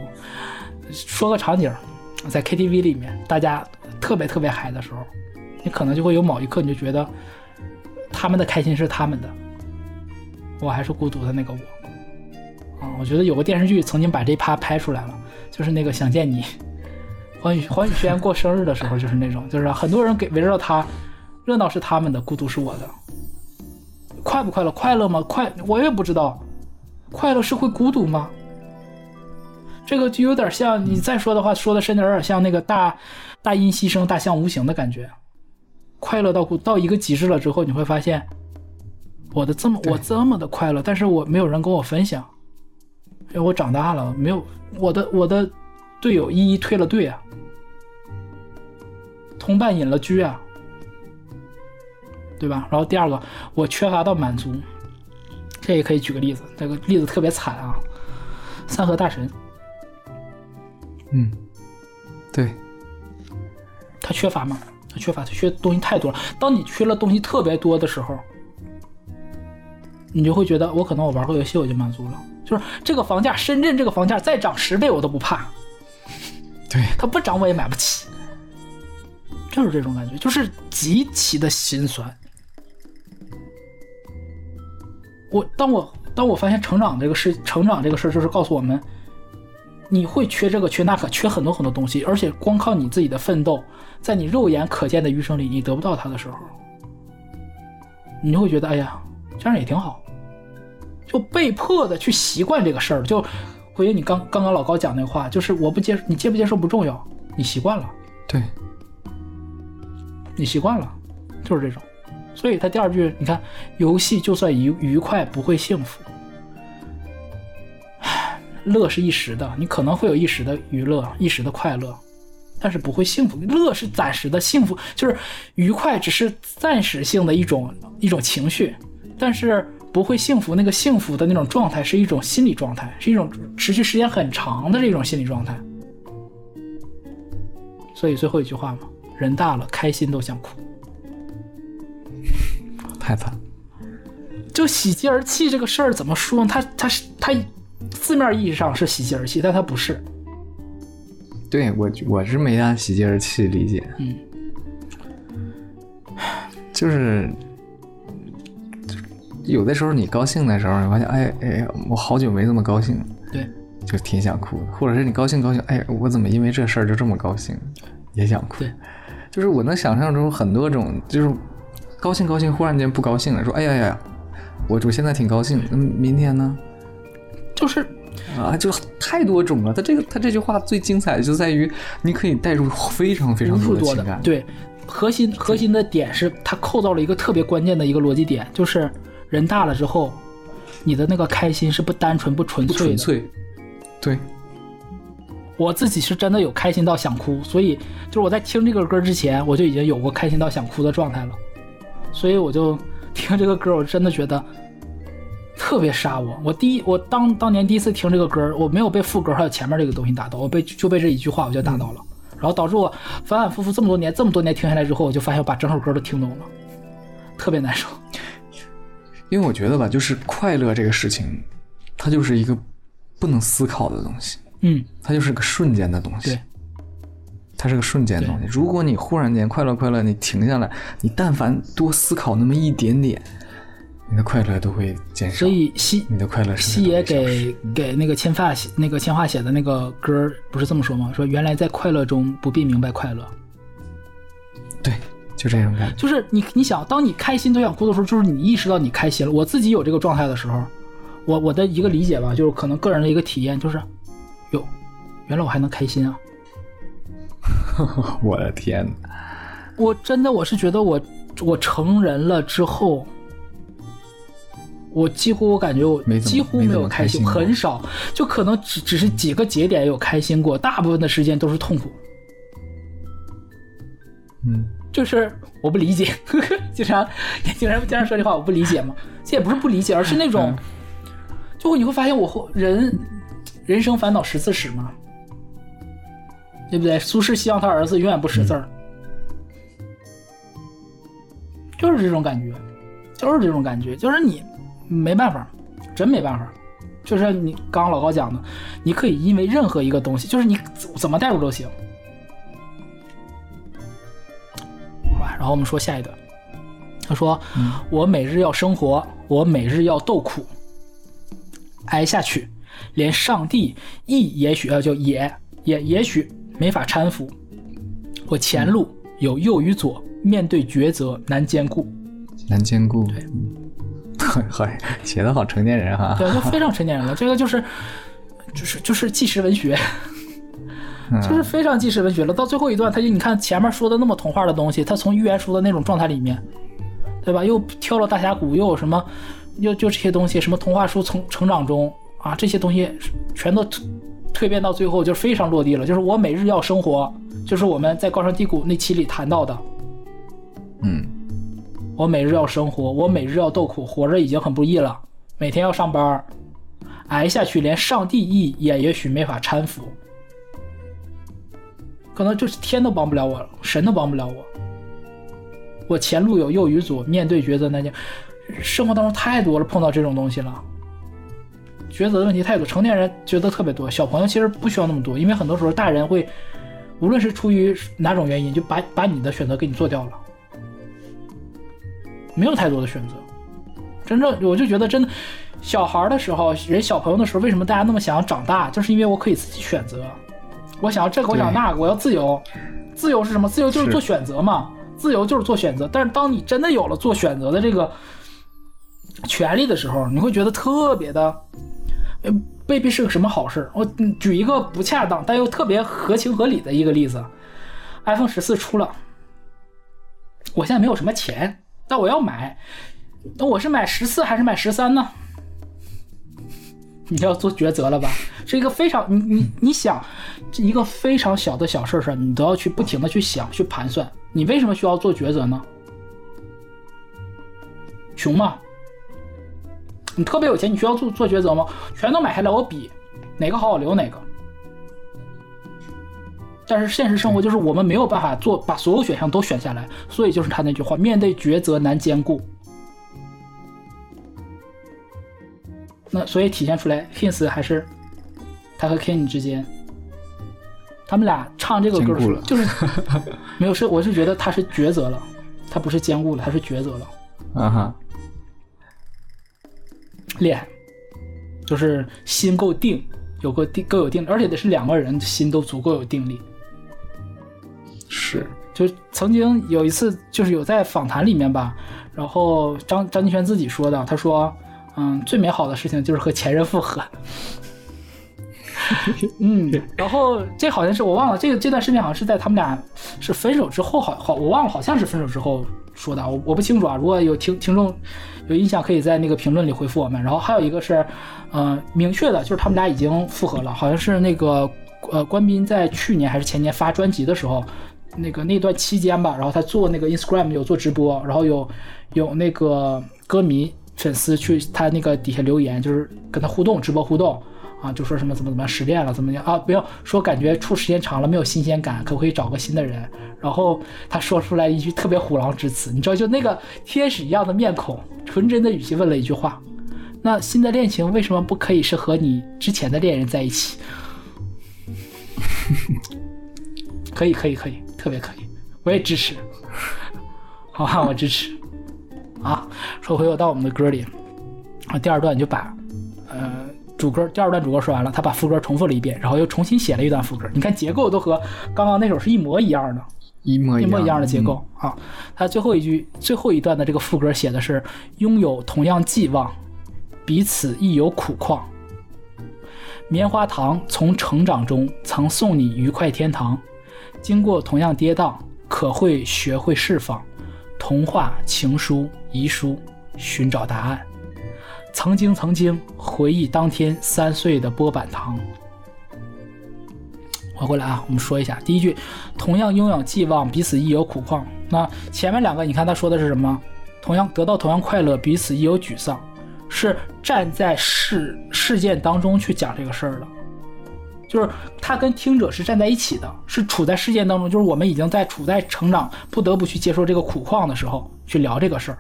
说个场景，在 KTV 里面，大家特别特别嗨的时候，你可能就会有某一刻，你就觉得他们的开心是他们的，我还是孤独的那个我。啊，我觉得有个电视剧曾经把这趴拍出来了，就是那个《想见你》，黄宇黄宇轩过生日的时候就是那种，就是很多人给围绕他，热闹是他们的，孤独是我的。快不快乐？快乐吗？快，我也不知道。快乐是会孤独吗？这个就有点像你再说的话，说的深点，有点像那个大大音希声，大象无形的感觉。快乐到到一个极致了之后，你会发现，我的这么我这么的快乐，但是我没有人跟我分享。因为我长大了，没有我的我的队友一一退了队啊，同伴隐了居啊。对吧？然后第二个，我缺乏到满足，这也可以举个例子，这个例子特别惨啊。三河大神，嗯，对，他缺乏吗？他缺乏，他缺东西太多了。当你缺了东西特别多的时候，你就会觉得，我可能我玩个游戏我就满足了。就是这个房价，深圳这个房价再涨十倍我都不怕。对，它不涨我也买不起，就是这种感觉，就是极其的心酸。我当我当我发现成长这个事，成长这个事儿就是告诉我们，你会缺这个缺那个，缺很多很多东西，而且光靠你自己的奋斗，在你肉眼可见的余生里，你得不到它的时候，你就会觉得哎呀，这样也挺好，就被迫的去习惯这个事儿。就回应你刚刚刚老高讲那话，就是我不接你接不接受不重要，你习惯了，对，你习惯了，就是这种。所以他第二句，你看，游戏就算愉愉快，不会幸福。乐是一时的，你可能会有一时的娱乐，一时的快乐，但是不会幸福。乐是暂时的，幸福就是愉快，只是暂时性的一种一种情绪，但是不会幸福。那个幸福的那种状态是一种心理状态，是一种持续时间很长的这种心理状态。所以最后一句话嘛，人大了，开心都想哭。太惨，就喜极而泣这个事儿怎么说呢？他他是他字面意义上是喜极而泣，但它不是。对我我是没按喜极而泣理解，嗯，就是有的时候你高兴的时候，你发现哎哎，我好久没这么高兴了，对，就挺想哭的。或者是你高兴高兴，哎，我怎么因为这事儿就这么高兴，也想哭。对，就是我能想象出很多种，就是。高兴高兴，忽然间不高兴了，说：“哎呀呀，我我现在挺高兴，嗯，明天呢？就是啊，就太多种了。他这个他这句话最精彩的就在于，你可以带入非常非常多的情感。对，核心核心的点是他扣到了一个特别关键的一个逻辑点，就是人大了之后，你的那个开心是不单纯不纯粹纯粹。对，我自己是真的有开心到想哭，所以就是我在听这个歌之前，我就已经有过开心到想哭的状态了。所以我就听这个歌，我真的觉得特别杀我。我第一，我当当年第一次听这个歌，我没有被副歌还有前面这个东西打到，我被就被这一句话我就打到了，然后导致我反反复复这么多年，这么多年听下来之后，我就发现我把整首歌都听懂了，特别难受。因为我觉得吧，就是快乐这个事情，它就是一个不能思考的东西，嗯，它就是个瞬间的东西。对。它是个瞬间的东西。如果你忽然间快乐快乐，你停下来，你但凡多思考那么一点点，你的快乐都会减少。所以西你的快乐西野给给那个千发写那个千画写的那个歌不是这么说吗？说原来在快乐中不必明白快乐。对，就这种感觉。就是你你想，当你开心都想哭的时候，就是你意识到你开心了。我自己有这个状态的时候，我我的一个理解吧，就是可能个人的一个体验，就是哟，原来我还能开心啊。我的天！我真的我是觉得我我成人了之后，我几乎我感觉我几乎没有开心，很少，就可能只只是几个节点有开心过，大部分的时间都是痛苦。嗯，就是我不理解，经常经常经常说这话，我不理解嘛。这也不是不理解，而是那种，就会你会发现，我人人生烦恼十次史嘛。对不对？苏轼希望他儿子永远不识字儿，就是这种感觉，就是这种感觉，就是你没办法，真没办法。就是你刚刚老高讲的，你可以因为任何一个东西，就是你怎么代入都行。好吧，然后我们说下一段，他说：“我每日要生活，我每日要斗苦，挨下去，连上帝亦也许要就也也也许没法搀扶。我前路有右与左，面对抉择难兼顾。难兼顾。对对，好，写的好成年人哈。对，就非常成年人了。这个就是就是就是纪实文学。”就是非常纪实文学了，到最后一段，他就你看前面说的那么童话的东西，他从寓言书的那种状态里面，对吧？又跳了大峡谷，又有什么，又就这些东西，什么童话书从成长中啊，这些东西全都蜕变到最后，就非常落地了。就是我每日要生活，就是我们在高山低谷那期里谈到的，嗯，我每日要生活，我每日要斗苦，活着已经很不易了，每天要上班，挨下去，连上帝意也也许没法搀扶。可能就是天都帮不了我了，神都帮不了我。我前路有右与左，面对抉择难间。生活当中太多了，碰到这种东西了，抉择的问题太多。成年人抉择特别多，小朋友其实不需要那么多，因为很多时候大人会，无论是出于哪种原因，就把把你的选择给你做掉了，没有太多的选择。真正我就觉得，真的，小孩的时候，人小朋友的时候，为什么大家那么想要长大？就是因为我可以自己选择。我想要这个，我想要那个，我要自由。自由是什么？自由就是做选择嘛。自由就是做选择。但是当你真的有了做选择的这个权利的时候，你会觉得特别的，未必是个什么好事。我举一个不恰当但又特别合情合理的一个例子：iPhone 十四出了，我现在没有什么钱，但我要买。那我是买十四还是买十三呢？你要做抉择了吧？是一个非常你你你想，一个非常小的小事上，你都要去不停的去想去盘算。你为什么需要做抉择呢？穷吗？你特别有钱，你需要做做抉择吗？全都买下来，我比哪个好，我留哪个。但是现实生活就是我们没有办法做把所有选项都选下来，所以就是他那句话：面对抉择难兼顾。那所以体现出来，Hince 还是他和 Kenny 之间，他们俩唱这个歌是就是 没有是，我是觉得他是抉择了，他不是兼顾了，他是抉择了。啊哈，厉害，就是心够定，有个定够有定力，而且得是两个人心都足够有定力。是，就曾经有一次，就是有在访谈里面吧，然后张张敬轩自己说的，他说。嗯，最美好的事情就是和前任复合。嗯，然后这好像是我忘了，这个这段视频好像是在他们俩是分手之后，好好我忘了，好像是分手之后说的，我我不清楚啊。如果有听听众有印象，可以在那个评论里回复我们。然后还有一个是，嗯，明确的就是他们俩已经复合了，好像是那个呃，关斌在去年还是前年发专辑的时候，那个那段期间吧，然后他做那个 Instagram 有做直播，然后有有那个歌迷。粉丝去他那个底下留言，就是跟他互动，直播互动啊，就说什么怎么怎么样失恋了，怎么样啊？不要说感觉处时间长了没有新鲜感，可不可以找个新的人？然后他说出来一句特别虎狼之词，你知道，就那个天使一样的面孔，纯真的语气问了一句话：那新的恋情为什么不可以是和你之前的恋人在一起？可以，可以，可以，特别可以，我也支持，好吧，我支持。啊，说回我到我们的歌里，啊，第二段就把，呃，主歌第二段主歌说完了，他把副歌重复了一遍，然后又重新写了一段副歌。你看结构都和刚刚那首是一模一样的，一模一模一样的结构啊。他最后一句最后一段的这个副歌写的是拥有同样寄望，彼此亦有苦况。棉花糖从成长中曾送你愉快天堂，经过同样跌宕，可会学会释放。童话、情书、遗书，寻找答案。曾经，曾经回忆当天三岁的波板糖。回过来啊，我们说一下第一句：同样拥有寄望，彼此亦有苦况。那前面两个，你看他说的是什么？同样得到同样快乐，彼此亦有沮丧，是站在事事件当中去讲这个事儿的。就是他跟听者是站在一起的，是处在事件当中，就是我们已经在处在成长，不得不去接受这个苦况的时候去聊这个事儿，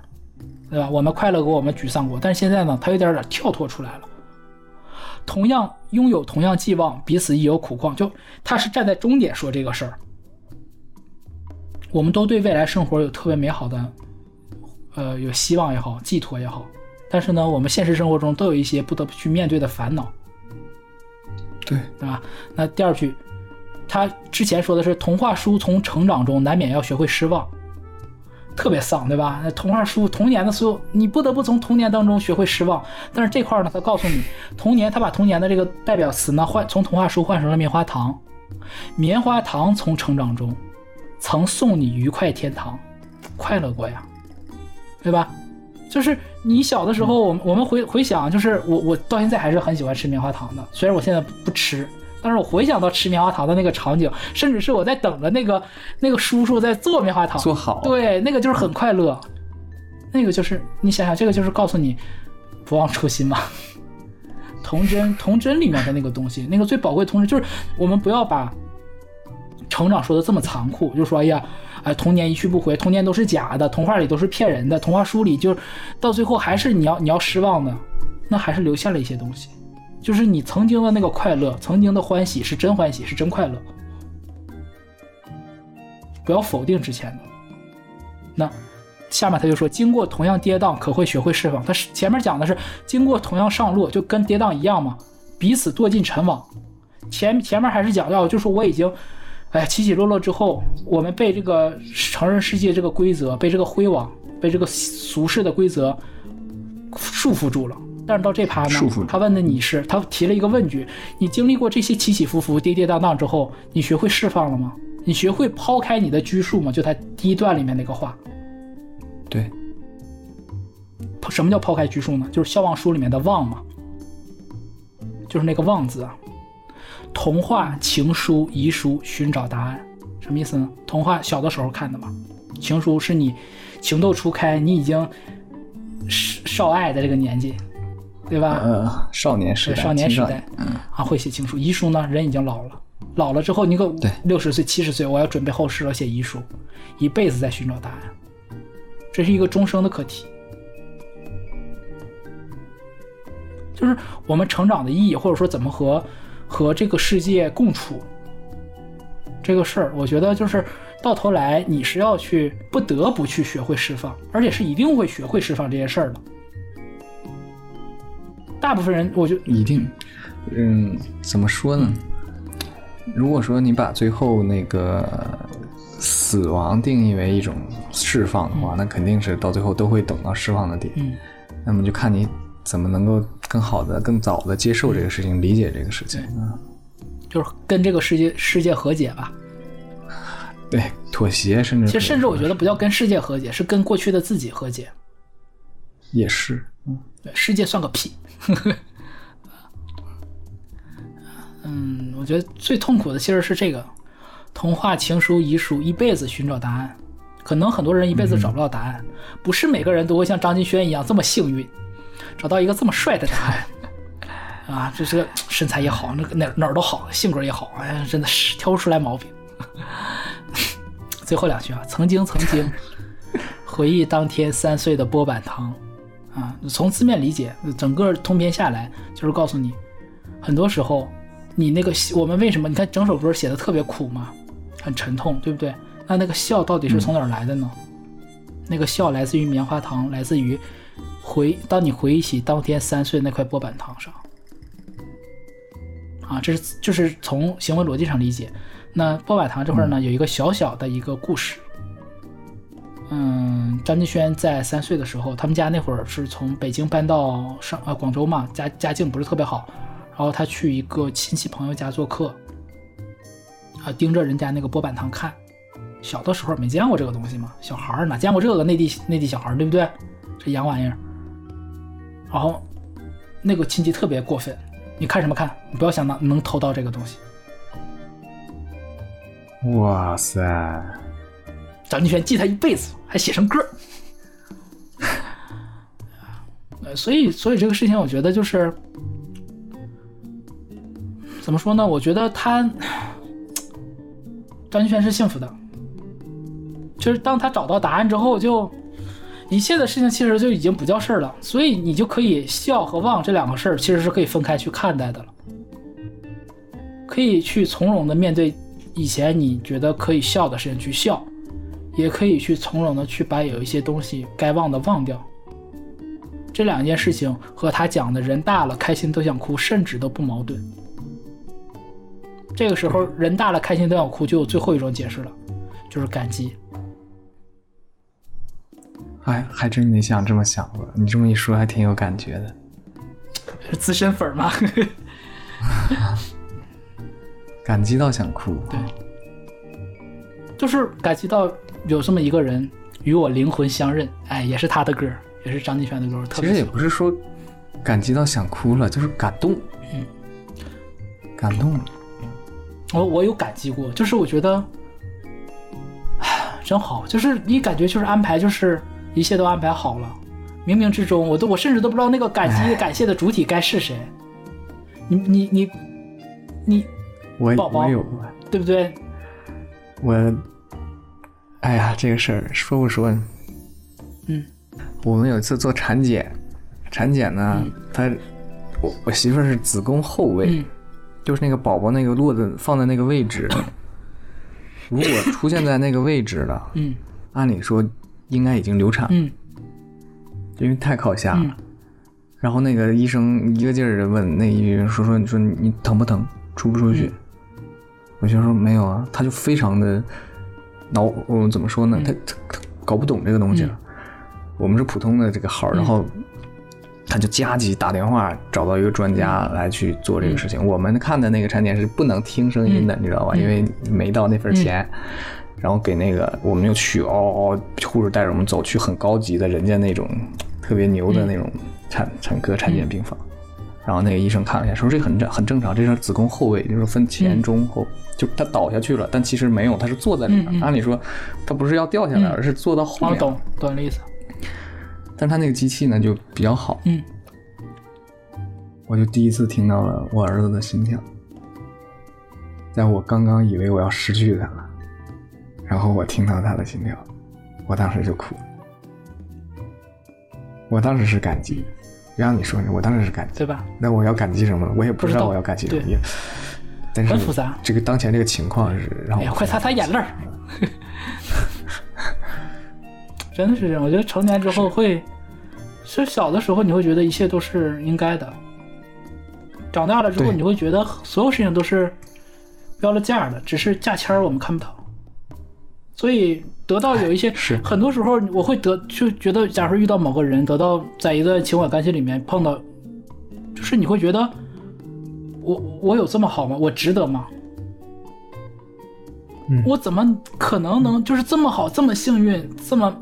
对吧？我们快乐过，我们沮丧过，但是现在呢，他有点点跳脱出来了。同样拥有同样寄望，彼此亦有苦况，就他是站在终点说这个事儿。我们都对未来生活有特别美好的呃有希望也好，寄托也好。但是呢，我们现实生活中都有一些不得不去面对的烦恼，对，对吧？那第二句，他之前说的是童话书从成长中难免要学会失望，特别丧，对吧？那童话书童年的所有，你不得不从童年当中学会失望。但是这块呢，他告诉你，童年他把童年的这个代表词呢换从童话书换成了棉花糖，棉花糖从成长中曾送你愉快天堂，快乐过呀，对吧？就是你小的时候，我们我们回回想，就是我我到现在还是很喜欢吃棉花糖的，虽然我现在不吃，但是我回想到吃棉花糖的那个场景，甚至是我在等着那个那个叔叔在做棉花糖，做好，对，那个就是很快乐，那个就是你想想，这个就是告诉你不忘初心嘛，童真童真里面的那个东西，那个最宝贵的童真，就是我们不要把成长说的这么残酷，就说哎呀。哎，童年一去不回，童年都是假的，童话里都是骗人的，童话书里就到最后还是你要你要失望的，那还是留下了一些东西，就是你曾经的那个快乐，曾经的欢喜是真欢喜，是真快乐，不要否定之前的。那下面他就说，经过同样跌宕，可会学会释放。他是前面讲的是经过同样上落，就跟跌宕一样嘛，彼此堕进尘网。前前面还是讲到，就是我已经。哎，起起落落之后，我们被这个成人世界这个规则，被这个灰网，被这个俗世的规则束缚住了。但是到这趴呢，他问的你是，他提了一个问句：你经历过这些起起伏伏、跌跌宕宕之后，你学会释放了吗？你学会抛开你的拘束吗？就他第一段里面那个话。对。什么叫抛开拘束呢？就是《笑忘书》里面的“忘”嘛，就是那个“忘”字啊。童话、情书、遗书，寻找答案，什么意思呢？童话小的时候看的嘛，情书是你情窦初开，你已经少少爱的这个年纪，对吧？呃，少年时代，少年时代，嗯，啊，会写情书。遗书呢，人已经老了，老了之后，你可六十岁、七十岁，我要准备后事了，写遗书，一辈子在寻找答案，这是一个终生的课题，就是我们成长的意义，或者说怎么和。和这个世界共处这个事儿，我觉得就是到头来你是要去不得不去学会释放，而且是一定会学会释放这些事儿的。大部分人，我就一定，嗯，怎么说呢？如果说你把最后那个死亡定义为一种释放的话，那肯定是到最后都会等到释放的点。嗯，那么就看你怎么能够。更好的、更早的接受这个事情，理解这个事情，嗯，就是跟这个世界世界和解吧。对，妥协，甚至其实甚至我觉得不叫跟世界和解，是跟过去的自己和解。也是，嗯，对，世界算个屁。嗯，我觉得最痛苦的其实是这个童话、情书、遗书，一辈子寻找答案。可能很多人一辈子找不到答案，不是每个人都会像张敬轩一样这么幸运。找到一个这么帅的答案啊！这是身材也好，那个哪哪儿都好，性格也好，哎呀，真的是挑不出来毛病。最后两句啊，曾经曾经 回忆当天三岁的波板糖啊，从字面理解，整个通篇下来就是告诉你，很多时候你那个我们为什么你看整首歌写的特别苦嘛，很沉痛，对不对？那那个笑到底是从哪儿来的呢？那个笑来自于棉花糖，来自于。回，当你回忆起当天三岁那块波板糖上，啊，这是就是从行为逻辑上理解。那波板糖这块呢，有一个小小的一个故事。嗯，张敬轩在三岁的时候，他们家那会儿是从北京搬到上呃广州嘛，家家境不是特别好，然后他去一个亲戚朋友家做客，啊，盯着人家那个波板糖看。小的时候没见过这个东西嘛，小孩儿哪见过这个？内地内地小孩儿对不对？这洋玩意儿。然后，那个亲戚特别过分，你看什么看？你不要想到能偷到这个东西。哇塞！张敬轩记他一辈子，还写成歌。呃，所以，所以这个事情，我觉得就是，怎么说呢？我觉得他张敬轩是幸福的，就是当他找到答案之后，就。一切的事情其实就已经不叫事儿了，所以你就可以笑和忘这两个事儿其实是可以分开去看待的了，可以去从容的面对以前你觉得可以笑的事情去笑，也可以去从容的去把有一些东西该忘的忘掉。这两件事情和他讲的人大了开心都想哭，甚至都不矛盾。这个时候，人大了开心都想哭，就有最后一种解释了，就是感激。还还真没想这么想过，你这么一说，还挺有感觉的。是资深粉吗？感激到想哭。对，就是感激到有这么一个人与我灵魂相认。哎，也是他的歌，也是张敬轩的歌。其实也不是说感激到想哭了，就是感动。嗯，感动了。我我有感激过，就是我觉得，唉，真好。就是你感觉就是安排，就是一切都安排好了，冥冥之中，我都我甚至都不知道那个感激感谢的主体该是谁。你你你你，我宝宝我有，对不对？我，哎呀，这个事儿说不说。呢？嗯。我们有一次做产检，产检呢，她我我媳妇儿是子宫后位，嗯。就是那个宝宝那个落的放在那个位置，如果出现在那个位置了，嗯。按理说应该已经流产，嗯因为太靠下了。嗯然后那个医生一个劲儿的问那医生说说你说你疼不疼，出不出血？我就说没有啊，他就非常的恼，我怎么说呢？他他他搞不懂这个东西了。我们是普通的这个号，然后他就加急打电话找到一个专家来去做这个事情。我们看的那个产检是不能听声音的，你知道吧？因为没到那份钱。然后给那个我们又去嗷嗷，护士带着我们走去很高级的人家那种特别牛的那种产产科产检病房。然后那个医生看了一下，说这很正很正常，这是子宫后位，就是分前中后，就他倒下去了，但其实没有，他是坐在里面。嗯嗯按理说他不是要掉下来，而是坐到后面。我懂懂你意思。但他那个机器呢就比较好，嗯我就第一次听到了我儿子的心跳，在我刚刚以为我要失去他了，然后我听到他的心跳，我当时就哭。我当时是感激，让你说，我当时是感激。对吧？那我要感激什么？我也不知道道我要感激什么。但是很复杂这个当前这个情况是让我哎呀，快擦擦眼泪儿。真的是这样，我觉得成年之后会，是小的时候你会觉得一切都是应该的，长大了之后你会觉得所有事情都是标了价的，只是价签儿我们看不到。所以得到有一些，是很多时候我会得就觉得，假如遇到某个人，得到在一段情感关系里面碰到，就是你会觉得，我我有这么好吗？我值得吗？嗯我怎么可能能就是这么好，这么幸运，这么，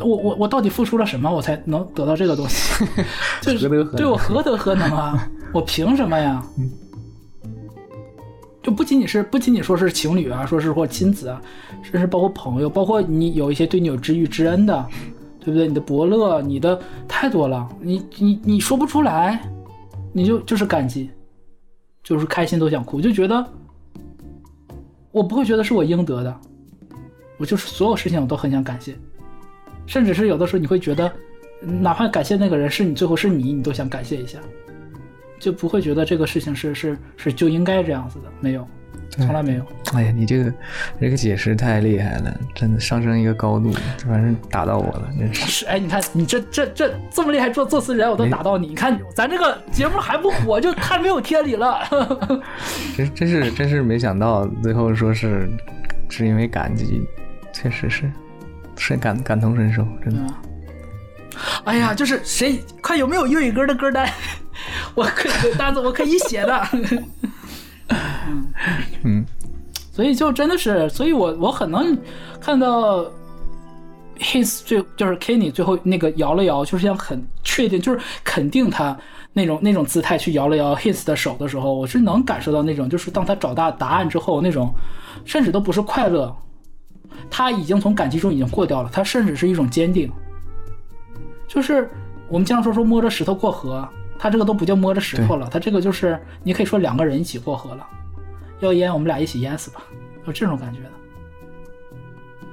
我我我到底付出了什么，我才能得到这个东西？就是对我何德何能啊？我凭什么呀？就不仅仅是不仅仅说是情侣啊，说是或亲子啊，甚至包括朋友，包括你有一些对你有知遇之恩的，对不对？你的伯乐，你的太多了，你你你说不出来，你就就是感激，就是开心都想哭，就觉得我不会觉得是我应得的，我就是所有事情我都很想感谢，甚至是有的时候你会觉得，哪怕感谢那个人是你，最后是你，你都想感谢一下，就不会觉得这个事情是是是就应该这样子的，没有，从来没有。哎呀，你这个这个解释太厉害了，真的上升一个高度，反正打到我了，真是。是，哎，你看你这这这这么厉害做作词人，我都打到你。你看咱这个节目还不火，就太没有天理了。真真是真是没想到，最后说是是因为感激，确实是是感感同身受，真的。哎呀，就是谁看有没有粤语歌的歌单，我可以单子我可以写的。嗯，所以就真的是，所以我我很能看到 his 最就是 Kenny 最后那个摇了摇，就是想很确定，就是肯定他那种那种姿态去摇了摇 his 的手的时候，我是能感受到那种，就是当他找到答案之后，那种甚至都不是快乐，他已经从感激中已经过掉了，他甚至是一种坚定。就是我们经常说说摸着石头过河，他这个都不叫摸着石头了，他这个就是你可以说两个人一起过河了。要淹我们俩一起淹死吧，就这种感觉的。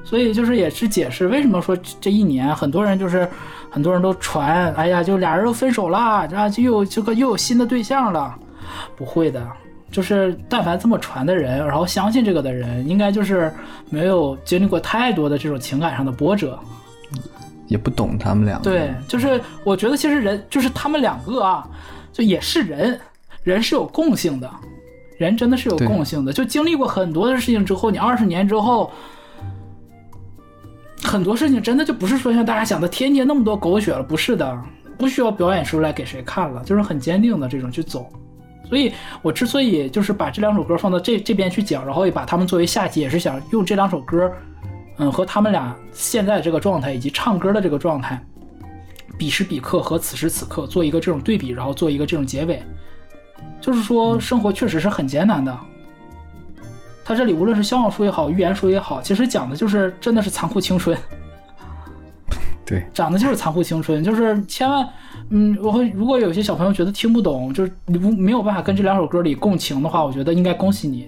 所以就是也是解释为什么说这一年很多人就是很多人都传，哎呀，就俩人都分手了，啊，就又这个又有新的对象了。不会的，就是但凡这么传的人，然后相信这个的人，应该就是没有经历过太多的这种情感上的波折。也不懂他们两个。对，就是我觉得其实人就是他们两个啊，就也是人，人是有共性的，人真的是有共性的。就经历过很多的事情之后，你二十年之后，很多事情真的就不是说像大家想的天天那么多狗血了，不是的，不需要表演出来给谁看了，就是很坚定的这种去走。所以我之所以就是把这两首歌放到这这边去讲，然后也把他们作为下集，也是想用这两首歌，嗯，和他们俩现在这个状态以及唱歌的这个状态，彼时彼刻和此时此刻做一个这种对比，然后做一个这种结尾。就是说，生活确实是很艰难的。他这里无论是消防书也好，预言书也好，其实讲的就是真的是残酷青春。对，讲的就是残酷青春，就是千万，嗯，我会如果有些小朋友觉得听不懂，就是你不没有办法跟这两首歌里共情的话，我觉得应该恭喜你，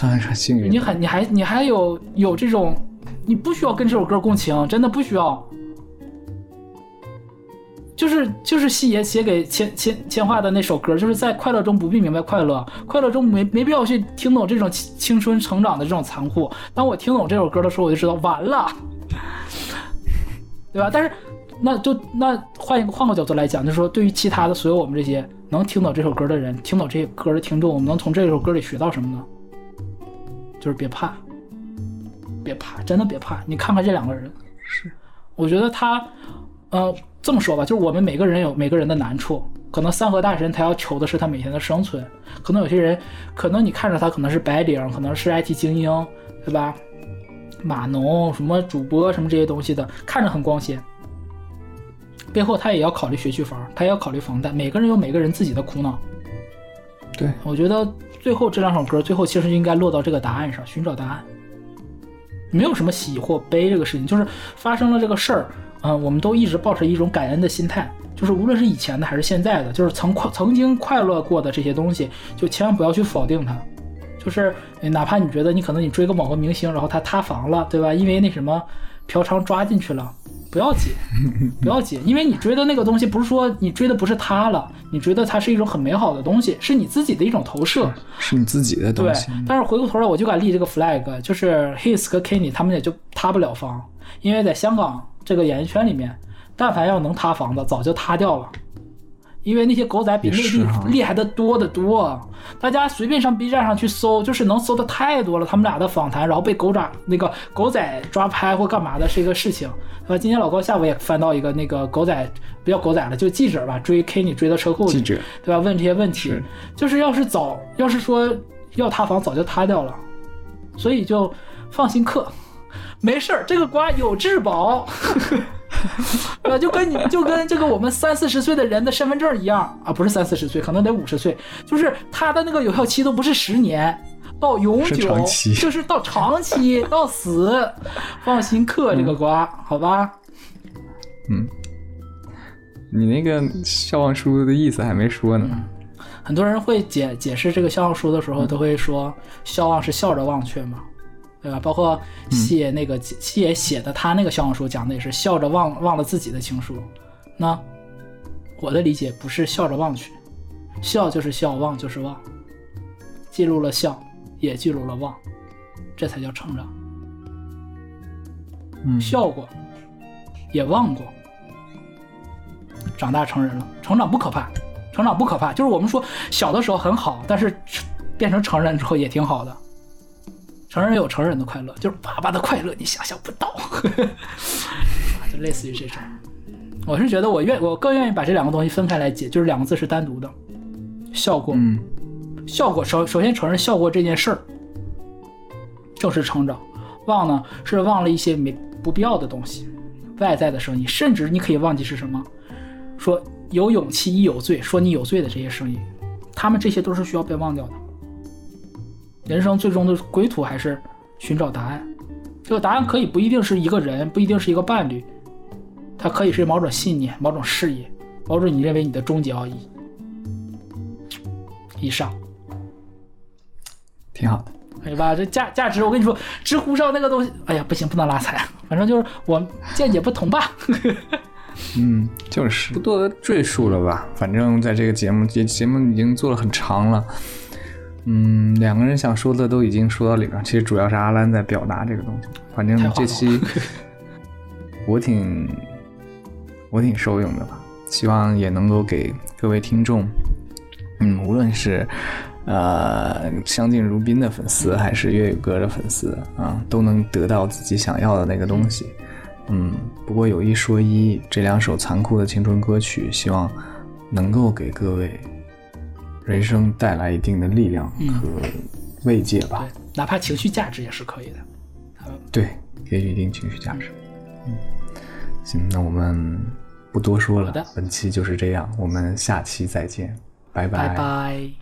他还是幸运。你很你还你还有有这种，你不需要跟这首歌共情，真的不需要。就是就是西爷写给千千千画的那首歌，就是在快乐中不必明白快乐，快乐中没没必要去听懂这种青青春成长的这种残酷。当我听懂这首歌的时候，我就知道完了，对吧？但是那就那换一个换个角度来讲，就是说对于其他的所有我们这些能听懂这首歌的人，听懂这些歌的听众，我们能从这首歌里学到什么呢？就是别怕，别怕，真的别怕。你看看这两个人，是，我觉得他，呃，这么说吧，就是我们每个人有每个人的难处。可能三河大神他要求的是他每天的生存，可能有些人，可能你看着他可能是白领，可能是 IT 精英，对吧？码农什么主播什么这些东西的，看着很光鲜，背后他也要考虑学区房，他也要考虑房贷。每个人有每个人自己的苦恼。对，我觉得最后这两首歌，最后其实应该落到这个答案上，寻找答案。没有什么喜或悲这个事情，就是发生了这个事儿，嗯、我们都一直抱着一种感恩的心态，就是无论是以前的还是现在的，就是曾快曾经快乐过的这些东西，就千万不要去否定它。就是哪怕你觉得你可能你追个某个明星，然后他塌房了，对吧？因为那什么嫖娼抓进去了，不要紧，不要紧，因为你追的那个东西不是说你追的不是他了，你追的它是一种很美好的东西，是你自己的一种投射。是你自己的东西。，对但是回过头来我就敢立这个 flag，就是 His 和 Kenny 他们也就塌不了房，因为在香港这个演艺圈里面，但凡要能塌房的，早就塌掉了。因为那些狗仔比内地厉害的多得多，大家随便上 B 站上去搜，就是能搜的太多了。他们俩的访谈，然后被狗仔那个狗仔抓拍或干嘛的，是一个事情。呃，今天老高下午也翻到一个那个狗仔，不叫狗仔了，就记者吧，追 Kenny 追到车库里，记者。对吧？问这些问题。是，就是要是早，要是说要塌房，早就塌掉了，所以就放心嗑，没事儿，这个瓜有质保，对吧？就跟你就跟这个我们三四十岁的人的身份证一样啊，不是三四十岁，可能得五十岁，就是他的那个有效期都不是十年。到永是久就是到长期到死，放心嗑这个瓜，好吧？嗯你那个笑忘书的意思还没说呢。很多人会解解释这个笑忘书的时候，都会说笑忘是笑着忘却嘛，对吧？包括写那个西野写的他那个小红书讲的也是笑着忘忘了自己的情书。那我的理解不是笑着忘去，笑就是笑，忘就是忘，记录了笑，也记录了忘，这才叫成长。嗯，笑过，也忘过，长大成人了。成长不可怕，成长不可怕，就是我们说小的时候很好，但是变成成人之后也挺好的。成人有成人的快乐，就是爸爸的快乐，你想象不到，就类似于这种。我是觉得我愿我更愿意把这两个东西分开来解，就是两个字是单独的，笑过，嗯，笑过首首先承认笑过这件事儿，正是成长。忘呢是忘了一些没不必要的东西，外在的声音，甚至你可以忘记是什么。说有勇气亦有罪，说你有罪的这些声音，他们这些都是需要被忘掉的。人生最终的归途还是寻找答案，这个答案可以不一定是一个人，不一定是一个伴侣，它可以是某种信念、某种事业、某种你认为你的终极奥义。以上。挺好的。对吧？这价价值，我跟你说，知乎上那个东西，哎呀，不行，不能拉踩，反正就是我见解不同吧。嗯，就是不多赘述了吧。反正在这个节目节节目已经做了很长了，嗯，两个人想说的都已经说到里边，其实主要是阿兰在表达这个东西。反正这期 我挺我挺受用的吧，希望也能够给各位听众，嗯，无论是呃相敬如宾的粉丝，还是粤语歌的粉丝啊，都能得到自己想要的那个东西。嗯，不过有一说一，这两首残酷的青春歌曲，希望能够给各位人生带来一定的力量和慰藉吧。对，哪怕情绪价值也是可以的。对，给予一定情绪价值。嗯，行，那我们不多说了，本期就是这样，我们下期再见，拜拜拜。